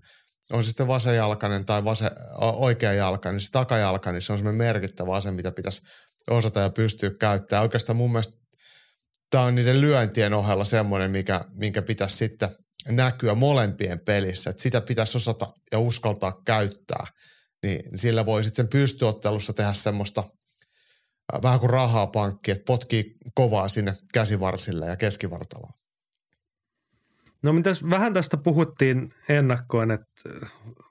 on sitten vasenjalkainen tai vase, oikea jalka, niin se takajalka, niin se on semmoinen merkittävä ase, mitä pitäisi osata ja pystyä käyttämään. Oikeastaan mun mielestä tämä on niiden lyöntien ohella semmoinen, mikä, minkä pitäisi sitten näkyä molempien pelissä. Että sitä pitäisi osata ja uskaltaa käyttää. Niin sillä voi sitten sen pystyottelussa tehdä semmoista vähän kuin rahaa pankki, että potkii kovaa sinne käsivarsille ja keskivartaloon. No mitäs vähän tästä puhuttiin ennakkoon, että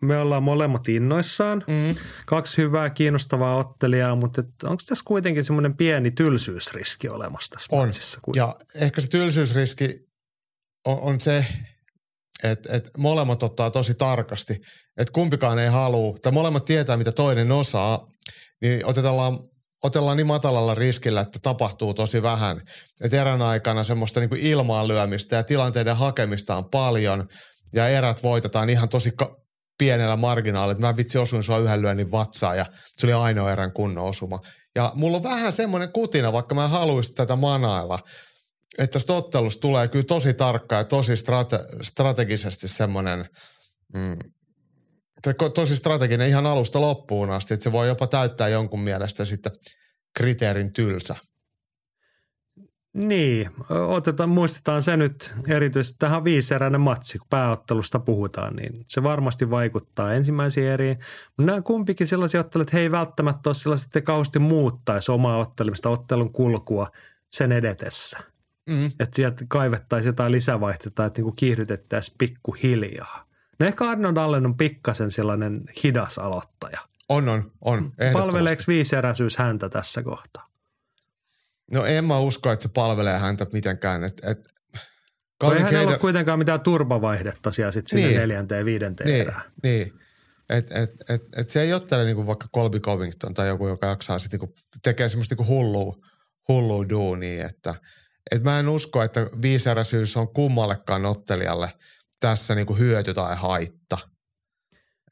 me ollaan molemmat innoissaan. Mm. Kaksi hyvää, kiinnostavaa ottelijaa, mutta onko tässä kuitenkin semmoinen pieni tylsyysriski olemassa tässä on. matsissa? Ja ehkä se tylsyysriski on, on se, että, että molemmat ottaa tosi tarkasti, että kumpikaan ei halua, tai molemmat tietää, mitä toinen osaa, niin otetaan otellaan niin matalalla riskillä, että tapahtuu tosi vähän. että erän aikana semmoista niin kuin ilmaan lyömistä ja tilanteiden hakemista on paljon ja erät voitetaan ihan tosi ka- pienellä marginaalilla. Mä vitsi osuin sua yhden lyönnin vatsaan ja se oli ainoa erän kunnon osuma. Ja mulla on vähän semmoinen kutina, vaikka mä haluaisin tätä manailla, että tästä ottelusta tulee kyllä tosi tarkka ja tosi strate- strategisesti semmoinen mm, tosi strateginen ihan alusta loppuun asti, että se voi jopa täyttää jonkun mielestä sitten kriteerin tylsä. Niin, otetaan, muistetaan se nyt erityisesti tähän viiseräinen matsi, kun pääottelusta puhutaan, niin se varmasti vaikuttaa ensimmäisiin eriin. Mutta nämä kumpikin sellaisia otteluja, että he ei välttämättä ole sellaiset, että kausti muuttaisi omaa ottelemista, ottelun kulkua sen edetessä. Mm. Että sieltä kaivettaisiin jotain lisävaihtetta, että niinku kiihdytettäisiin pikkuhiljaa. No ehkä Arnold Allen on pikkasen sellainen hidas aloittaja. On, on, on. Palveleeko viiseräisyys häntä tässä kohtaa? No en mä usko, että se palvelee häntä mitenkään. Et, et, Kalvin ei hänellä ole kuitenkaan mitään turvavaihdetta siellä sitten sinne niin, neljänteen, viidenteen niin, erään. Niin, et, et, et, et se ei ottele niinku vaikka Colby Covington tai joku, joka jaksaa sitten niinku, tekee semmoista niinku hullua, hullua duunia, että et mä en usko, että viiseräisyys on kummallekaan ottelijalle – tässä niin kuin hyöty tai haitta.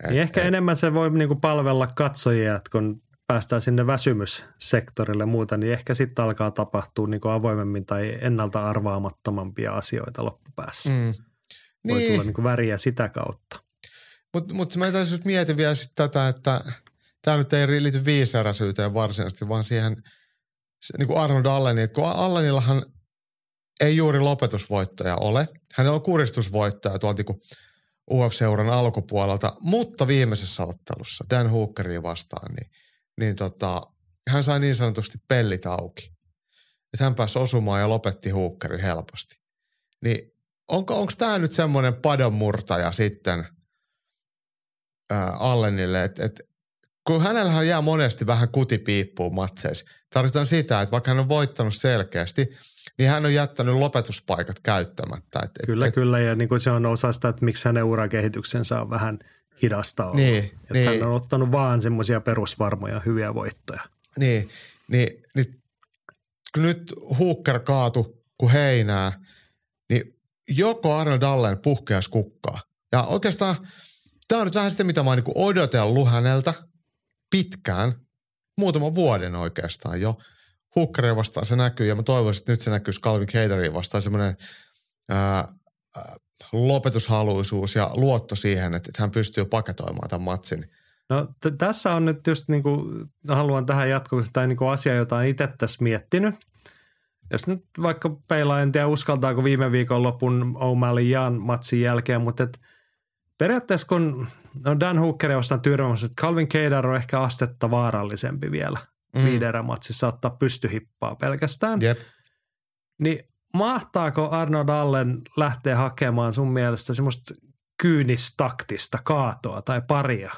Et, niin ehkä et, enemmän se voi niinku palvella katsojia, että kun päästään sinne väsymyssektorille ja muuta, niin ehkä sitten alkaa tapahtua niinku avoimemmin tai ennalta arvaamattomampia asioita loppupäässä. Mm. Voi niin. tulla niinku väriä sitä kautta. Mutta mut mä tässä nyt mietin vielä sit tätä, että tämä nyt ei liity viisäräisyyteen varsinaisesti, vaan siihen niin kuin Arnold Alleniin, että kun Allenillahan ei juuri lopetusvoittaja ole. Hänellä on kuristusvoittaja tuolta niin UFC-seuran alkupuolelta, mutta viimeisessä ottelussa Dan Hookeria vastaan, niin, niin tota, hän sai niin sanotusti pellit auki. Että hän pääsi osumaan ja lopetti Hookeri helposti. Niin onko tämä nyt semmoinen padonmurtaja sitten ää, Allenille, että et, kun hänellähän jää monesti vähän kutipiippuun matseissa. Tarkoitan sitä, että vaikka hän on voittanut selkeästi, niin hän on jättänyt lopetuspaikat käyttämättä. Et, kyllä, et, kyllä. Ja niin kuin se on osa sitä, että miksi hänen urakehityksensä on vähän hidasta ollut. Niin, että niin. Hän on ottanut vaan semmoisia perusvarmoja hyviä voittoja. Niin, niin, niin kun nyt Hooker kaatu kuin heinää, niin joko Arnold Allen puhkeas kukkaa. Ja oikeastaan tämä on nyt vähän sitä, mitä mä oon niin odotellut häneltä pitkään, muutaman vuoden oikeastaan jo – Hukkaria vastaan se näkyy ja mä toivoisin, että nyt se näkyisi Calvin Caterin vastaan semmoinen lopetushaluisuus ja luotto siihen, että, että hän pystyy paketoimaan tämän matsin. No t- tässä on nyt just niin kuin, haluan tähän jatkoa, tai niin kuin asia, jota olen itse tässä miettinyt. Jos nyt vaikka peilaa, en tiedä uskaltaako viime viikon lopun O'Malley Jan matsin jälkeen, mutta et periaatteessa kun on Dan Hookeria vastaan tyrmässä, että Calvin Cater on ehkä astetta vaarallisempi vielä mm. liiderämatsissa ottaa pystyhippaa pelkästään. Jep. Niin mahtaako Arnold Allen lähteä hakemaan sun mielestä semmoista kyynistaktista kaatoa tai paria?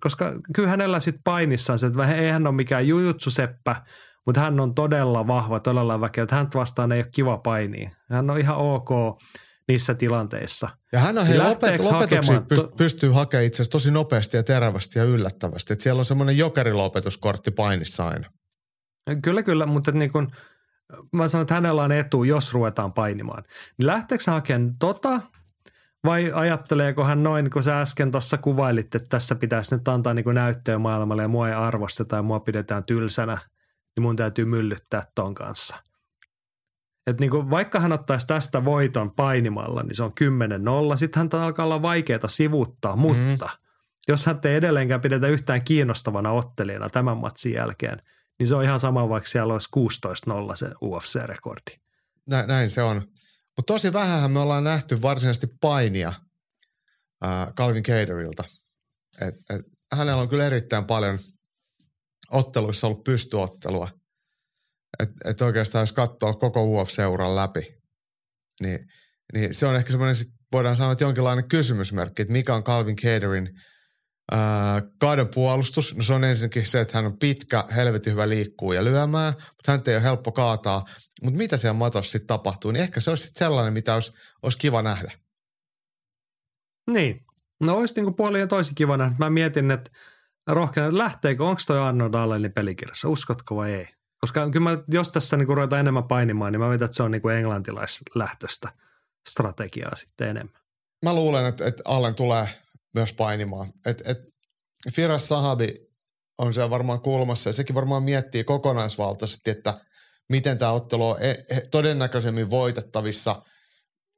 Koska kyllä hänellä sitten painissaan se, että ei hän ole mikään jujutsuseppä, mutta hän on todella vahva, todella väkeä. Hän vastaan ei ole kiva painia. Hän on ihan ok niissä tilanteissa. Ja hän on hei, lopet, lopetuksia hakemaan, pystyy hakemaan itse asiassa tosi nopeasti ja terävästi ja yllättävästi. Että siellä on semmoinen jokerilopetuskortti painissa aina. Kyllä, kyllä, mutta niin kun, mä sanon, että hänellä on etu, jos ruvetaan painimaan. Niin lähteekö hän hakemaan tota vai ajatteleeko hän noin, kun sä äsken tuossa kuvailit, että tässä pitäisi nyt antaa niin näyttöä maailmalle ja mua ei arvosteta ja mua pidetään tylsänä, niin mun täytyy myllyttää ton kanssa – että niin vaikka hän ottaisi tästä voiton painimalla, niin se on 10-0. Sitten hän alkaa olla vaikeaa sivuttaa, mutta mm. jos hän ei edelleenkään pidetä yhtään kiinnostavana ottelijana tämän matsin jälkeen, niin se on ihan sama, vaikka siellä olisi 16-0 se UFC-rekordi. Nä, näin se on. Mutta tosi vähän me ollaan nähty varsinaisesti painia äh, Calvin Caterilta. Et, et, hänellä on kyllä erittäin paljon otteluissa ollut pystyottelua – että et oikeastaan jos katsoo koko UFC-uran läpi, niin, niin se on ehkä semmoinen, voidaan sanoa, että jonkinlainen kysymysmerkki, että mikä on Calvin Caterin kauden puolustus. No se on ensinnäkin se, että hän on pitkä, helvetin hyvä liikkuu ja lyömään, mutta hän ei ole helppo kaataa. Mutta mitä siellä matossa sitten tapahtuu, niin ehkä se olisi sitten sellainen, mitä olisi, olisi kiva nähdä. Niin. No olisi niin kuin puoli ja toisi kiva nähdä. Mä mietin, että rohkeana, lähteekö, onko toi Arnold Allenin pelikirjassa, uskotko vai ei? Koska kyllä mä, jos tässä niin ruvetaan enemmän painimaan, niin mä väitän, että se on niin kuin englantilaislähtöistä strategiaa sitten enemmän. Mä luulen, että, että Allen tulee myös painimaan. Et, et Firas Sahabi on siellä varmaan kulmassa ja sekin varmaan miettii kokonaisvaltaisesti, että miten tämä ottelu on e, todennäköisemmin voitettavissa.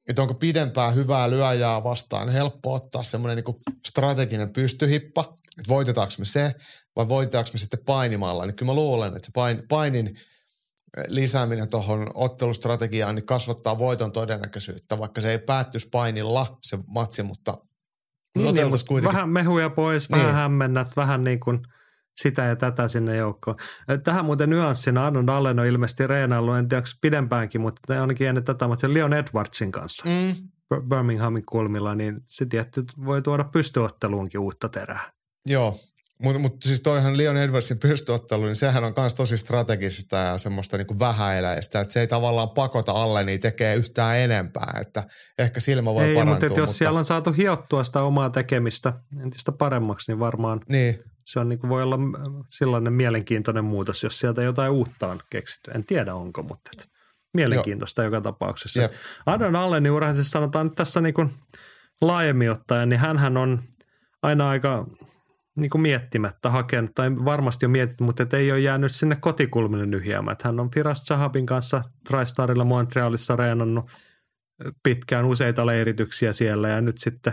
Että onko pidempää hyvää lyöjää vastaan helppo ottaa semmoinen niin strateginen pystyhippa, että voitetaanko me se vai voitetaanko me sitten painimalla, niin kyllä mä luulen, että se pain, painin eh, lisääminen tuohon ottelustrategiaan niin kasvattaa voiton todennäköisyyttä, vaikka se ei päättyisi painilla se matsi, mutta niin, niin, mutta kuitenkin. Vähän mehuja pois, vähän niin. hämmennät, vähän niin kuin sitä ja tätä sinne joukkoon. Eh, tähän muuten nyanssina Arnold Allen on ilmeisesti reenaillut, en tiedä pidempäänkin, mutta ainakin ennen tätä, mutta Leon Edwardsin kanssa. Mm. Birminghamin kulmilla, niin se tietty voi tuoda pystyotteluunkin uutta terää. Joo, mutta mut siis toihan Leon Edwardsin pystyottelu, niin sehän on myös tosi strategista ja semmoista niinku vähäeläistä, että se ei tavallaan pakota alle, niin tekee yhtään enempää, että ehkä silmä voi ei, parantua. Mutta, mutta jos siellä on saatu hiottua sitä omaa tekemistä entistä paremmaksi, niin varmaan niin. se on niinku, voi olla sellainen mielenkiintoinen muutos, jos sieltä jotain uutta on keksitty. En tiedä onko, mutta et, mielenkiintoista Joo. joka tapauksessa. Jep. Adon Allenin ura, siis sanotaan nyt tässä niinku laajemmin ottaen, niin hän on – aina aika niin kuin miettimättä hakenut, tai varmasti on mietitty, mutta et ei ole jäänyt sinne kotikulmille nyhjäämään. Hän on Firas Zahabin kanssa TriStarilla Montrealissa reenannut pitkään useita leirityksiä siellä ja nyt sitten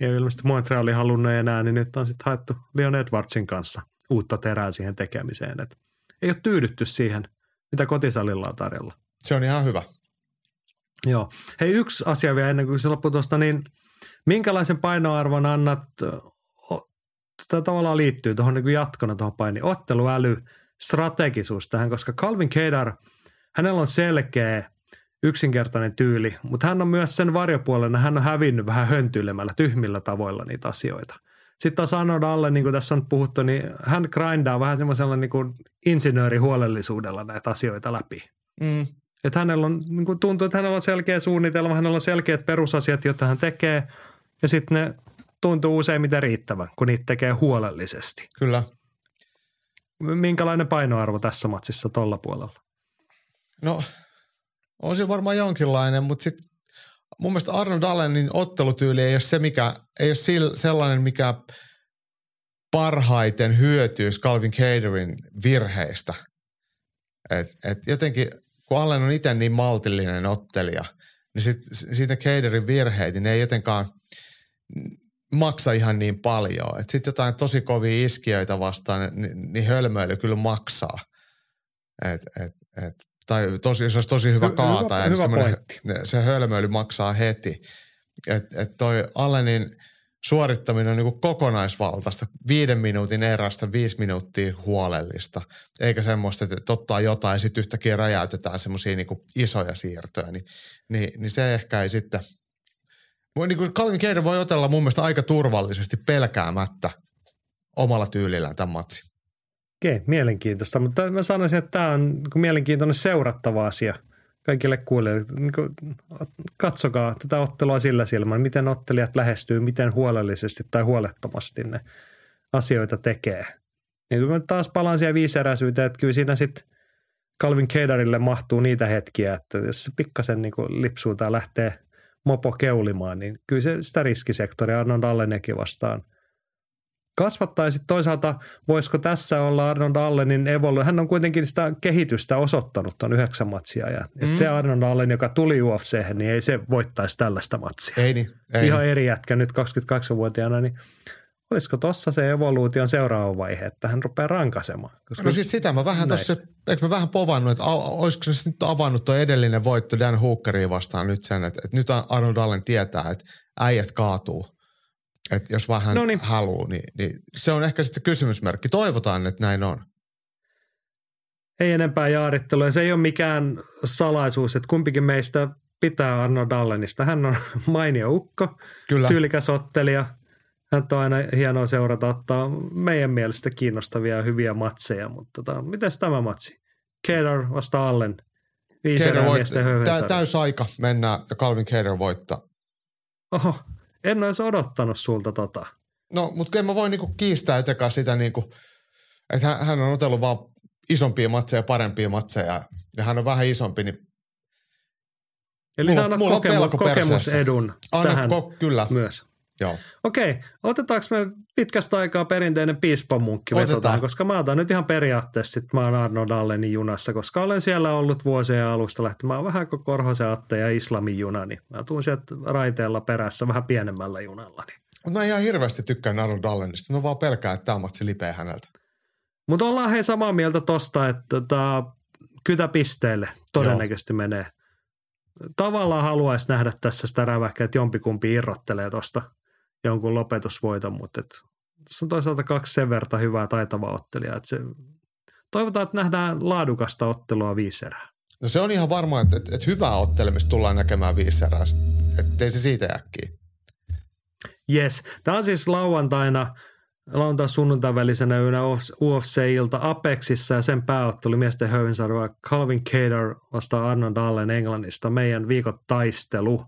ei ole ilmeisesti Montreali halunnut enää, niin nyt on sitten haettu Leon Edwardsin kanssa uutta terää siihen tekemiseen. Et ei ole tyydytty siihen, mitä kotisalilla on tarjolla. Se on ihan hyvä. Joo. Hei, yksi asia vielä ennen kuin se loppuu tuosta, niin minkälaisen painoarvon annat, tämä tavallaan liittyy tuohon niin jatkona tuohon painiin, otteluäly, strategisuus tähän, koska Calvin Kedar, hänellä on selkeä yksinkertainen tyyli, mutta hän on myös sen varjopuolena, hän on hävinnyt vähän höntyilemällä, tyhmillä tavoilla niitä asioita. Sitten taas Arnold Alle, niin kuin tässä on puhuttu, niin hän grindaa vähän semmoisella niin kuin insinöörihuolellisuudella näitä asioita läpi. Mm. Että hänellä on, niin kuin tuntuu, että hänellä on selkeä suunnitelma, hänellä on selkeät perusasiat, joita hän tekee, ja sitten ne tuntuu useimmiten riittävän, kun niitä tekee huolellisesti. Kyllä. Minkälainen painoarvo tässä matsissa tuolla puolella? No, on se varmaan jonkinlainen, mutta sitten mun mielestä Arnold Allenin ottelutyyli ei ole se, mikä, ei ole sellainen, mikä parhaiten hyötyisi Calvin Caterin virheistä. Et, et jotenkin kun Allen on itse niin maltillinen ottelija, niin sit, siitä Caterin virheitä, niin ne ei jotenkaan maksa ihan niin paljon. Sitten jotain tosi kovia iskiöitä vastaan, niin, niin hölmöily kyllä maksaa. Et, et, et, tai tosi, jos olisi tosi hyvä kaata, hyvä, hyvä se hölmöily maksaa heti. Et, et toi Allenin – suorittaminen on niin kuin kokonaisvaltaista, viiden minuutin erästä viisi minuuttia huolellista, eikä semmoista, että ottaa jotain ja sitten yhtäkkiä räjäytetään semmoisia niin isoja siirtoja, niin, niin, niin se ehkä ei sitten, niin kuin Calvin Keiden voi otella mun mielestä aika turvallisesti pelkäämättä omalla tyylillään tämän matsin. Okei, mielenkiintoista, mutta mä sanoisin, että tämä on mielenkiintoinen seurattava asia – kaikille kuulijoille, niin katsokaa tätä ottelua sillä silmällä, miten ottelijat lähestyy, miten huolellisesti tai huolettomasti ne asioita tekee. Ja kun mä taas palaan siihen viiseräisyyteen, että kyllä siinä sitten Calvin Keidarille mahtuu niitä hetkiä, että jos se pikkasen niin lipsuu tai lähtee mopo keulimaan, niin kyllä se sitä riskisektoria Arnold Allenekin vastaan – sitten toisaalta voisiko tässä olla Arnold Allenin evolu. Hän on kuitenkin sitä kehitystä osoittanut tuon yhdeksän matsia. Ja mm. se Arnold Allen, joka tuli UFC, niin ei se voittaisi tällaista matsia. Ei niin. Ei Ihan niin. eri jätkä nyt 28-vuotiaana, niin olisiko tuossa se evoluution seuraava vaihe, että hän rupeaa rankasemaan? Koska no siis sitä mä vähän tuossa, eikö mä vähän povannut, että olisiko se nyt avannut tuo edellinen voitto Dan Hookeriin vastaan nyt sen, että, että nyt Arnold Allen tietää, että äijät kaatuu että jos vähän Noniin. haluaa, niin, niin se on ehkä sitten kysymysmerkki. Toivotaan, että näin on. Ei enempää jaarittelua. Se ei ole mikään salaisuus, että kumpikin meistä pitää Arno Dallenista. Hän on mainio ukko, Kyllä. tyylikäs ottelija. Hän on aina hienoa seurata, ottaa meidän mielestä kiinnostavia ja hyviä matseja. Mutta tota, miten tämä matsi? Kedar vasta Allen. Viisi voit- Täys aika mennä ja Calvin Kedar voittaa. Oho, en olisi odottanut sulta tota. No, mutta en mä voi niinku kiistää etenkään sitä, niinku, että hän, on otellut vaan isompia matseja, parempia matseja ja hän on vähän isompi, niin Eli mulla, sä mulla kokemu- kokemusedun Anna tähän ko- kyllä. myös. Joo. Okei, otetaanko me pitkästä aikaa perinteinen piispamunkki tähän, koska mä otan nyt ihan periaatteessa, että mä oon Arno Dallenin junassa, koska olen siellä ollut vuosien alusta lähtien. Mä oon vähän kuin Korhosen Atte ja Islamin juna, niin mä tuun sieltä raiteella perässä vähän pienemmällä junalla. Niin. Mä ihan hirveästi tykkään Arno Dallenista. Mä vaan pelkään, että tämä matsi lipeä häneltä. Mutta ollaan hei samaa mieltä tosta, että tota, kytä pisteelle todennäköisesti Joo. menee. Tavallaan haluaisi nähdä tässä sitä räväkkää, että jompikumpi irrottelee tuosta jonkun lopetusvoiton, mutta et, tässä on toisaalta kaksi sen verran hyvää taitavaa ottelijaa, että se, toivotaan, että nähdään laadukasta ottelua viisi erää. No se on ihan varma, että, että, että hyvää ottelemista tullaan näkemään viisi erää, ei se siitä äkkiä. Yes. Tämä on siis lauantaina, lauantai sunnuntai välisenä yönä UFC-ilta Apexissa ja sen pääottelu miesten höysarvoa Calvin Cater vastaan Arnold Allen Englannista. Meidän viikot taistelu.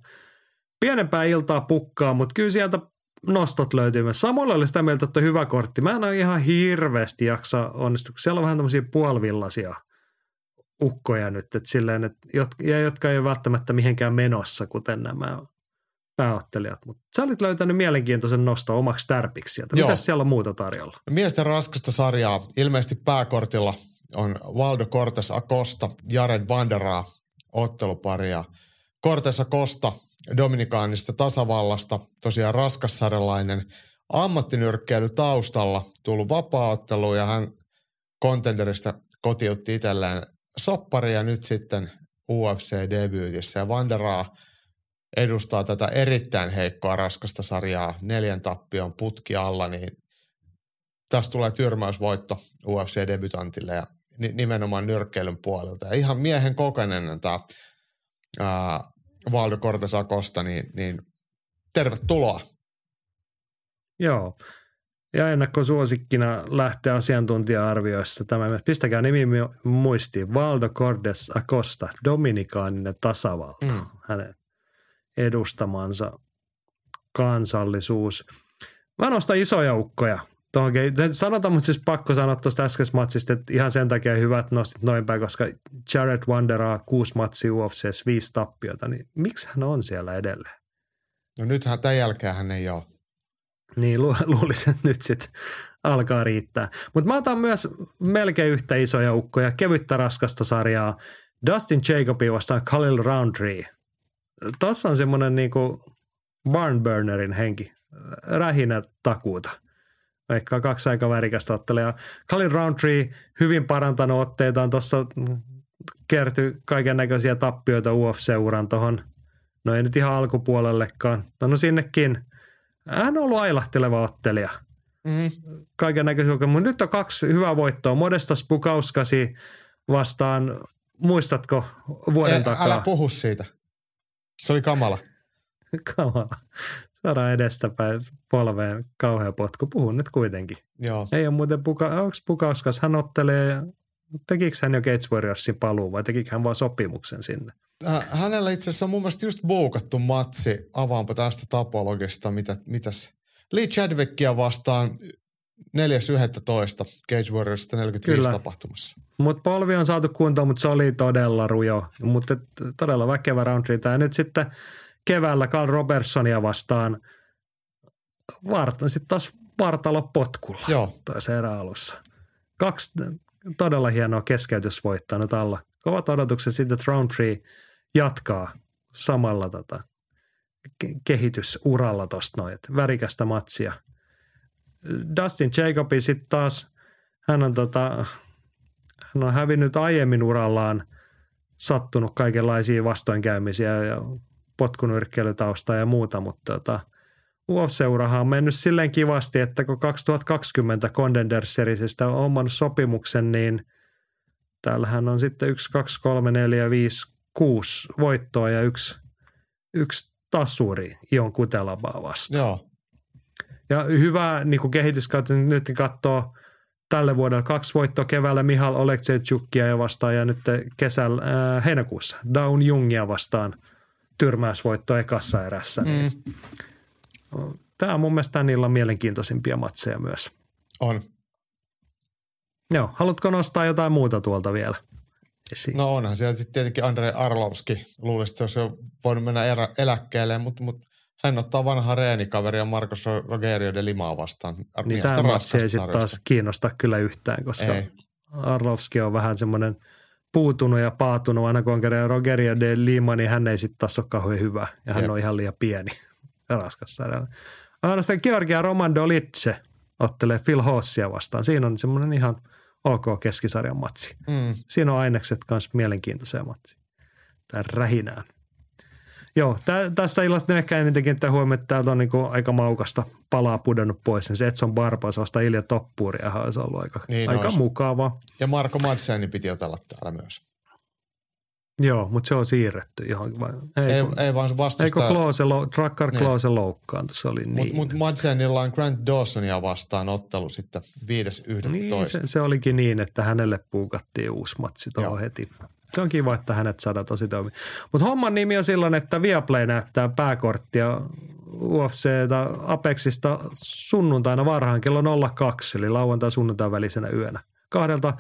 Pienempää iltaa pukkaa, mutta kyllä sieltä nostot löytyy myös. Samoilla oli sitä mieltä, että hyvä kortti. Mä en ole ihan hirveästi jaksa onnistu, kun siellä on vähän tämmöisiä puolivillaisia ukkoja nyt, että silleen, että, ja jotka ei ole välttämättä mihinkään menossa, kuten nämä pääottelijat. Mutta sä olit löytänyt mielenkiintoisen nosto omaksi tärpiksi sieltä. Joo. Mitäs siellä on muuta tarjolla? Miesten raskasta sarjaa ilmeisesti pääkortilla on Valdo Cortes Acosta, Jared Vanderaa otteluparia. Cortes Acosta Dominikaanista tasavallasta, tosiaan raskassarjalainen ammattinyrkkeily taustalla, tullut vapaaottelu ja hän kontenderista kotiutti itselleen soppari ja nyt sitten UFC-debyytissä. Ja Vanderaa edustaa tätä erittäin heikkoa raskasta sarjaa neljän tappion putki alla, niin tästä tulee tyrmäysvoitto UFC-debutantille ja nimenomaan nyrkkeilyn puolelta. Ja ihan miehen kokeinen tämä Valdo Cortes Acosta, niin, niin tervetuloa. Joo. Ja ennakkosuosikkina lähtee asiantuntija-arvioissa tämä. Pistäkää nimi muistiin. Valdo Cordes Acosta, dominikaaninen tasavalta. Mm. Hänen edustamansa kansallisuus. Mä nostan isoja ukkoja. Tuohonkin. Sanotaan, mutta siis pakko sanoa tuosta äskeisestä matsista, että ihan sen takia hyvät nostit noin päin, koska Jared Wanderaa kuusi matsia UFCs, viisi tappiota, niin miksi hän on siellä edelleen? No nythän tämän jälkeen hän ei ole. Niin, lu- luulisin, että nyt sitten alkaa riittää. Mutta mä otan myös melkein yhtä isoja ukkoja, kevyttä raskasta sarjaa. Dustin Jacobi vastaan Khalil Roundtree. Tuossa on semmoinen niinku barnburnerin henki, rähinä takuuta. Vaikka kaksi aika värikästä ottelijaa. Khalil Roundtree hyvin parantanut otteitaan. Tuossa kertyi kaiken näköisiä tappioita UFC-uran tuohon. No ei nyt ihan alkupuolellekaan. No, no sinnekin – hän on ollut ailahteleva ottelija. Mm-hmm. Kaiken näköisiä, mutta nyt on kaksi hyvää voittoa. Modestas Pukauskasi vastaan, muistatko vuoden Ei, takaa? Älä puhu siitä. Se oli kamala. kamala. Saadaan edestäpäin polveen kauhea potku. Puhun nyt kuitenkin. Joo. Ei ole muuten Puka, onko Pukauskas, hän ottelee, tekikö hän jo Gates Warriorsin paluu vai tekikö hän vaan sopimuksen sinne? Hänellä itse asiassa on mun mielestä just buukattu matsi, avaanpa tästä tapologista, mitä, mitäs. Lee Chadwickia vastaan 4.11. Cage Warriors 45 Kyllä. tapahtumassa. Mutta polvi on saatu kuntoon, mutta se oli todella rujo. Mutta todella väkevä roundri. Ja nyt sitten keväällä Carl Robertsonia vastaan varta, sitten taas vartalo potkulla Joo. toisen erän alussa. Kaksi todella hienoa keskeytysvoittaa nyt alla. Kovat odotukset siitä, että Roundtree – jatkaa samalla tota, kehitysuralla tuosta noin, että värikästä matsia. Dustin Jacobi sitten taas, hän on, tota, hän on hävinnyt aiemmin urallaan sattunut kaikenlaisia vastoinkäymisiä ja potkunyrkkeilytausta ja muuta, mutta tota, UFC-urahan on mennyt silleen kivasti, että kun 2020 Contender Seriesistä on omannut sopimuksen, niin täällähän on sitten 1, 2, 3, 4, 5, kuusi voittoa ja yksi, yksi tasuri Ion Kutelabaa vastaan. Joo. Ja hyvä niin kehityskautta nyt katsoo tälle vuodelle kaksi voittoa keväällä Mihal Oleksejtsukia ja vastaan ja nyt kesällä äh, heinäkuussa Down Jungia vastaan tyrmäysvoitto ekassa erässä. Niin mm. Tämä on mun mielestä niillä on mielenkiintoisimpia matseja myös. On. Joo, haluatko nostaa jotain muuta tuolta vielä? esiin. No onhan siellä sitten tietenkin Andrei Arlovski. Luulisin, että se olisi voinut mennä erä, eläkkeelle, mutta, mutta hän ottaa vanhaa reenikaveria Marcos Rogerio de Limaa vastaan. Niin tämä matsi ei sitten taas kiinnosta kyllä yhtään, koska ei. Arlovski on vähän semmoinen puutunut ja paatunut aina kun on Rogerio de Lima, niin hän ei sitten taas ole kauhean hyvä ja hän Jep. on ihan liian pieni raskassa Ainoastaan Georgia Romandolice ottelee Phil Hossia vastaan. Siinä on semmoinen ihan – ok keskisarjan matsi. Mm. Siinä on ainekset myös mielenkiintoisia matsi. Tämä rähinään. Joo, tä, tässä illasta ehkä eniten kiinnittää huomioon, että täältä on niinku aika maukasta palaa pudonnut pois. Niin se Edson Barbosa vasta Ilja Toppuuria olisi ollut aika, niin aika mukava. Ja Marko Madseni piti otella täällä myös. Joo, mutta se on siirretty johonkin. Vai? Ei, ei, ei vaan vastusta. Eikö Klose, Tracker niin. Klose loukkaantui, se oli niin. Mutta mut Madsenilla on Grant Dawsonia vastaan ottelu sitten 5.11. Niin, se, se, olikin niin, että hänelle puukattiin uusi matsi tuohon heti. Se on kiva, että hänet saadaan tosi toimi. Mutta homman nimi on silloin, että Viaplay näyttää pääkorttia UFCtä Apexista sunnuntaina varhaan kello 02, eli lauantai sunnuntain välisenä yönä. Kahdelta,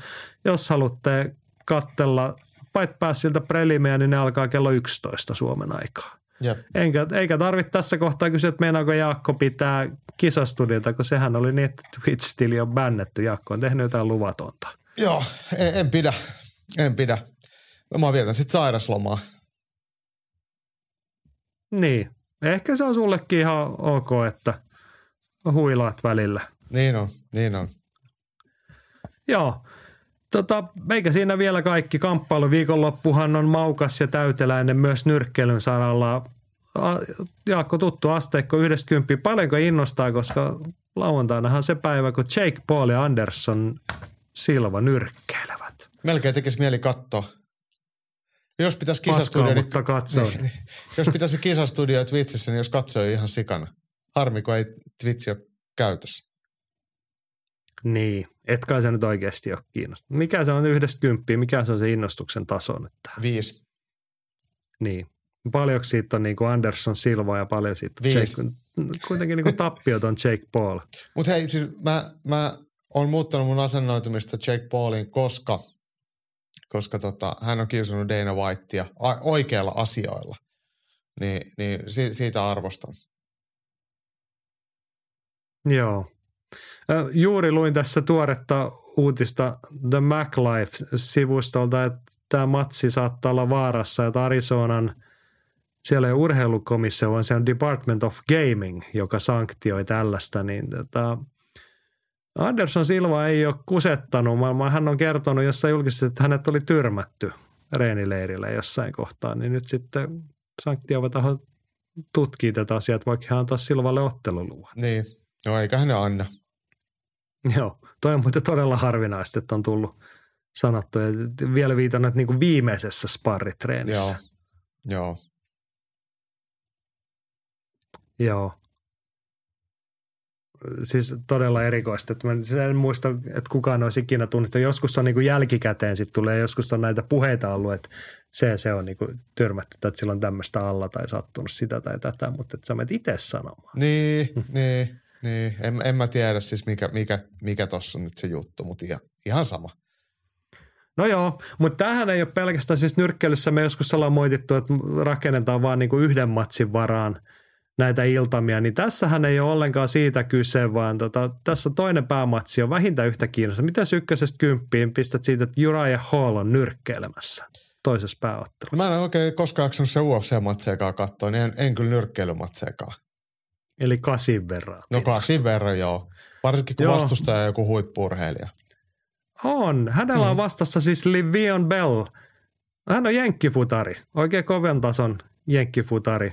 jos haluatte kattella Fight Passilta prelimeä, niin ne alkaa kello 11 Suomen aikaa. Jep. Enkä, eikä tarvitse tässä kohtaa kysyä, että meinaako Jaakko pitää kisastudiota, kun sehän oli niin, että Twitch-tili on bännetty. Jaakko on tehnyt jotain luvatonta. Joo, en, en pidä. En pidä. Mä vietän sitten sairaslomaa. Niin. Ehkä se on sullekin ihan ok, että huilaat välillä. Niin on, niin on. Joo. Tota, eikä siinä vielä kaikki. Kamppailu viikonloppuhan on maukas ja täyteläinen myös nyrkkeilyn saralla. Jaakko, tuttu asteikko 90. Paljonko innostaa, koska lauantainahan se päivä, kun Jake Paul ja Anderson Silva nyrkkeilevät. Melkein tekisi mieli katsoa. Jos pitäisi kisastudio, niin, niin, niin, jos pitäisi kisastudio Twitchissä, niin jos katsoo ihan sikana. Harmi, kun ei Twitch ole käytössä. Niin, et kai se nyt oikeasti ole kiinnostunut. Mikä se on yhdestä kymppiä, mikä se on se innostuksen taso nyt tähän? Viisi. Niin. Paljonko siitä on niin kuin Anderson Silva ja paljon siitä Viisi. Jake, kuitenkin niin kuin tappiot on Jake Paul. Mutta hei, siis mä, mä oon muuttanut mun asennoitumista Jake Paulin, koska, koska tota, hän on kiusannut Dana Whitea oikeilla asioilla. Niin, niin si- siitä arvostan. Joo. Juuri luin tässä tuoretta uutista The MacLife-sivustolta, että tämä matsi saattaa olla vaarassa, että Arizonan siellä ei urheilukomissio, vaan se on Department of Gaming, joka sanktioi tällaista, niin tota, Anderson Silva ei ole kusettanut, vaan hän on kertonut jossain julkisesti, että hänet oli tyrmätty reenileirillä jossain kohtaa, niin nyt sitten sanktioiva taho tutkii tätä asiaa, että vaikka hän antaa Silvalle otteluluvan. Niin, no eiköhän ne anna. Joo, toi on muuten todella harvinaista, että on tullut sanottu. Ja vielä viitannut niin kuin viimeisessä sparritreenissä. Joo, joo. Joo. Siis todella erikoista. Että mä siis en muista, että kukaan olisi ikinä tunnistanut. Joskus on niin kuin jälkikäteen sitten tulee, joskus on näitä puheita ollut, että se, se on niin kuin tyrmätty, tai että sillä on tämmöistä alla tai sattunut sitä tai tätä, mutta että sä menet itse sanomaan. Niin, niin, niin. En, en mä tiedä siis mikä, mikä, mikä tossa on nyt se juttu, mutta ihan, ihan sama. No joo, mutta tämähän ei ole pelkästään siis nyrkkeilyssä. Me joskus ollaan moitittu, että rakennetaan vaan niinku yhden matsin varaan näitä iltamia, niin tässähän ei ole ollenkaan siitä kyse, vaan tota, tässä on toinen päämatsi on vähintään yhtä kiinnostavaa. Mitä ykkösestä kymppiin pistät siitä, että Uriah Hall on nyrkkeilemässä toisessa pääottelussa? No mä en oikein koskaan jaksanut se UFC-matseekaan katsoa, niin en, en kyllä nyrkkeilymatseekaan. Eli kasin verran. No kasin verran joo. Varsinkin kun Joo. vastustaja on joku huippurheilija. On. Hänellä Mm. on vastassa siis Livion Bell. Hän on jenkkifutari. Oikein kovan tason jenkkifutari.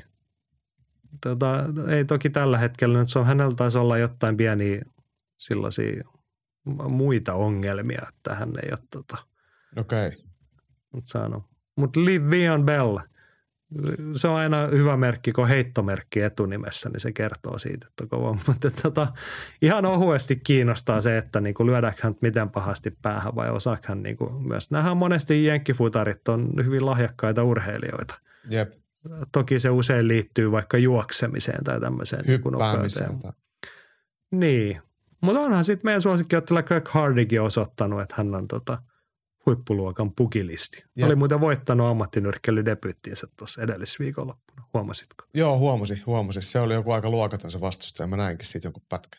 Tota, ei toki tällä hetkellä, nyt se on, hänellä taisi olla jotain pieniä sellaisia muita ongelmia, että hän ei ole tota, Okei. Okay. saanut. Mutta Livion Bell, se on aina hyvä merkki, kun heittomerkki etunimessä, niin se kertoo siitä, että kova. Mutta tota, ihan ohuesti kiinnostaa se, että niinku lyödäänkö hän miten pahasti päähän vai osaako hän niinku myös. Nämähän monesti jenkkifutarit on hyvin lahjakkaita urheilijoita. Jep. Toki se usein liittyy vaikka juoksemiseen tai tämmöiseen niinku Hyppäämiseen. Niin, mutta onhan sitten meidän suosikkiottelija Greg Hardikin osoittanut, että hän on tota huippuluokan pukilisti. Jep. Oli muuten voittanut ammattinyrkkeilydebyyttiinsä tuossa edellisviikonloppuna. Huomasitko? Joo, huomasin, huomasin. Se oli joku aika luokaton se vastustaja. Mä näinkin siitä joku pätkä.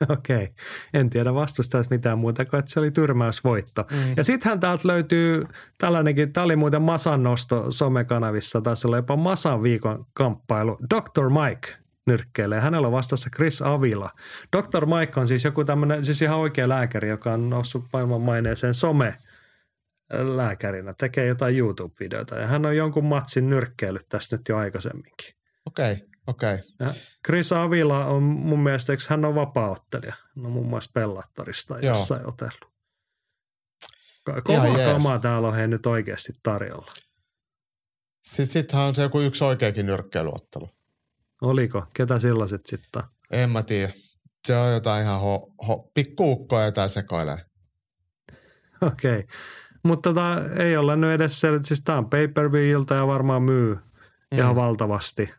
Okei. En tiedä vastustaisi mitään muuta kuin, että se oli tyrmäysvoitto. Mm. Ja sittenhän täältä löytyy tällainenkin, tämä oli muuten Masan nosto somekanavissa, taisi olla jopa Masan viikon kamppailu. Dr. Mike nyrkkeilee. Hänellä on vastassa Chris Avila. Dr. Mike on siis joku tämmöinen, siis ihan oikea lääkäri, joka on noussut maailman maineeseen some lääkärinä, tekee jotain YouTube-videoita ja hän on jonkun matsin nyrkkeillyt tässä nyt jo aikaisemminkin. Okei, okay, okei. Okay. Ja Chris Avila on mun mielestä, eikö hän on vapaaottelija? On muun muassa Pellattorista Joo. jossain otellut. Kova kamaa täällä on he nyt oikeasti tarjolla. Sitten sittenhän on se joku yksi oikeakin nyrkkeilyottelu. Oliko? Ketä sellaiset sitten? En mä tiedä. Se on jotain ihan ho, ho, pikkuukkoa jotain sekoilee. Okei. Okay. Mutta tota, ei olla nyt edes sel- siis tämä on pay-per-view-ilta ja varmaan myy mm. ihan valtavasti.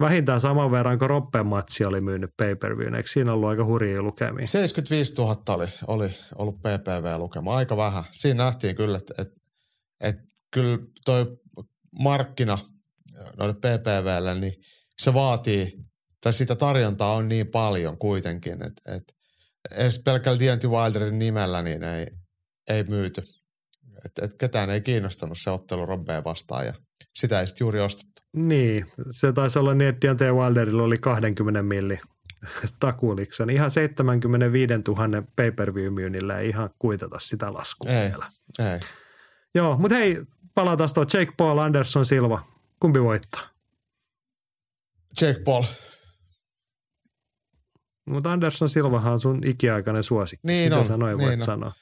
Vähintään saman verran kuin Roppen matsi oli myynyt pay-per-viewn. Eikö siinä ollut aika hurjia lukemia? 75 000 oli, oli ollut PPV-lukema. Aika vähän. Siinä nähtiin kyllä, että et, et, kyllä toi markkina noille PPVlle, niin se vaatii, tai sitä tarjontaa on niin paljon kuitenkin, että et, edes pelkällä Deontay Wilderin nimellä niin ei, ei myyty. Et, et ketään ei kiinnostanut se ottelu Robbea vastaan ja sitä ei sitten juuri ostettu. Niin, se taisi olla niin, että Deontay Wilderilla oli 20 milli takuuliksa, niin ihan 75 000 pay-per-view-myynnillä ei ihan kuitata sitä laskua Ei, vielä. ei. Joo, mutta hei, palataan tuo Jake Paul, Anderson Silva. Kumpi voittaa? Jake Paul. Mutta Anderson Silvahan on sun ikiaikainen suosikki. Niin Mitä on, sä noin niin voit on. sanoa?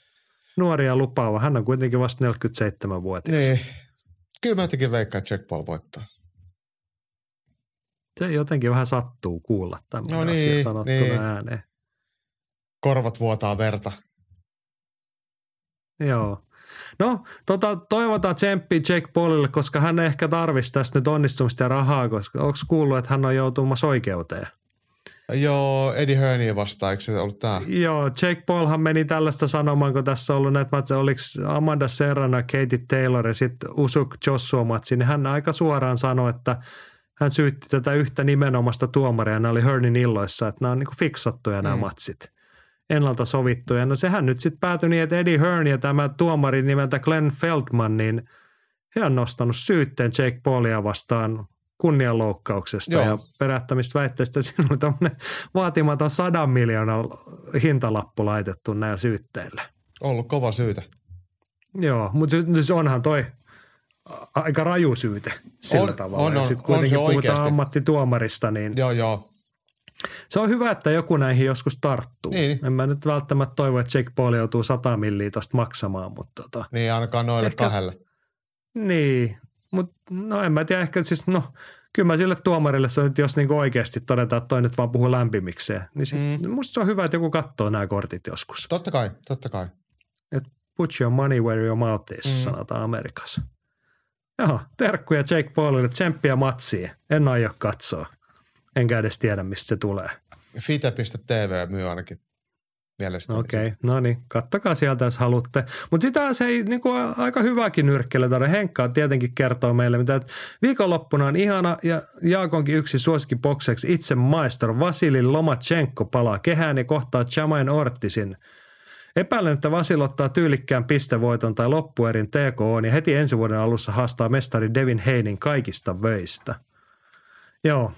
Nuori ja lupaava. Hän on kuitenkin vasta 47-vuotias. Niin. Kyllä mä jotenkin veikkaan, että Jake Paul voittaa. Se jotenkin vähän sattuu kuulla tämmöinen No asia niin, sanottuna niin. ääneen. Korvat vuotaa verta. Joo. No, tota, toivotaan tsemppiä Jake Paulille, koska hän ehkä tarvitsisi tästä nyt onnistumista ja rahaa, koska onko kuullut, että hän on joutumassa oikeuteen? Joo, Eddie Hearnia vastaan, eikö se ollut tää? Joo, Jake Paulhan meni tällaista sanomaan, kun tässä on ollut näitä matseja, oliko Amanda Serrano, Katie Taylor ja sitten Usuk Joshua matsi, niin hän aika suoraan sanoi, että hän syytti tätä yhtä nimenomaista tuomaria, nämä oli Hernin illoissa, että nämä on niin fiksattuja nämä Mm. matsit, ennalta sovittuja. No sehän nyt sitten päätyi niin, että Eddie Hearn ja tämä tuomari nimeltä Glenn Feldman, niin he on nostanut syytteen Jake Paulia vastaan kunnianloukkauksesta Joo. ja perättämistä väitteistä. Siinä oli tämmöinen vaatimaton sadan miljoonan hintalappu laitettu näillä syytteillä. Ollut kova syytä. Joo, mutta se, se onhan toi aika raju syyte sillä On- tavalla. on, on, sit on kuitenkin se puhutaan oikeasti. ammattituomarista, niin Joo, joo. se on hyvä, että joku näihin joskus tarttuu. Niin. En mä nyt välttämättä toivo, että Jake Paul joutuu 100 milliä tosta maksamaan, mutta tota, Niin ainakaan noille Ehkä- kahdelle. niin. Mutta no en mä tiedä, ehkä siis no, kyllä mä sille tuomarille, se on, että jos niinku oikeasti todetaan, että toi nyt vaan puhuu lämpimikseen, niin sit, Mm. mm. musta se on hyvä, että joku katsoo nämä kortit joskus. Totta kai, totta kai. Put your money where your mouth is, mm. sanotaan Amerikassa. Joo, terkkuja Jake Paulille, tsemppiä matsiin. En aio katsoa. Enkä edes tiedä, mistä se tulee. Fite.tv myy ainakin mielestäni. Okei, okay. no niin, kattokaa sieltä, jos haluatte. Mutta sitä se ei niin kuin, aika hyväkin nyrkkele tarvitse. Henkka tietenkin kertoo meille, mitä että viikonloppuna on ihana ja Jaakonkin yksi suosikkipokseksi itse maistor Vasili Lomachenko palaa kehään ja kohtaa Jamain Ortisin. Epäilen, että Vasil ottaa tyylikkään pistevoiton tai loppuerin TKO ja heti ensi vuoden alussa haastaa mestari Devin Heinin kaikista vöistä. Joo,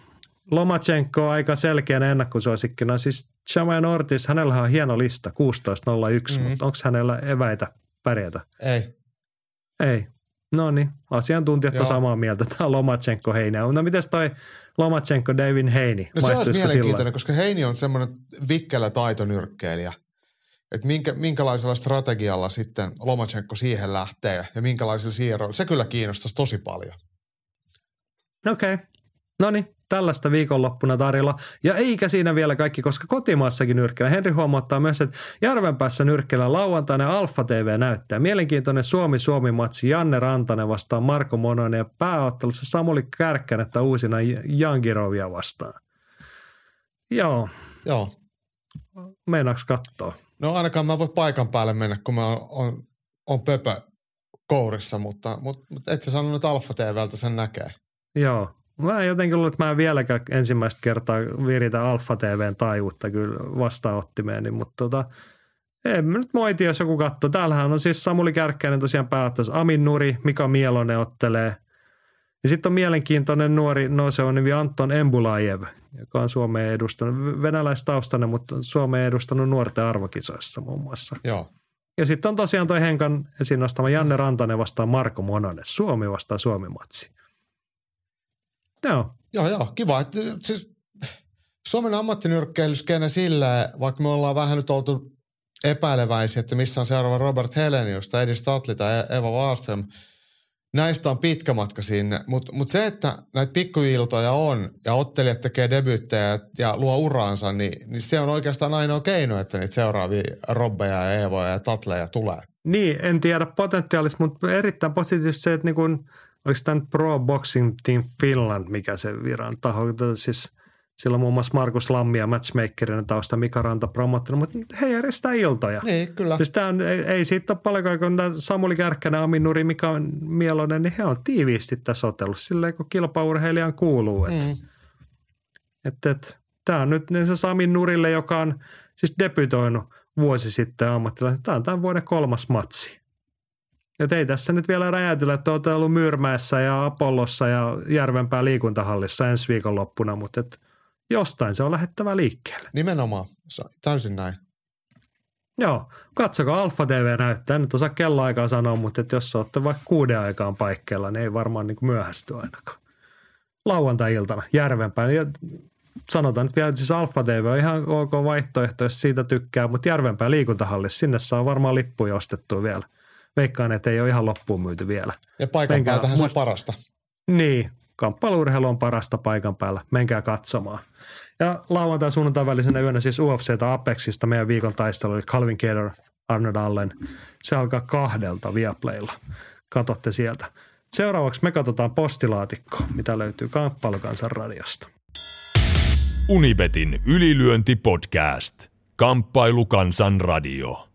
Lomachenko on aika selkeänä ennakkosuosikkina. Siis Jamain Ortiz, hänellä on hieno lista, 16.01, Mhm. mm. mutta onko hänellä eväitä pärjätä? Ei. Ei. No niin, asiantuntijat Joo. on samaa mieltä. Tämä on Lomachenko Heini. No mites toi Lomachenko Devin Heini? No se olisi mielenkiintoinen, sillä? koska Heini on semmoinen vikkelä taitonyrkkeilijä. Että minkä, minkälaisella strategialla sitten Lomachenko siihen lähtee ja minkälaisilla siirroilla. Se kyllä kiinnostaisi tosi paljon. Okei. Okay. No niin, tällaista viikonloppuna tarjolla. Ja eikä siinä vielä kaikki, koska kotimaassakin nyrkkeellä. Henri huomauttaa myös, että Järvenpäässä nyrkkeellä lauantaina Alfa TV näyttää. Mielenkiintoinen Suomi-Suomi-matsi Janne Rantanen vastaan Marko Mononen ja pääottelussa Samuli Kärkkänettä uusina Jankirovia vastaan. Joo, Joo. meinaaks kattoo? No ainakaan mä en voi paikan päälle mennä, kun mä oon, on, on pöpö kourissa, mutta, mutta, mutta et sä sanonut, että Alfa TVltä sen näkee. Joo. Mä jotenkin luulen, että mä en vieläkään ensimmäistä kertaa viritä Alfa TVn taajuutta kyllä vastaanottimeeni, mutta tota, en mä nyt moiti, jos joku katsoo. Täällähän on siis Samuli Kärkkäinen tosiaan pääottelussa. Amin Nuri, Mika Mielonen ottelee. Ja sitten on mielenkiintoinen nuori nouseva nimi Anton Embulajev, joka on Suomeen edustanut, venäläistaustainen, mutta Suomeen edustanut nuorten arvokisoissa muun muassa. Joo. Ja sitten on tosiaan toi Henkan esiin nostama Janne Rantanen vastaan Marko Mononen. Suomi vastaan Suomi-matsi. Joo, Joo, joo, kiva. Että, siis Suomen ammattinyrkkeilyskene silleen, vaikka me ollaan vähän nyt oltu epäileväisiä, että missä on seuraava Robert Helenius tai Eddie Statli tai Eva Wallström. Näistä on pitkä matka sinne, mutta mut se, että näitä pikkuiltoja on ja ottelijat tekee debyyttejä ja luo uraansa, niin, niin se on oikeastaan ainoa keino, että niitä seuraavia Robbeja ja Eevoja ja Tatleja tulee. Niin, en tiedä potentiaalista, mutta erittäin positiivista se, että niin kun, oliko tämä Pro Boxing Team Finland, mikä se viran taho, siis Sillä on muun muassa Markus Lammi ja matchmakerina tausta Mika Ranta promottanut, mutta he järjestää iltoja. Niin, kyllä. Siis tää on, ei, ei siitä ole paljon, kun tämä Samuli Kärkkänen, Ami Nuri, Mika Mielonen, niin he on tiiviisti tässä otelussa, silleen kun kilpaurheilijan kuuluu. Että Mm. et, et, tämä on nyt niin se Sami Nurille, joka on siis debytoinut vuosi sitten ammattilaisen. Tämä on tämän vuoden kolmas matsi. Ja ei tässä nyt vielä räjäytellä, että olette ollut Myyrmäessä ja Apollossa ja Järvenpää liikuntahallissa ensi viikon loppuna, mutta et jostain se on lähettävä liikkeelle. Nimenomaan. Täysin näin. Joo, katsokaa Alfa TV näyttää. En nyt osaa kelloaikaa sanoa, mutta et jos olette vaikka kuuden aikaan paikkeilla, niin ei varmaan niin myöhästy ainakaan. Lauantai-iltana Järvenpään. Ja sanotaan nyt vielä, että siis Alfa TV on ihan ok vaihtoehto, jos siitä tykkää, mutta Järvenpään liikuntahallissa, sinne saa varmaan lippuja ostettua vielä. Veikkaan, että ei ole ihan loppuun myyty vielä. Ja paikan Menkää päältähän se parasta. Niin, kamppailurheilu on parasta paikan päällä. Menkää katsomaan. Ja lauantai sunnuntai välisenä yönä siis UFCtä Apexista meidän viikon taistelu oli Calvin Keller, Arnold Allen. Se alkaa kahdelta Viaplaylla. Katotte sieltä. Seuraavaksi me katsotaan postilaatikkoa, mitä löytyy Kamppailukansan radiosta. Unibetin ylilyöntipodcast. Kamppailukansan radio.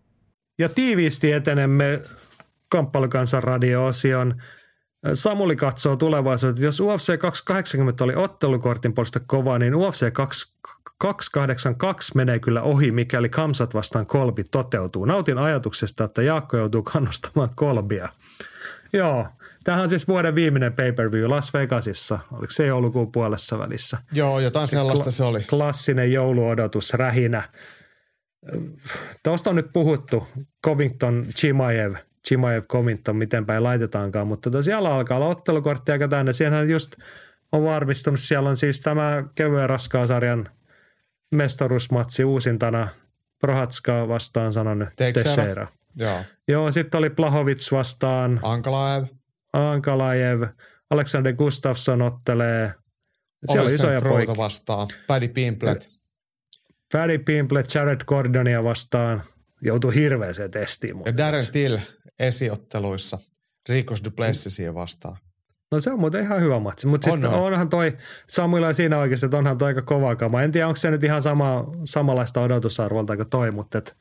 Ja tiiviisti etenemme Kamppailukansan radio-osion. Samuli katsoo tulevaisuuteen. Jos UFC 280 oli ottelukortin puolesta kova, niin UFC 282 menee kyllä ohi, mikäli Kamsat vastaan Kolbi toteutuu. Nautin ajatuksesta, että Jaakko joutuu kannustamaan Kolbia. Joo, tämähän on siis vuoden viimeinen pay-per-view Las Vegasissa. Oliko se joulukuun puolessa välissä? Joo, jotain sellaista se oli. klassinen jouluodotus, rähinä. Tuosta on nyt puhuttu, Covington, Chimaev, Chimaev, Covington, miten päin laitetaankaan, mutta tota siellä alkaa olla ottelukortti aika täynnä. Siinähän just on varmistunut, siellä on siis tämä kevyen raskaan sarjan mestaruusmatsi uusintana Prohatska vastaan sanon Teixeira. Teixeira. Joo. Joo, sitten oli Plahovic vastaan Ankalaev. Ankalaev, Alexander Gustafsson ottelee. Siellä on isoja poikia. vastaan. Paddy Pimplet. Paddy Pimplet, Jared Gordonia vastaan joutui hirveäseen testiin. Ja Darren Till esiotteluissa. Rikos Duplessisia vastaan. No se on muuten ihan hyvä matsi. Mutta siis On, on. onhan toi, Samuilla siinä oikeasti, että onhan toi aika kova kama. En tiedä, onko se nyt ihan sama, samanlaista odotusarvolta kuin toi, mutta et,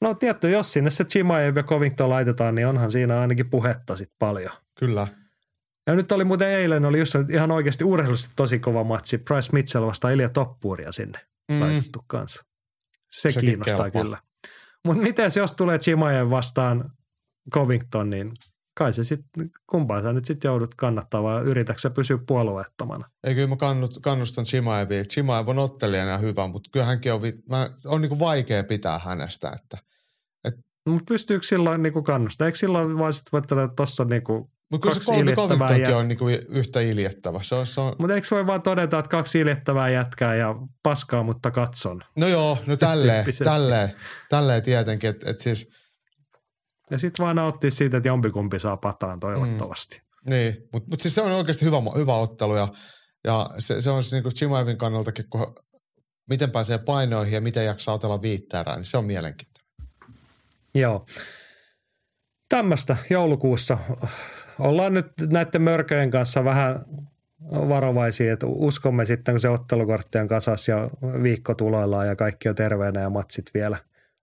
no tietty, jos sinne se Chimaev ja Covington laitetaan, niin onhan siinä ainakin puhetta sit paljon. Kyllä. Ja nyt oli muuten eilen, oli just ihan oikeasti urheilullisesti tosi kova matsi. Price Mitchell vastaan Ilja Toppuuria sinne Mm. mm. laitettu kanssa. Se Sekin kiinnostaa kelpaa. kyllä. Mutta miten jos tulee Chimaev vastaan Covington, niin kai se sitten, kumpaan sä nyt sitten joudut kannattaa vai yritätkö sä pysyä puolueettomana? Ei kyllä mä kannut, kannustan Chimaevia. Chimaev on ottelijana ja hyvä, mutta kyllä hänkin on, mä, on niinku vaikea pitää hänestä. Että, Mutta pystyykö silloin niinku kannustaa? Eikö silloin vaan sitten voi että tuossa on niinku, mutta kyllä se iljettävää Covingtonkin jät- on niinku yhtä iljettävä. Se on, se on, mutta eikö voi vaan todeta, että kaksi iljettävää jätkää ja paskaa, mutta katson. no joo, no tälleen, tälleen, tälleen tietenkin. Että et siis, Ja sitten vaan nauttia siitä, että jompikumpi saa pataan toivottavasti. Mm. niin, mutta mut siis se on oikeasti hyvä, hyvä ottelu ja, ja se, se on siis niinku Chimaevin kannaltakin, kun miten pääsee painoihin ja miten jaksaa otella viittä erää, niin se on mielenkiintoinen. Joo. Tämmöistä joulukuussa. Ollaan nyt näiden mörköjen kanssa vähän varovaisia, että uskomme sitten, kun se ottelukortti on kasas ja viikko tuloillaan ja kaikki on terveenä ja matsit vielä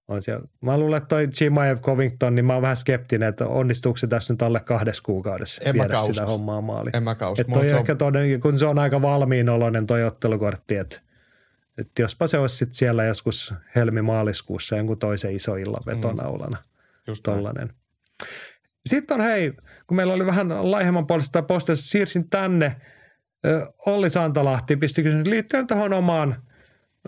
on siellä. Mä luulen, että toi Chimaev Covington, niin mä oon vähän skeptinen, että onnistuuko se tässä nyt alle kahdessa kuukaudessa En viedä sitä hommaa maaliin. En mäkään usko. Että toi on- ehkä toden, kun se on aika valmiin oloinen toi ottelukortti, että, että jospa se olisi sit siellä joskus helmi-maaliskuussa jonkun toisen iso illan vetonaulana Just näin. tollainen. Sitten on hei, kun meillä oli vähän laihemman puolesta postia, siirsin tänne. Olli Santalahti pisti kysymys liittyen tuohon omaan,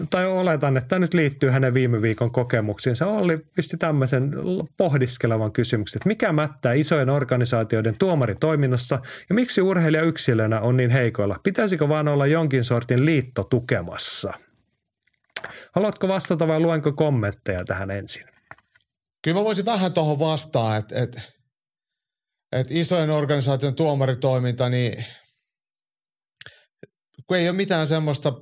tai oletan, että tämä nyt liittyy hänen viime viikon kokemuksiinsa. Olli pisti tämmöisen pohdiskelevan kysymyksen, että mikä mättää isojen organisaatioiden tuomaritoiminnassa ja miksi urheilija yksilönä on niin heikoilla? Pitäisikö vaan olla jonkin sortin liitto tukemassa? Haluatko vastata vai luenko kommentteja tähän ensin? Kyllä mä voisin vähän tuohon vastaa, että et, et isojen organisaation tuomaritoiminta, niin kun ei ole mitään semmoista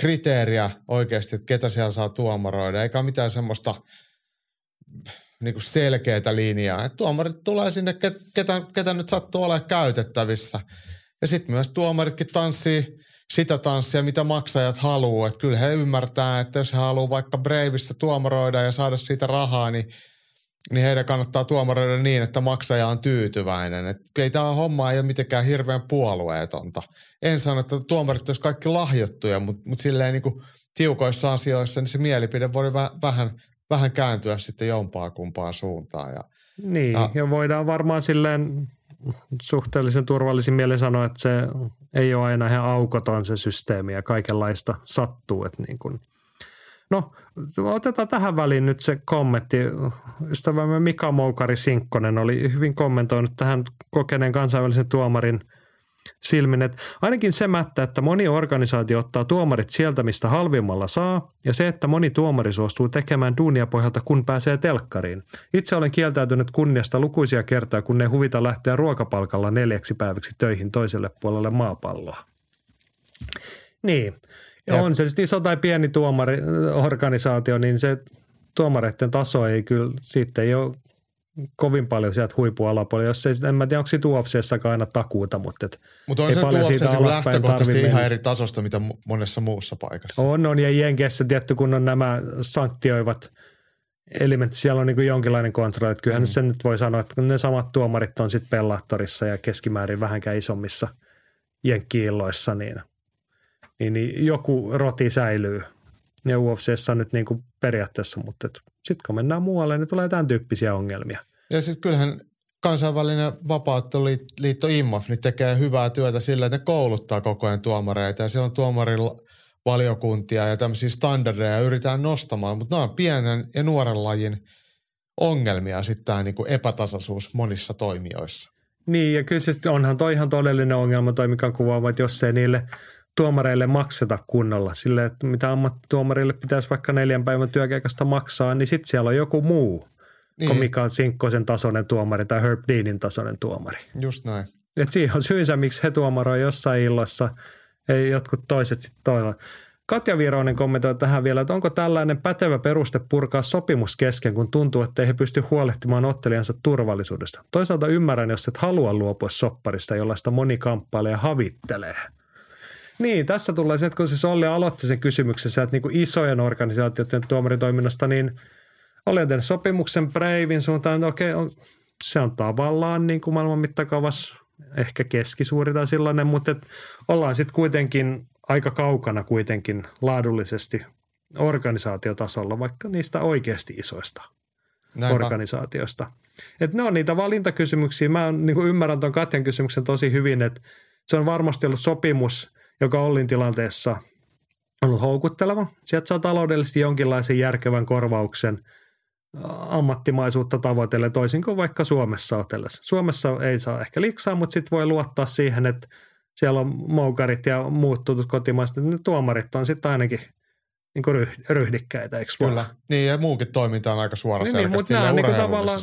kriteeriä oikeasti, että ketä siellä saa tuomaroida, eikä mitään semmoista niin kuin selkeää linjaa. Et tuomarit tulee sinne, ket- ketä, ketä nyt sattuu olemaan käytettävissä. Ja sitten myös tuomaritkin tanssii sitä tanssia, mitä maksajat haluaa. Että kyllä he ymmärtää, että jos he haluaa vaikka Breivissä tuomaroida ja saada siitä rahaa, niin, niin heidän kannattaa tuomaroida niin, että maksaja on tyytyväinen. Että ei tämä homma ei ole mitenkään hirveän puolueetonta. En sano, että tuomarit olisi kaikki lahjottuja, mutta, mutta silleen niin kuin tiukoissa asioissa niin se mielipide voi vähän, vähän kääntyä sitten jompaa kumpaan suuntaan. Ja, niin, ja, ja voidaan varmaan silleen suhteellisen turvallisin mielin sanoa, että se ei ole aina ihan aukoton se systeemi ja kaikenlaista sattuu. Että niin kuin. No, otetaan tähän väliin nyt se kommentti. Ystävämme Mika Moukari-Sinkkonen oli hyvin kommentoinut tähän kokeneen kansainvälisen tuomarin – silmin, että ainakin se mättä, että moni organisaatio ottaa tuomarit sieltä, mistä halvimmalla saa, ja se, että moni tuomari suostuu tekemään duunia pohjalta, kun pääsee telkkariin. Itse olen kieltäytynyt kunniasta lukuisia kertaa, kun ne huvita lähteä ruokapalkalla neljäksi päiväksi töihin toiselle puolelle maapalloa. Niin. Ja on se sitten iso tai pieni tuomariorganisaatio, niin se tuomareiden taso ei kyllä, siitä ei ole kovin paljon sieltä huippualapuolella. Jos ei, en mä tiedä, onko siitä UFCssäkaan aina takuuta, mutta et Mutta on ei se paljon siitä UFC lähtökohtaisesti ihan eri tasosta, mitä monessa muussa paikassa. On, on ja Jenkeissä tietty, kun on nämä sanktioivat elimet, siellä on niin jonkinlainen kontrolli. Että kyllähän mm. sen nyt voi sanoa, että ne samat tuomarit on sitten Bellatorissa ja keskimäärin vähänkään isommissa jenkkiilloissa, niin, niin, niin joku roti säilyy. Ja UFCssä on nyt niin kuin periaatteessa, mutta sitten kun mennään muualle, niin tulee tämän tyyppisiä ongelmia. Ja sitten kyllähän kansainvälinen vapautteluliitto IMMAF niin tekee hyvää työtä sillä, että ne kouluttaa koko ajan tuomareita ja siellä on tuomarilla valiokuntia ja tämmöisiä standardeja yritetään nostamaan, mutta nämä on pienen ja nuoren lajin ongelmia sitten tämä niinku epätasaisuus monissa toimijoissa. Niin ja kyllä siis onhan toi ihan todellinen ongelma toi, mikä on kuvaava, että jos ei niille tuomareille makseta kunnolla. Sille, että mitä ammattituomarille pitäisi vaikka neljän päivän työkeikasta maksaa, niin sitten siellä on joku muu niin. kuin Mika Sinkkosen tasoinen tuomari tai Herb Deanin tasoinen tuomari. Just näin. Et siihen on syysä, miksi he tuomaroi jossain illassa, ei jotkut toiset sitten toilla. Katja Viroinen kommentoi tähän vielä, että onko tällainen pätevä peruste purkaa sopimus kesken, kun tuntuu, että ei he pysty huolehtimaan ottelijansa turvallisuudesta. Toisaalta ymmärrän, jos et halua luopua sopparista, jollaista moni kamppailee havittelee. Niin, tässä tulee se, että kun siis Olli aloitti sen kysymyksessä, että niin kuin isojen organisaatioiden tuomaritoiminnasta, niin olen tehnyt sopimuksen Breivin suuntaan, että okei, on, se on tavallaan niin kuin maailman mittakaavassa ehkä keskisuuri tai sellainen, mutta et ollaan sitten kuitenkin aika kaukana kuitenkin laadullisesti organisaatiotasolla, vaikka niistä oikeasti isoista Näinpä. organisaatioista. Et ne on niitä valintakysymyksiä. Mä niin ymmärrän tuon Katjan kysymyksen tosi hyvin, että se on varmasti ollut sopimus, joka Ollin tilanteessa ollut houkutteleva. Sieltä saa taloudellisesti jonkinlaisen järkevän korvauksen ammattimaisuutta tavoitellen toisin kuin vaikka Suomessa otellessa. Suomessa ei saa ehkä liksaa, mutta sitten voi luottaa siihen, että siellä on moukarit ja muut tutut kotimaiset, ne tuomarit on sitten ainakin niin kuin ryhdikkäitä, eikö Kyllä, niin ja muukin toiminta on aika suora niin, niin, mutta nämä niin tavallaan,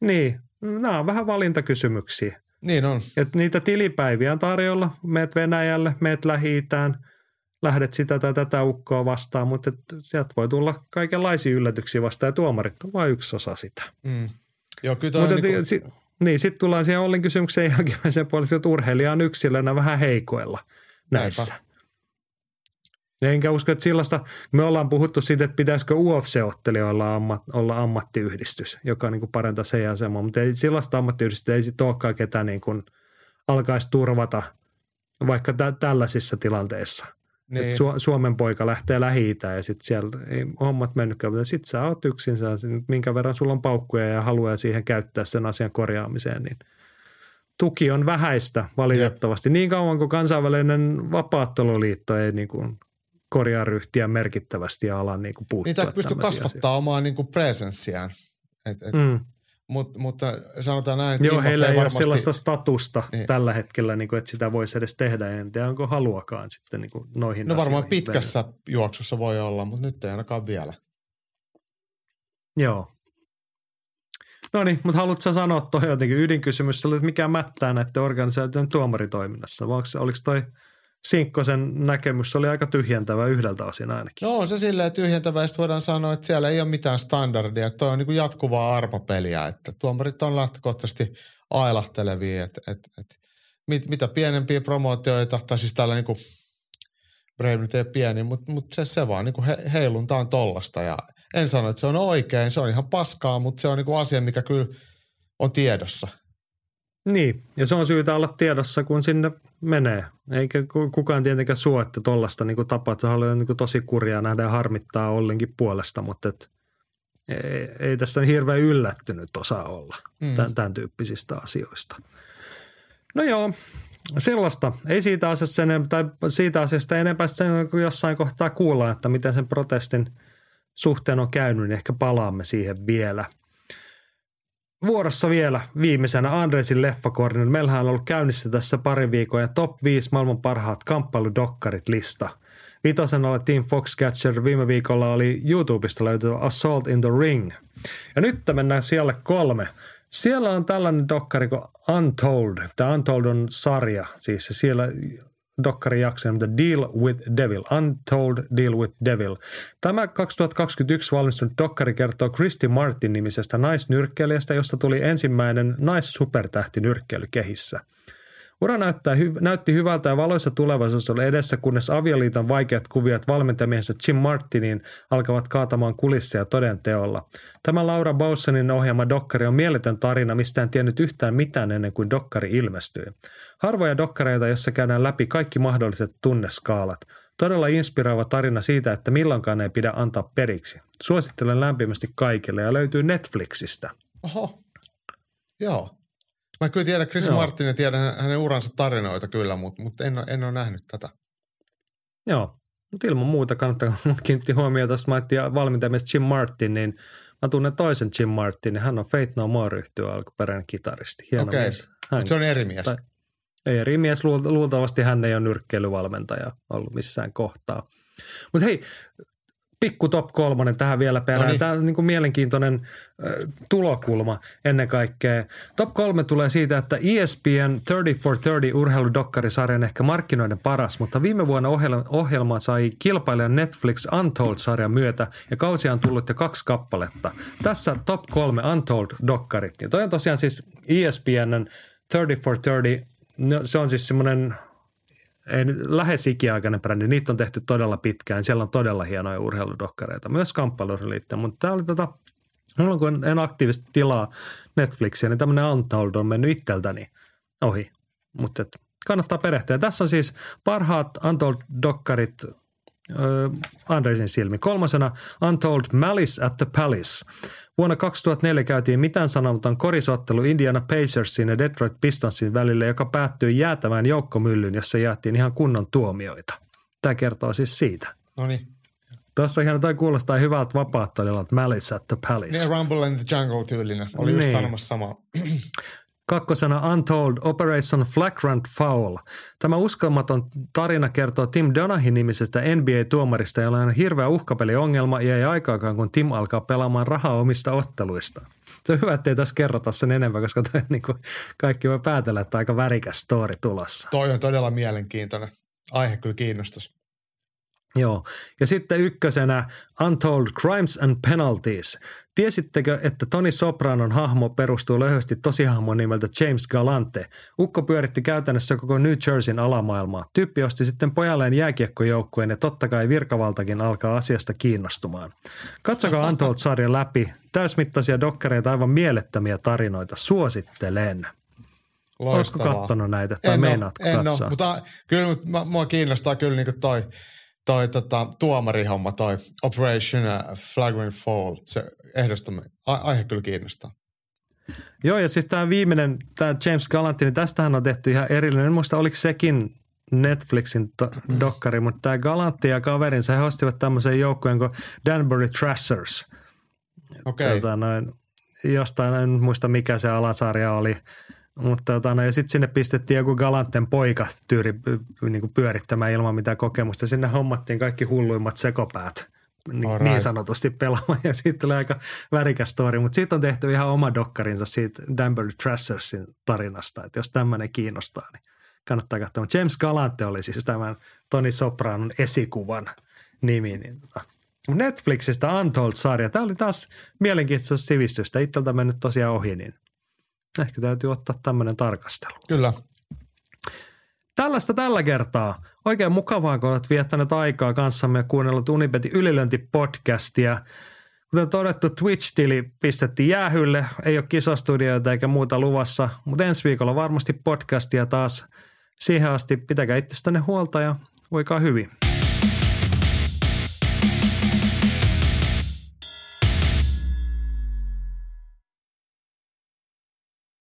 niin, nämä on vähän valintakysymyksiä. Niin on. Et niitä tilipäiviä on tarjolla, meet Venäjälle, meet lähi lähdet sitä tai tätä ukkoa vastaan, mutta sieltä voi tulla kaikenlaisia yllätyksiä vastaan ja tuomarit on vain yksi osa sitä. Mm. Joo, kyllä mutta niin, kuin... si- niin sitten tullaan siihen Ollin kysymykseen jälkimmäisen puolesta, että urheilija on yksilönä vähän heikoilla näissä. Näinpä. Enkä usko, että sellaista, me ollaan puhuttu siitä, että pitäisikö UFC-ottelijoilla ammat, olla ammattiyhdistys, joka niin kuin parantaa sen asemaa, mutta ei sellaista ammattiyhdistystä ei sitten olekaan ketään niin kuin alkaisi turvata vaikka tä- tällaisissa tilanteissa. Niin. Su- Suomen poika lähtee lähi ja sitten siellä ei hommat mennytkään, mutta sitten sä oot yksin, sä, minkä verran sulla on paukkuja ja haluaa siihen käyttää sen asian korjaamiseen, niin tuki on vähäistä valitettavasti. Jep. Niin kauan kuin kansainvälinen vapaatteluliitto ei niin kuin korjaa ryhtiä merkittävästi ja alan niin kuin puuttua. Niitä pystyy kasvattaa omaa niin kuin presenssiään. Et, et, mm. Mut, mutta sanotaan näin, että Joo, heillä ei varmasti... ole sellaista statusta niin. tällä hetkellä, niin kuin, että sitä voisi edes tehdä. En tiedä, onko haluakaan sitten niin kuin noihin No varmaan pitkässä vielä. juoksussa voi olla, mutta nyt ei ainakaan vielä. Joo. No niin, mutta haluatko sanoa tuohon jotenkin ydinkysymys, että mikä mättää näiden organisaation tuomaritoiminnassa? Vai oliko toi – Sinkkosen näkemys oli aika tyhjentävä yhdeltä osin ainakin. No on se silleen tyhjentävä, että voidaan sanoa, että siellä ei ole mitään standardia. Toi on niin jatkuvaa arpapeliä, että tuomarit on lähtökohtaisesti ailahtelevia, että, että, että mit, mitä pienempiä promootioita, tai siis tällä niin kuin ei pieni, mutta mut se, se vaan niinku he, heilunta on tollasta ja en sano, että se on oikein, se on ihan paskaa, mutta se on niinku asia, mikä kyllä on tiedossa. Niin, ja se on syytä olla tiedossa, kun sinne menee. Eikä kukaan tietenkään suo, että tollasta niin tapaa, että se haluaa niin tosi kurjaa nähdä ja harmittaa ollenkin puolesta, mutta et, ei, ei tässä hirveän yllättynyt osaa olla mm. tämän, tämän tyyppisistä asioista. No joo, sellaista. Ei siitä asiasta, enempää, tai siitä asiasta enempää sen, kun jossain kohtaa kuullaan, että miten sen protestin suhteen on käynyt, niin ehkä palaamme siihen vielä – Vuorossa vielä viimeisenä Andresin leffakornin. Meillähän on ollut käynnissä tässä pari viikkoa ja top 5 maailman parhaat kamppailudokkarit lista. Vitosen oli Team Foxcatcher, viime viikolla oli YouTubesta löytyy Assault in the Ring. Ja nyt mennään siellä kolme. Siellä on tällainen dokkari kuin Untold. Tämä Untold on sarja, siis siellä dokkarijakso The Deal with Devil, Untold Deal with Devil. Tämä 2021 valmistunut dokkari kertoo Christy Martin nimisestä naisnyrkkeilijästä, josta tuli ensimmäinen naissupertähti nyrkkeilykehissä – Ura näyttää, näytti hyvältä ja valoissa tulevaisuus oli edessä, kunnes avioliiton vaikeat kuviot valmentamiehensä Jim Martinin alkavat kaatamaan kulisseja todenteolla. Tämä Laura Bowsenin ohjaama dokkari on mieletön tarina, mistä en tiennyt yhtään mitään ennen kuin dokkari ilmestyi. Harvoja dokkareita, jossa käydään läpi kaikki mahdolliset tunneskaalat. Todella inspiroiva tarina siitä, että milloinkaan ei pidä antaa periksi. Suosittelen lämpimästi kaikille ja löytyy Netflixistä. Oho, joo. Mä kyllä tiedän Chris Joo. Martin ja tiedän hänen uransa tarinoita kyllä, mutta, mutta en, en ole nähnyt tätä. Joo, mutta ilman muuta kannattaa, kiinnitti huomioon tuosta mainittiin valmentajamies Jim Martin, niin mä tunnen toisen Jim Martin, niin hän on Fate No More ryhtyä alkuperäinen kitaristi. Hieno Okei, mies. Hän, se on eri mies. Tai, eri mies, luultavasti hän ei ole nyrkkeilyvalmentaja ollut missään kohtaa. Mutta hei, pikku top kolmonen tähän vielä perään. No niin. Tämä on niin kuin mielenkiintoinen äh, tulokulma ennen kaikkea. Top kolme tulee siitä, että ESPN 30 for 30 urheiludokkarisarja on ehkä markkinoiden paras, mutta viime vuonna ohjelma, ohjelma sai kilpailijan Netflix Untold-sarjan myötä ja kausia on tullut jo kaksi kappaletta. Tässä top kolme Untold-dokkarit. Ja toi on tosiaan siis ESPNn 30 for 30 No, se on siis semmoinen ei, lähes ikiaikainen brändi. Niitä on tehty todella pitkään. Siellä on todella hienoja urheiludokkareita, myös kamppailuliitteen. Mutta tämä oli tota, mulla kun en aktiivisesti tilaa Netflixiä, niin tämmöinen Untold on mennyt itseltäni ohi. Mutta kannattaa perehtyä. Tässä on siis parhaat Untold-dokkarit Andresin silmi. Kolmasena Untold Malice at the Palace. Vuonna 2004 käytiin mitään sanomaton korisottelu Indiana Pacersin ja Detroit Pistonsin välille, joka päättyi jäätävään joukkomyllyn, jossa jaettiin ihan kunnon tuomioita. Tämä kertoo siis siitä. No niin. Tuossa ihan toi kuulostaa hyvältä vapaattoijalta, Malice at the Palace. Niin, Rumble in the Jungle tyylinen. Oli just niin. sanomassa samaa. Kakkosena Untold Operation Flagrant Foul. Tämä uskomaton tarina kertoo Tim Donahin nimisestä NBA-tuomarista, jolla on hirveä uhkapeliongelma ja ei aikaakaan, kun Tim alkaa pelaamaan rahaa omista otteluista. Se on hyvä, ettei tässä kerrota sen enemmän, koska toi, niin kuin kaikki voi päätellä, että aika värikäs story tulossa. Toi on todella mielenkiintoinen. Aihe kyllä kiinnostaisi. Joo. Ja sitten ykkösenä Untold Crimes and Penalties. Tiesittekö, että Tony Sopranon hahmo perustuu lyhyesti tosihahmon nimeltä James Galante? Ukko pyöritti käytännössä koko New Jerseyn alamaailmaa. Tyyppi osti sitten pojalleen jääkiekkojoukkueen ja totta kai virkavaltakin alkaa asiasta kiinnostumaan. Katsokaa Untold-sarja läpi. Täysmittaisia dokkareita, aivan mielettömiä tarinoita. Suosittelen. Loistavaa. Oletko katsonut näitä tai en meinaatko en katsoa? Ole, mutta kyllä mua kiinnostaa kyllä niin toi – toi tota, tuomarihomma, toi Operation Flagrant Fall, se ehdottomasti, aihe kyllä kiinnostaa. Joo, ja siis tämä viimeinen, tämä James Galantti, niin tästähän on tehty ihan erillinen. En muista, oliko sekin Netflixin to- dokkari, mutta tämä Galantti ja kaverinsa, he ostivat tämmöisen joukkueen kuin Danbury Trashers. Okei. Okay. Tota, noin, jostain, en muista mikä se alasarja oli – mutta tota, no, ja sitten sinne pistettiin joku Galanten poika tyyri niin kuin pyörittämään ilman mitään kokemusta. Sinne hommattiin kaikki hulluimmat sekopäät niin, niin sanotusti pelaamaan ja siitä tuli aika värikäs story. Mutta siitä on tehty ihan oma dokkarinsa siitä Danbury Trashersin tarinasta, että jos tämmöinen kiinnostaa, niin kannattaa katsoa. James Galante oli siis tämän Tony Sopranon esikuvan nimi. Niin tota. Netflixistä Untold-sarja. Tämä oli taas mielenkiintoista sivistystä. Itseltä mennyt tosiaan ohi, niin – Ehkä täytyy ottaa tämmöinen tarkastelu. Kyllä. Tällaista tällä kertaa. Oikein mukavaa, kun olet viettänyt aikaa kanssamme ja kuunnellut Unibetin ylilöintipodcastia. Kuten todettu, Twitch-tili pistettiin jäähylle, ei ole kisastudioita eikä muuta luvassa, mutta ensi viikolla varmasti podcastia taas. Siihen asti pitäkää itsestänne huolta ja voikaa hyvin.